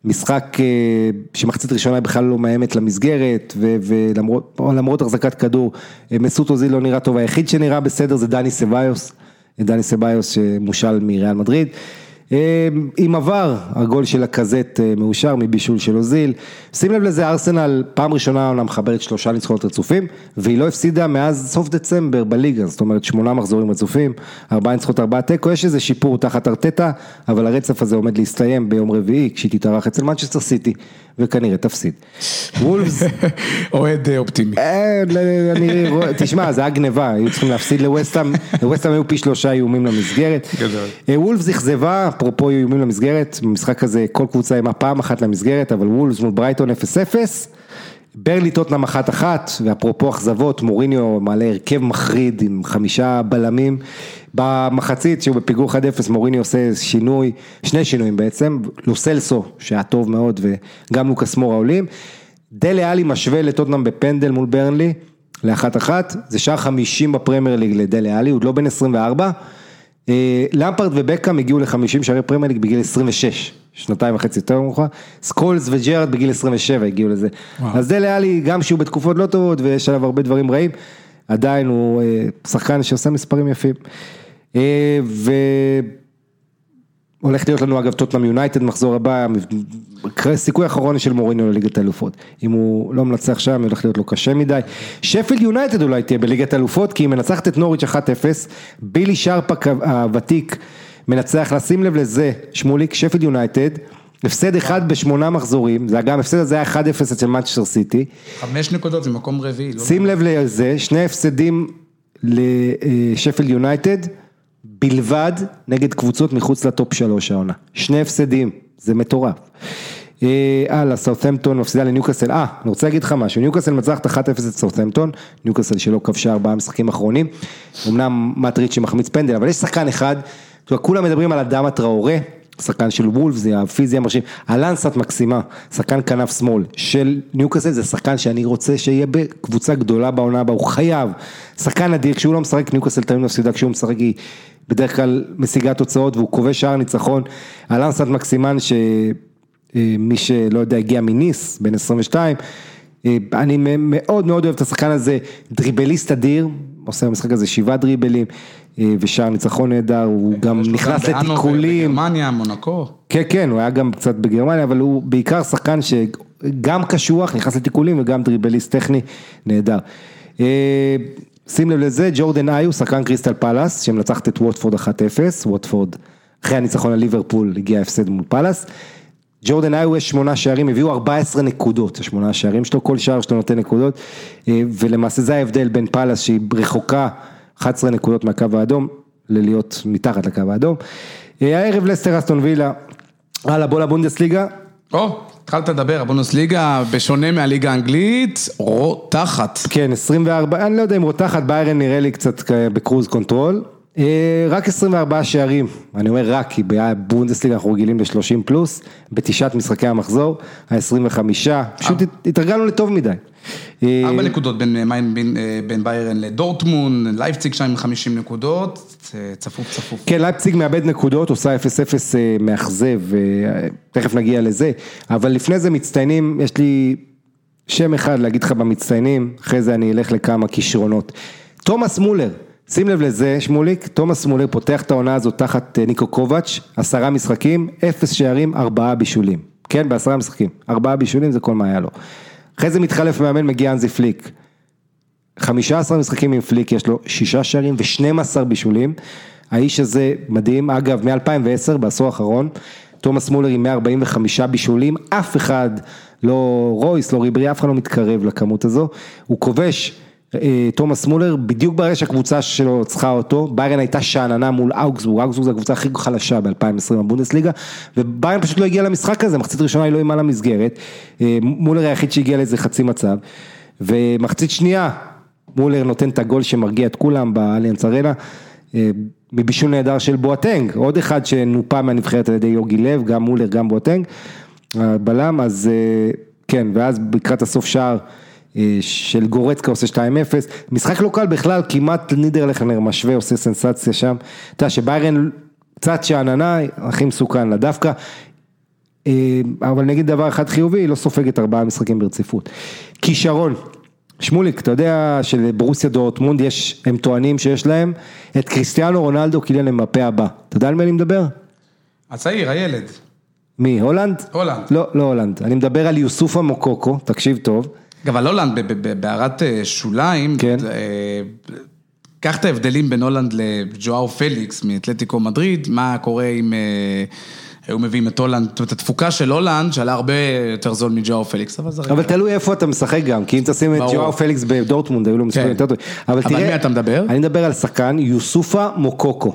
משחק אה, שמחצית ראשונה בכלל לא מאיימת למסגרת, ולמרות החזקת כדור, אה, מסות אוזיל לא נראה טוב, היחיד שנראה בסדר זה דני סביוס. דני סביוס שמושל מריאל מדריד. אה, עם עבר, הגול של הקזט אה, מאושר מבישול של אוזיל. שים לב לזה, ארסנל פעם ראשונה עונה מחברת שלושה ניצחונות רצופים, והיא לא הפסידה מאז סוף דצמבר בליגה, זאת אומרת שמונה מחזורים רצופים, ארבעה ניצחונות, ארבעה תיקו, יש איזה שיפור תחת ארטטה, אבל הרצף הזה עומד להסתיים ביום רביעי, כשהיא תתארח אצל מנצ'סטר סיטי, וכנראה תפסיד. וולפס, אוהד אה, אופטימי. אה, לא, אני רואה, תשמע, זה היה גניבה, היו צריכים להפסיד לווסטהאם, לווסטהאם היו פי שלושה איומים למסגרת. גדול. אה, וולפס אכזבה, אפרופו איומים למסגרת, במשחק הזה כל קבוצה איימה פעם אחת למסגרת, אבל וולפס מול ברייטון 0-0. ברנלי טוטנאם אחת אחת, ואפרופו אכזבות, מוריניו מעלה הרכב מחריד עם חמישה בלמים. במחצית, שהוא בפיגור 1-0, מוריניו עושה שינוי, שני שינויים בעצם, לוסלסו, שהיה טוב מאוד, וגם לוקאס מורה עולים. דלה אלי משווה לטוטנאם בפנדל מול ברנלי, לאחת אחת, זה שער 50 בפרמייר ליג לדלה אלי, עוד לא בן 24. אה, למפרד ובקאם הגיעו ל-50 שערי פרמייר ליג בגיל 26, שנתיים וחצי יותר מאוחר, סקולס וג'רד בגיל 27 הגיעו לזה. וואו. אז דלה אלי, גם שהוא בתקופות לא טובות ויש עליו הרבה דברים רעים, עדיין הוא אה, שחקן שעושה מספרים יפים. אה, והולך להיות לנו אגב טוטנאם יונייטד מחזור הבא, סיכוי אחרון של מוריניו לליגת האלופות. אם הוא לא מנצח שם, הולך להיות לו קשה מדי. שפילד יונייטד אולי תהיה בליגת האלופות, כי היא מנצחת את נוריץ' 1-0, בילי שארפ הוותיק מנצח לה, שים לב לזה, שמוליק, שפילד יונייטד, הפסד אחד בשמונה מחזורים, זה גם, הפסד הזה היה 1-0 אצל מנצ'סטר סיטי. חמש נקודות זה מקום רביעי. לא שים לב לזה, שני הפסדים לשפילד יונייטד בלבד נגד קבוצות מחוץ ל top שלוש העונה. שני הפסדים, זה מטורף. אה, הלאה, סאות'מפטון מפסידה לניוקאסל, אה, אני רוצה להגיד לך משהו, ניוקאסל מנצחת 1-0 את סאות'מפטון, ניוקאסל שלא כבשה ארבעה משחקים אחרונים, אמנם מטריץ' שמחמיץ פנדל, אבל יש שחקן אחד, כולם מדברים על אדמה טראורה, שחקן של וולף, זה הפיזי המרשים, אלנסת מקסימה, שחקן כנף שמאל של ניוקאסל, זה שחקן שאני רוצה שיהיה בקבוצה גדולה בעונה הבאה, הוא חייב, שחקן אדיר, כשהוא לא משחק ניוקאסל תמיד מפסידה, כשהוא משחק היא בדרך כלל משיגה תוצאות והוא כובש שער ניצחון, אלנסת מקסימן שמי שלא יודע הגיע מניס, בן 22, אה, אני מאוד מאוד אוהב את השחקן הזה, דריבליסט אדיר, עושה במשחק הזה שבעה דריבלים. אה, ושער ניצחון נהדר, הוא גם נכנס גם באנו לתיקולים. בגרמניה, מונקו. כן, כן, הוא היה גם קצת בגרמניה, אבל הוא בעיקר שחקן שגם קשוח, נכנס לתיקולים וגם דריבליסט טכני, נהדר. אה, שים לב לזה, ג'ורדן איו, שחקן קריסטל פלאס, שמנצחת את ווטפורד 1-0, ווטפורד, אחרי הניצחון על ליברפול, הגיע ההפסד מול פלאס. ג'ורדן איו יש שמונה שערים, הביאו 14 נקודות, השמונה שערים שלו, כל שער שלו נותן נקודות, אה, ולמעשה זה ההבדל בין פלאס שהיא רחוקה 11 נקודות מהקו האדום, ללהיות מתחת לקו האדום. אה, הערב לסטר אסטון וילה, הלאה בוא לבונדסליגה, או, התחלת לדבר, הבונדסליגה, בשונה מהליגה האנגלית, רותחת. כן 24, אני לא יודע אם רותחת, ביירן נראה לי קצת כ- ב cruise control, אה, רק 24 שערים, אני אומר רק, כי בבונדסליגה אנחנו רגילים ל-30 פלוס, בתשעת משחקי המחזור, ה-25, פשוט הת- התרגלנו לטוב מדי. אה, ארבע נקודות בין, אה, מיין- בין, אה, בין ביירן לדורטמון, לייפציג שם עם 50 נקודות, אה, צפוף צפוף. כן, לייפציג מאבד נקודות, עושה 0-0 אה, מאכזב, אה, תכף נגיע לזה, אבל לפני זה מצטיינים, יש לי שם אחד להגיד לך במצטיינים, אחרי זה אני אלך לכמה כישרונות. תומאס מולר, שים לב לזה, שמוליק, תומאס מולר פותח את העונה הזאת תחת אה, ניקו קובץ', עשרה משחקים, אפס שערים, ארבעה בישולים. כן, בעשרה משחקים, ארבעה בישולים זה כל מה היה לו. אחרי זה מתחלף מאמן, מגיע אנזי פליק. 15 משחקים עם פליק, יש לו שישה שערים ו-12 בישולים. האיש הזה מדהים, אגב, מ-2010, בעשור האחרון, תומאס מולר עם 145 בישולים, אף אחד, לא רויס, לא ריברי, אף אחד לא מתקרב לכמות הזו. הוא כובש, תומאס מולר, בדיוק ברגע שהקבוצה שלו צריכה אותו, ביירן הייתה שאננה מול אוגסבורג, אוגסבורג זו הקבוצה הכי חלשה ב-2020 בבונדסליגה, וביירן פשוט לא הגיע למשחק הזה, מחצית ראשונה היא לא אימה למסגרת, אה, מולר היחיד שהגיע לאיזה חצי מצב, ומחצית שנייה, מולר נותן את הגול שמרגיע את כולם באליאנס ארנה, אה, מבישול נהדר של בואטנג, עוד אחד שנופה מהנבחרת על ידי יוגי לב, גם מולר, גם בואטנג, הבלם, אז אה, כן, ואז לקראת הסוף שער אה, של גורצקה עושה 2-0, משחק לא קל בכלל, כמעט נידרלכנר משווה, עושה סנסציה שם, אתה יודע שביירן קצת שאננה, הכי מסוכן לה דווקא, אה, אבל נגיד דבר אחד חיובי, היא לא סופגת ארבעה משחקים ברציפות. כישרון, שמוליק, אתה יודע שלברוסיה דורטמונד יש, הם טוענים שיש להם את קריסטיאנו רונלדו קיליאן אמבפה הבא. אתה יודע על מי אני מדבר? הצעיר, הילד, מי, הולנד? הולנד. לא, לא הולנד. אני מדבר על יוסופה מוקוקו, תקשיב טוב. אגב, על הולנד, בהערת אה, שוליים, כן. אה, קח את ההבדלים בין הולנד לג'ואאו פליקס מאתלטיקו מדריד, מה קורה עם אה, היו מביאים את הולנד, זאת אומרת, התפוקה של הולנד, שעלה הרבה יותר זול מג'או פליקס, אבל זה. אבל תלוי איפה אתה משחק גם, כי אם תשים את. ג'ואאו פליקס בדורטמונד, היו לו מספרים כן. יותר טובים. אבל אבל תראה, מי אתה מדבר? אני מדבר על שחקן, יוסופה מוקוקו.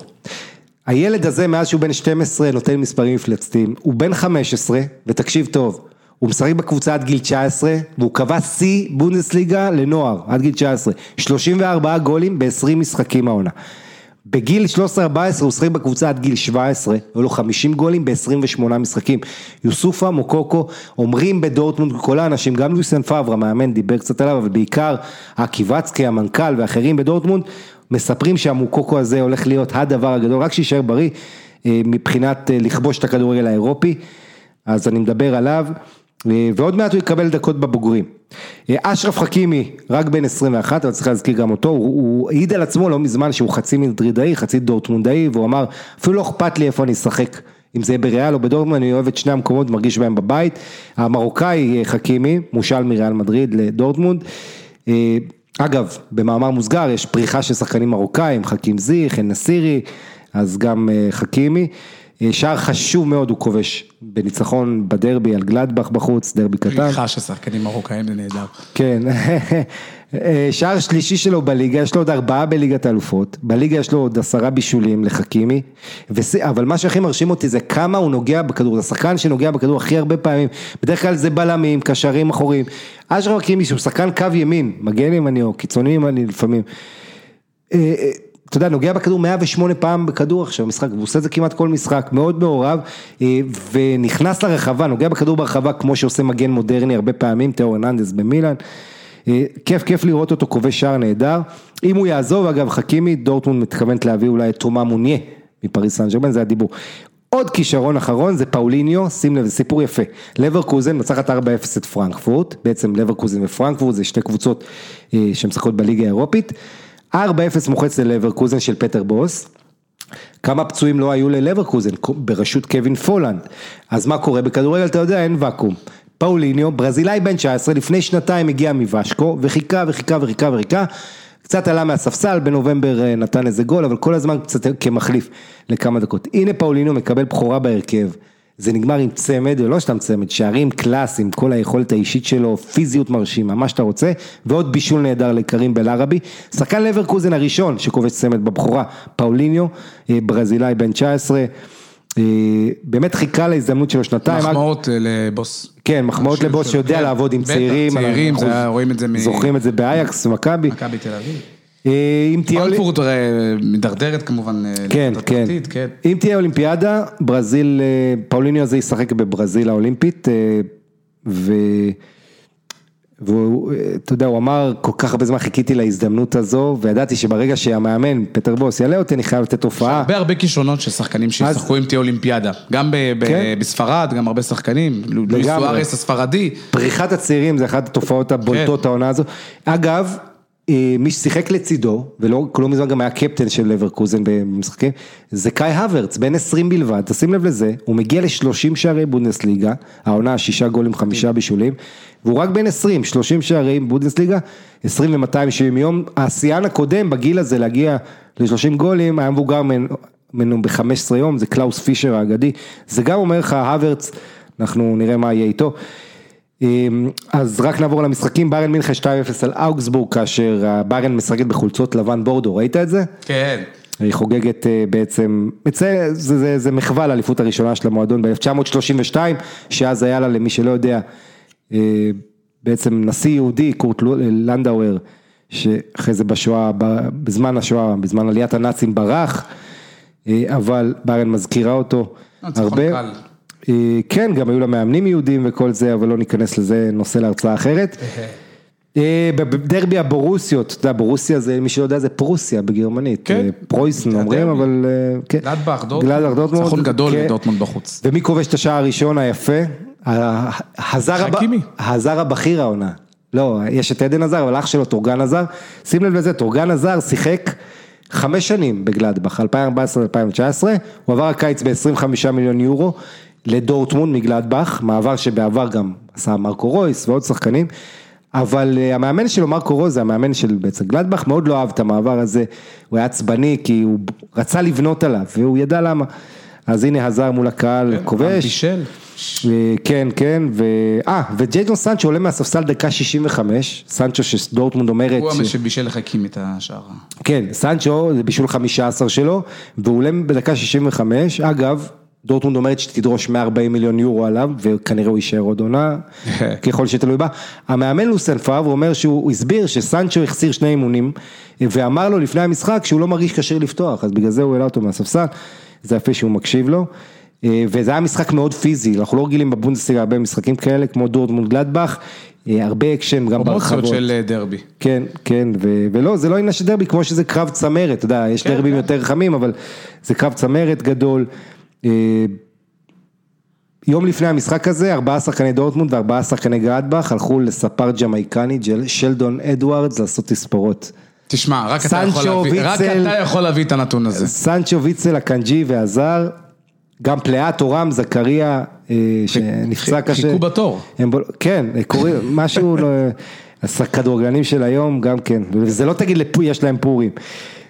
הילד הזה, מאז שהוא בן 12, נותן מספרים מפלצתיים. הוא בן 15, ותקשיב טוב, הוא משחק בקבוצה עד גיל 19, והוא קבע שיא בונדסליגה לנוער, עד גיל 19. 34 גולים ב-20 משחקים העונה. בגיל 13-14 הוא שחק בקבוצה עד גיל 17, היו לו 50 גולים ב-28 משחקים. יוסופה מוקוקו, אומרים בדורטמונד, כל האנשים, גם לויסן פאבר, המאמן, דיבר קצת עליו, אבל בעיקר הקיבצקי, המנכ"ל ואחרים בדורטמונד, מספרים שהמוקוקו הזה הולך להיות הדבר הגדול, רק שיישאר בריא, אה, מבחינת אה, לכבוש את הכדורגל האירופי, אז אני מדבר עליו. ועוד מעט הוא יקבל דקות בבוגרים. אה, אשרף חכימי, רק בן 21, אבל צריך להזכיר גם אותו, הוא, העיד על עצמו לא מזמן שהוא חצי מדרידאי, חצי דורטמונדאי, והוא אמר, אפילו לא אכפת לי איפה אני אשחק, אם זה בריאל או בדורטמונד, אני אוהב את שני המקומות, מרגיש בהם בבית. המרוקאי אה, חכימי, מושל מריאל מדריד לדורטמונד. אה, אגב, במאמר מוסגר, יש פריחה של שחקנים מרוקאים, חכים זיך, אל נסירי, אז גם חכימי. שער חשוב מאוד הוא כובש בניצחון בדרבי על גלדבך בחוץ, דרבי קטן. פריחה של שחקנים מרוקאים, זה נהדר. כן, אה, שער שלישי שלו בליגה, יש לו עוד ארבעה בליגת האלופות, בליגה יש לו עוד עשרה בישולים לחכימי, וס... אבל מה שהכי מרשים אותי זה כמה הוא נוגע בכדור, זה שחקן שנוגע בכדור הכי הרבה פעמים, בדרך כלל זה בלמים, קשרים אחוריים, אשרף חכימי שהוא שחקן קו ימין, מגן ימני או קיצוני ימני לפעמים, אה, אה, אתה יודע, נוגע בכדור 108 פעם בכדור עכשיו במשחק, והוא עושה את זה כמעט כל משחק, מאוד מעורב, אה, ונכנס לרחבה, נוגע בכדור ברחבה כמו שעושה מגן מודרני הרבה פעמים, תיאור הרננדס במילאן. אה, כיף, כיף לראות אותו כובש שער נהדר. אם הוא יעזוב, אגב, חכימי, דורטמונד מתכוונת להביא אולי את תומה מוניה מפריס סן ג'רמן, זה הדיבור. עוד כישרון אחרון זה פאוליניו, שים לב, זה סיפור יפה. לברקוזן מנצחת 4-0 את פרנקפורט, בעצם לברקוזן ופרנקפורט זה שתי קבוצות אה, שמשחקות בליגה האירופית. 4-0 מוחץ ללברקוזן של פטר בוס. כמה פצועים לא היו ללברקוזן בראשות קווין פולאנד. אז מה קורה בכדורגל, אתה יודע, אין ואקום. פאוליניו, ברזילאי בן 19, לפני שנתיים הגיע מווסקו, וחיכה וחיכה וחיכה וחיכה. קצת עלה מהספסל, בנובמבר אה, נתן איזה גול, אבל כל הזמן קצת כמחליף לכמה דקות. הנה פאוליניו מקבל בכורה בהרכב. זה נגמר עם צמד, ולא סתם צמד, שערים קלאסיים, כל היכולת האישית שלו, פיזיות מרשימה, מה שאתה רוצה, ועוד בישול נהדר לקרים בלערבי. שחקן לברקוזן הראשון שכובש צמד בבכורה, פאוליניו, אה, ברזילאי בן 19, אה, באמת חיכה להזדמנות שלו שנתיים. מחמאות אה, לבוס. כן, מחמאות לבוס שיודע כן, לעבוד עם בטח, צעירים. צעירים, זה היה- רואים את זה מ- זוכרים את זה באייקס, מכבי. מכבי תל אביב. אה, אם תהיה... פרנקפורט הרי מידרדרת כמובן. אה, כן, כן. כן. אם תהיה אולימפיאדה, ברזיל, אה, פאוליניו הזה ישחק בברזיל האולימפית, אה, ו... והוא, אה, אתה יודע, הוא אמר, כל כך הרבה זמן חיכיתי להזדמנות הזו, וידעתי שברגע שהמאמן, פטר בוס, יעלה אותי, אני חייב לתת הופעה. הרבה הרבה כישרונות של שחקנים שישחקו אם תהיה אולימפיאדה. גם ב- כן. בספרד, גם הרבה שחקנים. לואיס. סוארס הספרדי. פריחת הצעירים זה אחת התופעות הבולטות כן. העונה הזו. אגב, אה, מי ששיחק לצידו, ולא לא מזמן גם היה קפטן של לברקוזן במשחקים, זה קאי הוורץ, בן 20 בלבד, תשים לב לזה, הוא מגיע ל-30 שערי בונדסליגה, העונה שישה גולים, חמישה בישולים, והוא רק בן 20, 30 שערי בונדסליגה, 20 ו-270 יום, השיאן הקודם בגיל הזה להגיע ל-30 גולים, היה מבוגר ממנו ב-15 יום, זה קלאוס פישר האגדי, זה גם אומר לך הוורץ, אנחנו נראה מה יהיה איתו. אמ, אז רק נעבור למשחקים, ביירן מינכן 2-0 על אוגסבורג, כאשר ביירן משחקת בחולצות לבן בורדו, ראית את זה? כן. היא חוגגת אה, בעצם, זה, זה, זה, זה מחווה לאליפות הראשונה של המועדון ב-1932, שאז היה לה, למי שלא יודע, אה, בעצם נשיא יהודי, קורט לו- לנדאואר, שאחרי זה בשואה, בזמן השואה, בזמן עליית הנאצים ברח, אה, אבל ביירן מזכירה אותו הרבה. אה, כן, גם היו לה מאמנים יהודים וכל זה, אבל לא ניכנס לזה, נושא להרצאה אחרת. אה, בדרבי הבורוסיות, אתה יודע, בורוסיה זה, מי שלא יודע, זה פרוסיה בגרמנית. כן. אה, פרויסן אומרים. אבל... כן. גלדבך, דורטמונד. גלדבך, דורטמונד. ניצחון גדול כן. לדורטמונד בחוץ. ומי כובש את השער הראשון היפה? הזר הבכיר העונה. לא, יש את אדן הזאר, אבל אח שלו תורגן הזאר. שים לב לזה, טורגן עזר שיחק חמש שנים בגלדבך, 2014-2019, הוא עבר הקיץ ב-25 מיליון יורו לדורטמונד מגלדבך, מעבר שבעבר גם עשה מרקו רויס ועוד שחקנים. אבל אה, המאמן שלו, מרקו רוז, זה המאמן של בעצם גלדבך, מאוד לא אהב את המעבר הזה, הוא היה עצבני כי הוא רצה לבנות עליו, והוא ידע למה. אז הנה הזר מול הקהל כובש. בישל. אה, כן, כן, ו... אה, וג'יידון סנצ'ו עולה מהספסל דקה 65, סנצ'ו שדורטמונד אומרת... הוא ש- שבישל לך קים את השער. כן, סנצ'ו זה בישול 15 שלו, והוא עולה בדקה 65, אגב, דורטמונד אומרת שתדרוש 140 מיליון יורו עליו, וכנראה הוא יישאר עוד עונה, ככל שתלוי בה. המאמן לוסן פאב אומר שהוא הסביר שסנצ'ו החסיר שני אימונים, ואמר לו לפני המשחק שהוא לא מרגיש כשיר לפתוח, אז בגלל זה הוא העלה אותו מהספסל, זה יפה שהוא מקשיב לו. אה, וזה היה משחק מאוד פיזי, אנחנו לא רגילים בבונדסליגה הרבה משחקים כאלה, כמו דורטמונד גלדבך, אה, הרבה אקשן גם ברחבות. של אה, דרבי. כן, כן, ו- ולא, זה לא עניין של דרבי, כמו שזה קרב צמרת, אתה יודע, יש כן, דרבים כן. יותר חמים, אבל זה קרב צמרת גדול. אה, יום לפני המשחק הזה, ארבעה שחקני דורטמונד וארבעה שחקני גלדבך הלכו לספר ג'מייקני, שלדון אדוארדס, לעשות תספורות. תשמע, רק אתה יכול להביא, רק ויצל. אתה יכול להביא את הנתון הזה. סנצ'ו ויצל, אקנג'י והזאר, גם פלאת אורם, זכריה, אה, שנפצע קשה. חיכו בתור. הם כן, קוראים, משהו, לא- הכדורגלנים של היום גם כן, וזה לא תגיד יש להם פורים.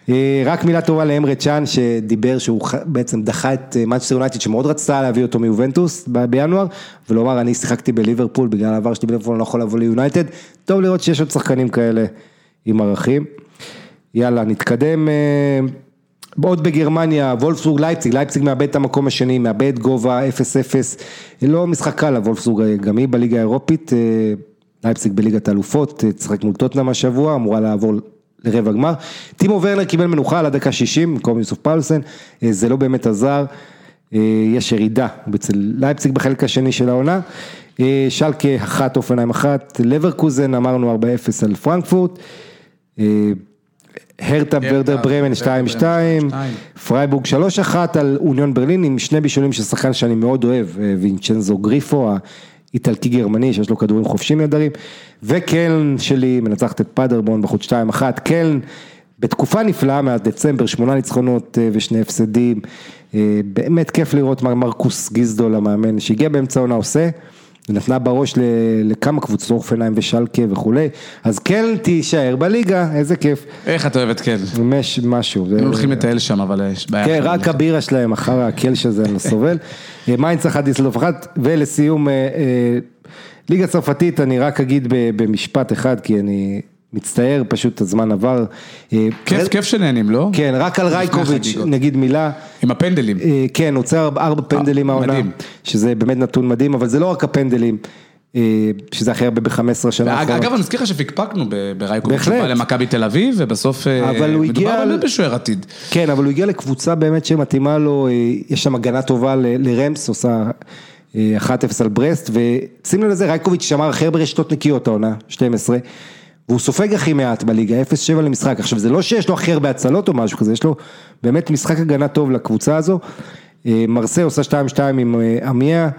אה, רק מילה טובה לאמרה צ'אן שדיבר שהוא בעצם דחה את מנצ'סטר יונייטד שמאוד רצתה להביא אותו מיובנטוס בינואר ולומר אני שיחקתי בליברפול בגלל העבר שלי בליברפול אני לא יכול לבוא ליונייטד, טוב לראות שיש עוד שחקנים כאלה עם ערכים. יאללה נתקדם, אה, עוד בגרמניה, וולפסבורג לייפציג, לייפציג מאבד את המקום השני, מאבד גובה 0-0, לא משחק קל לוולפסבורג, גם היא בליגה האירופית, אה, לייפציג בליגת האלופות, אה, תשחק מול טוטנאם השבוע, אמורה לעבור לרבע גמר. טימו ורנר קיבל מנוחה על הדקה 60, במקום יוסוף פאולסן, אה, זה לא באמת עזר, אה, יש ירידה אצל לייפציג בחלק השני של העונה. אה, שלקה אחת, הופנהיים אחת, לברקוזן אמרנו 4-0 על פרנקפורט. הרטה ורדר ברמן 2-2, פרייבורג 3-1 על אוניון ברלין עם שני בישולים של שחקן שאני מאוד אוהב, וינצ'נזו גריפו, האיטלקי גרמני שיש לו כדורים חופשיים נהדרים, וקלן שלי מנצחת את פאדרבורן בחוץ 2-1, קלן בתקופה נפלאה מאז דצמבר, שמונה ניצחונות אה, ושני הפסדים, אה, באמת כיף לראות מרקוס גיזדול המאמן שהגיע באמצע העונה עושה. ונתן בראש ל- לכמה קבוצות הופנהיים ושלקה וכולי, אז כן תישאר בליגה, איזה כיף. איך את קל? ממש משהו. הם הולכים לטייל שם, אבל יש בעיה. כן. רק הבירה שלהם אחר הקלש הזה אני סובל. אה, מיינדס אחת, דיסלדורף אחת, ולסיום, אה, אה, ליגה צרפתית, אני רק אגיד במשפט אחד, כי אני מצטער, פשוט הזמן עבר. אה, כיף, כיף שנהנים, לא? כן, רק על רייקוביץ'. נגיד מילה. עם הפנדלים. אה, כן, הוצא ארבע- ארבע פנדלים העונה. שזה באמת נתון מדהים, אבל זה לא רק הפנדלים, אה, שזה הכי הרבה ב-15 שנה האחרונות. אגב, אני מזכיר לך שפיקפקנו ברייקוביץ', בהחלט. הוא בא למכבי תל אביב, ובסוף אה, מדובר באמת בשוער עתיד. כן, אבל הוא הגיע לקבוצה באמת שמתאימה לו, אה, יש שם הגנה טובה לרמס, עושה אה, 1-0 על ברסט, ושים לב לזה, רייקוביץ' שמר הכי הרבה רשתות נקיות העונה, 12, והוא סופג הכי מעט בליגה, 0-7 למשחק. עכשיו, זה לא שיש לו הכי הרבה הצלות או משהו כזה, יש לו באמת משחק הגנה טוב לקבוצה הזו. אה, מרסיי עושה 2-2 עם אה, אמיין.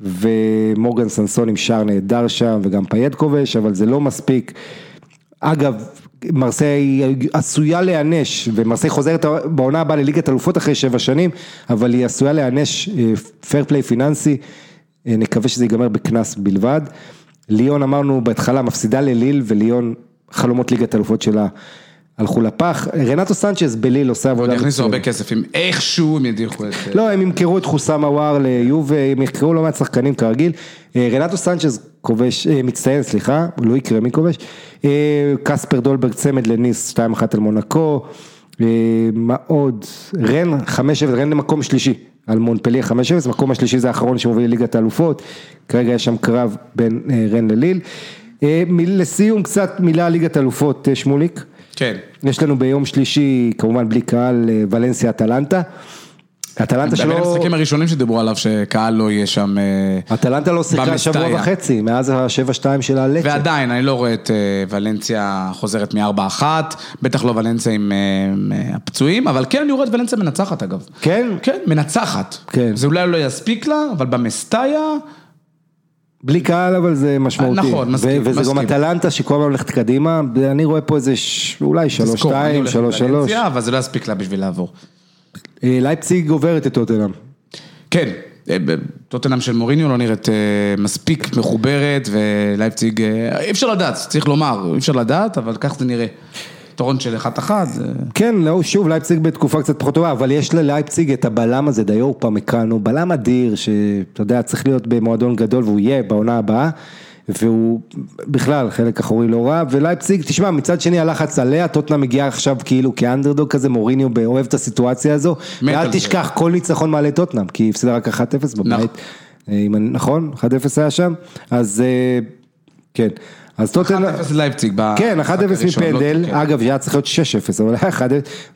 ומורגן סנסון עם שער נהדר שם, וגם פייד כובש, אבל זה לא מספיק. אגב, מרסיי עשויה להיענש, ומרסיי חוזרת בעונה הבאה לליגת אלופות אחרי שבע שנים, אבל היא עשויה להיענש פייר פליי פיננסי, אה, נקווה שזה ייגמר בקנס בלבד. ליון אמרנו בהתחלה מפסידה לליל, וליון חלומות ליגת אלופות שלה הלכו לפח. רנטו סנצ'ז בליל עושה ועוד עבודה יכניסו הרבה. כסף, אם איכשהו הם ידיחו את... אה, לא, הם ימכרו את חוסם עוואר ליוב, הם ימכרו לא מעט שחקנים כרגיל. אה, רנטו סנצ'ז כובש, אה, מצטיין, סליחה, לא יקרה מי כובש. קספר דולברג צמד לניס, 2-1 על מונקו. מה עוד? רן, 5-0, רן למקום שלישי. על מונפליה 5-0, מקום השלישי זה האחרון שמוביל לליגת האלופות, כרגע יש שם קרב בין אה, רן לליל. אה, לסיום קצת מילה על ליגת האלופות, אה, שמוליק. כן. יש לנו ביום שלישי, כמובן בלי קהל, אה, ולנסיה אטלנטה. אטלנטה בין שלא... המשחקים הראשונים שדיברו עליו שקהל לא יהיה שם, אה, אטלנטה לא שיחקה. שבוע וחצי, מאז ה-7-2 של הלצ'ה. ועדיין, אני לא רואה את אה, ולנסיה חוזרת מ-4-1, בטח לא ולנסיה עם אה, הפצועים, אבל כן אני רואה את ולנסיה מנצחת אגב. כן? כן, מנצחת. כן. זה אולי לא יספיק לה, אבל במסטיה, בלי קהל אבל זה משמעותי. נכון, מסכים, ו- וזה גם מסכים. אטלנטה שכל הזמן הולכת קדימה, אני רואה פה איזה ש- אולי 3-2, תזכור, אני הולך 3-3. לוולנסיה, אבל זה לא יספיק לה בשביל לעבור. אה, לייפציג עוברת את טוטנאם. כן, אה, טוטנאם של מוריניו לא נראית אה, מספיק מחוברת, ולייפציג, אי אפשר לדעת, צריך לומר, אי אפשר לדעת, אבל כך זה נראה. יתרון של אחת אחת. זה- כן, לא, שוב, לייפציג בתקופה קצת פחות טובה, אבל יש ללייפציג את הבלם הזה, דיור פמקאנו, בלם אדיר, שאתה יודע, צריך להיות במועדון גדול, והוא יהיה בעונה הבאה, והוא בכלל חלק אחורי לא רע, ולייפציג, תשמע, מצד שני הלחץ עליה, טוטנה מגיעה עכשיו כאילו כאנדרדוג כזה, מוריניו אוהב את הסיטואציה הזו, ואל על זה. תשכח, כל ניצחון מעלה טוטנאם, כי היא הפסידה רק 1-0 בבית, נכון. אה, אם אני- נכון? 1-0 היה שם, אז אה, כן, אז טוטנאם... 1-0 לייפציג. כן, 1-0 במשחק הראשון, לא- מפנדל. אגב, שהיה צריך להיות 6-0, אבל היה 1-0,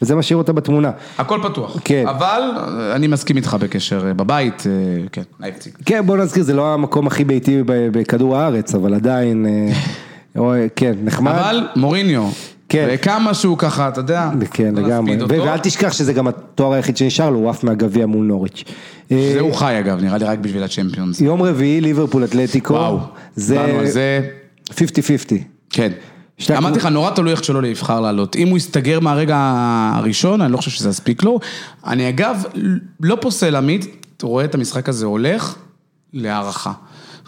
וזה משאיר אותה בתמונה. הכל פתוח. כן. אבל אה, אני מסכים איתך בקשר אה, בבית, אה, כן, לייפציג. כן, בוא נזכיר, זה לא המקום הכי ביתי בכדור הארץ, אבל עדיין, כן, נחמד. אבל מוריניו. וכמה שהוא ככה, אתה יודע, כן, לא לגמרי. ואל תשכח שזה גם התואר היחיד שנשאר לו, הוא עף מהגביע מול נוריץ'. אה, זה הוא חי אגב, נראה לי רק בשביל הצ'מפיונס. יום רביעי, ליברפול אתלטיקו. וואו, זה דיברנו על זה, 50-50. כן. אמרתי לך, נורא תלוי איך שלא יבחר לעלות. אם הוא יסתגר מהרגע הראשון, אני לא חושב שזה יספיק לו. אני אגב, לא פוסל עמית, אתה רואה את המשחק הזה הולך להערכה.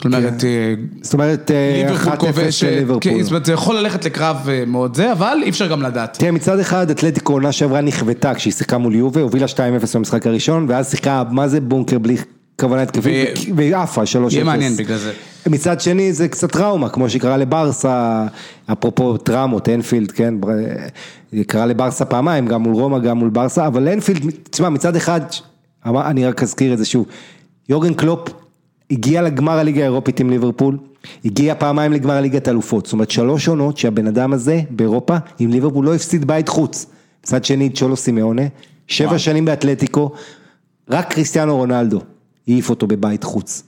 זאת אומרת, אה, זאת אומרת, אה, ליברפול 1-0 כובש. כן, זאת אומרת, זה יכול ללכת לקרב אה, מאוד זה, אבל אי אפשר גם לדעת. תראה, מצד אחד אתלטיקו עונה שעברה נכוותה כשהיא שיחקה מול יובה, הובילה 2-0 במשחק הראשון, ואז שיחקה, מה זה בונקר בלי כוונה התקפית, ו- והיא עפה 3-0. יהיה מעניין בגלל זה. מצד שני זה קצת טראומה, כמו שקרה לברסה, אפרופו טראומות, אנפילד, כן, קרה לברסה פעמיים, גם מול רומא, גם מול ברסה, אבל אנפילד, תשמע, מצד אחד, אני רק אזכיר את זה שוב, יורגן קלופ הגיע לגמר הליגה האירופית עם ליברפול, הגיע פעמיים לגמר הליגת האלופות, זאת אומרת שלוש עונות שהבן אדם הזה באירופה עם ליברפול לא הפסיד בית חוץ. מצד שני צ'ולו סימאונה, שבע וואו. שנים באתלטיקו, רק קריסטיאנו רונלדו העיף אותו בבית חוץ.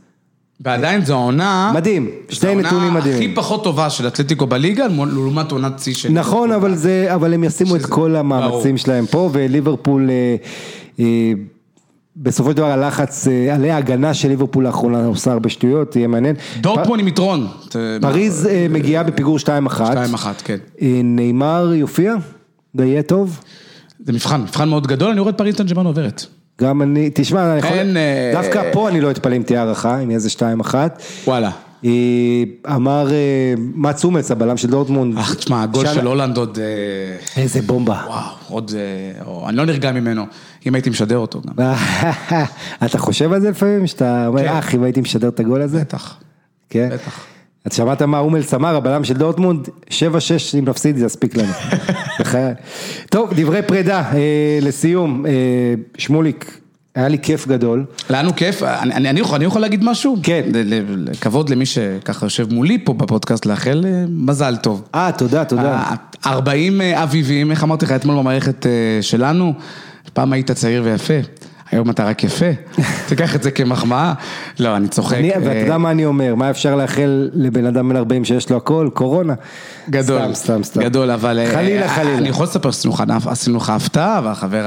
ועדיין זו העונה... מדהים, שתי זו נתונים העונה מדהימים. הכי פחות טובה של אתלטיקו בליגה, לעומת עונת שיא של... נכון, אבל זה, אבל הם ישימו את כל המאמצים ברור. שלהם פה, וליברפול, אה, אה, בסופו של דבר הלחץ, אה, עלי ההגנה של ליברפול לאחרונה עושה הרבה שטויות, יהיה מעניין. דורטמון עם יתרון. פריז אה, מגיעה בפיגור 2-1. 2-1, כן. אה, נאמר יופיע? זה יהיה טוב? זה מבחן, מבחן מאוד גדול, אני רואה את פריז סן ג'רמן עוברת. גם אני, תשמע, אני יכול, דווקא פה אני לא אתפלא אם תהיה הערכה, אם יהיה איזה 2-1. וואלה. אה, אמר אה, מאץ אומץ, הבלם של דורטמונד. אך, תשמע, הגול של הולנד עוד... אה, איזה בומבה. וואו, עוד... אה, אני לא נרגע ממנו, אם הייתי משדר אותו גם. אתה חושב על זה לפעמים, שאתה כן. אומר, אח, אם הייתי משדר את הגול הזה? בטח. כן. בטח. אתה שמעת מה אומלס אמר, הבלם של דורטמונד, 7-6 אם נפסיד זה יספיק לנו. טוב, דברי פרידה, אה, לסיום, אה, שמוליק, היה לי כיף גדול. לנו כיף, אני, אני, אני, יכול, אני יכול להגיד משהו? כן. לכבוד למי שככה יושב מולי פה בפודקאסט, לאחל אה, מזל טוב. אה, תודה, תודה. 40 אביבים, איך אמרתי לך אתמול במערכת אה, שלנו, פעם היית צעיר ויפה, היום אתה רק יפה, תיקח את זה כמחמאה. לא, אני צוחק. אני- אה, ואתה יודע מה אני אומר, מה אפשר לאחל לבן אדם בן 40 שיש לו הכל? קורונה. גדול, סתם, סתם, סתם. גדול, אבל... אה, חלילה, אה, חלילה. אני יכול לספר שעשינו לך- הפתעה, והחבר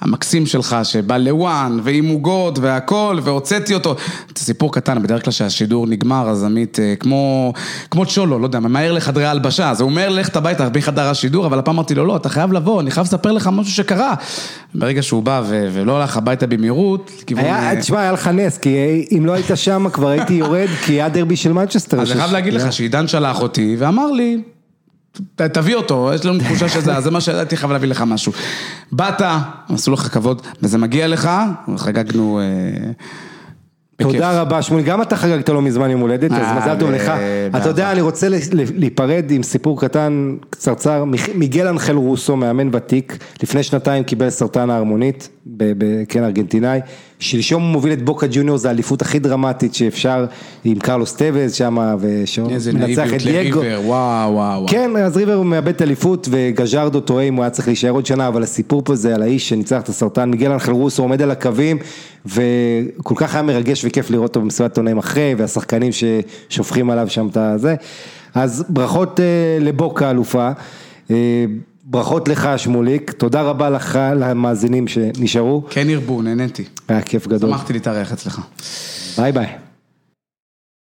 המקסים שלך שבא לוואן, ועם עוגות והכל, והוצאתי אותו. זה סיפור קטן, בדרך כלל כשהשידור נגמר, אז עמית, אה, כמו כמו צ'ולו, לא יודע, ממהר לחדרי ההלבשה, אז הוא אומר, לך הביתה מחדר השידור, אבל הפעם אמרתי לו, לא, אתה חייב לבוא, אני חייב לספר לך משהו שקרה. ברגע שהוא בא ו- ולא הלך הביתה במהירות, לכיוון... היה, תשמע, היה לך נס, כי אם לא היית שם כבר הייתי יורד, כי היה דרבי של מנצ'סטר. אז אני חייב להגיד לך שעידן שלח אותי ואמר לי, "ת- תביא אותו, יש לנו תחושה שזה, זה מה שהייתי חייב להביא לך משהו. באת, עשו לך כבוד, וזה מגיע לך, חגגנו... אה, בכיף. תודה רבה שמולי, גם אתה חגגת לא מזמן יום הולדת, אז אה, מזל טוב ב- לך. באהבה. אתה יודע, אני רוצה להיפרד עם סיפור קטן, קצרצר, מיגל אנחל רוסו, מאמן ותיק, לפני שנתיים קיבל סרטן ב- כן ארגנטינאי, שלשום הוא מוביל את בוקה ג'וניור, זו האליפות הכי דרמטית שאפשר, עם קרלוס טווז שם, איזה ומנצח את דייגו. וואו, וואו, וואו. כן, אז ריבר הוא מאבד את האליפות וגז'רדו טועה אם הוא היה צריך להישאר עוד שנה, אבל הסיפור פה זה על האיש שניצח את הסרטן, מיגל אנחל רוסו עומד על הקווים, וכל כך היה מרגש וכיף לראות אותו במסיבת עיתונאים אחרי, והשחקנים ששופכים עליו שם את הזה. אז ברכות אה, לבוקה אלופה, אה, ברכות לך שמוליק, תודה רבה לך, למאזינים שנשארו, כן ירבו, נהניתי. היה כיף גדול, שמחתי להתארח אצלך. ביי ביי.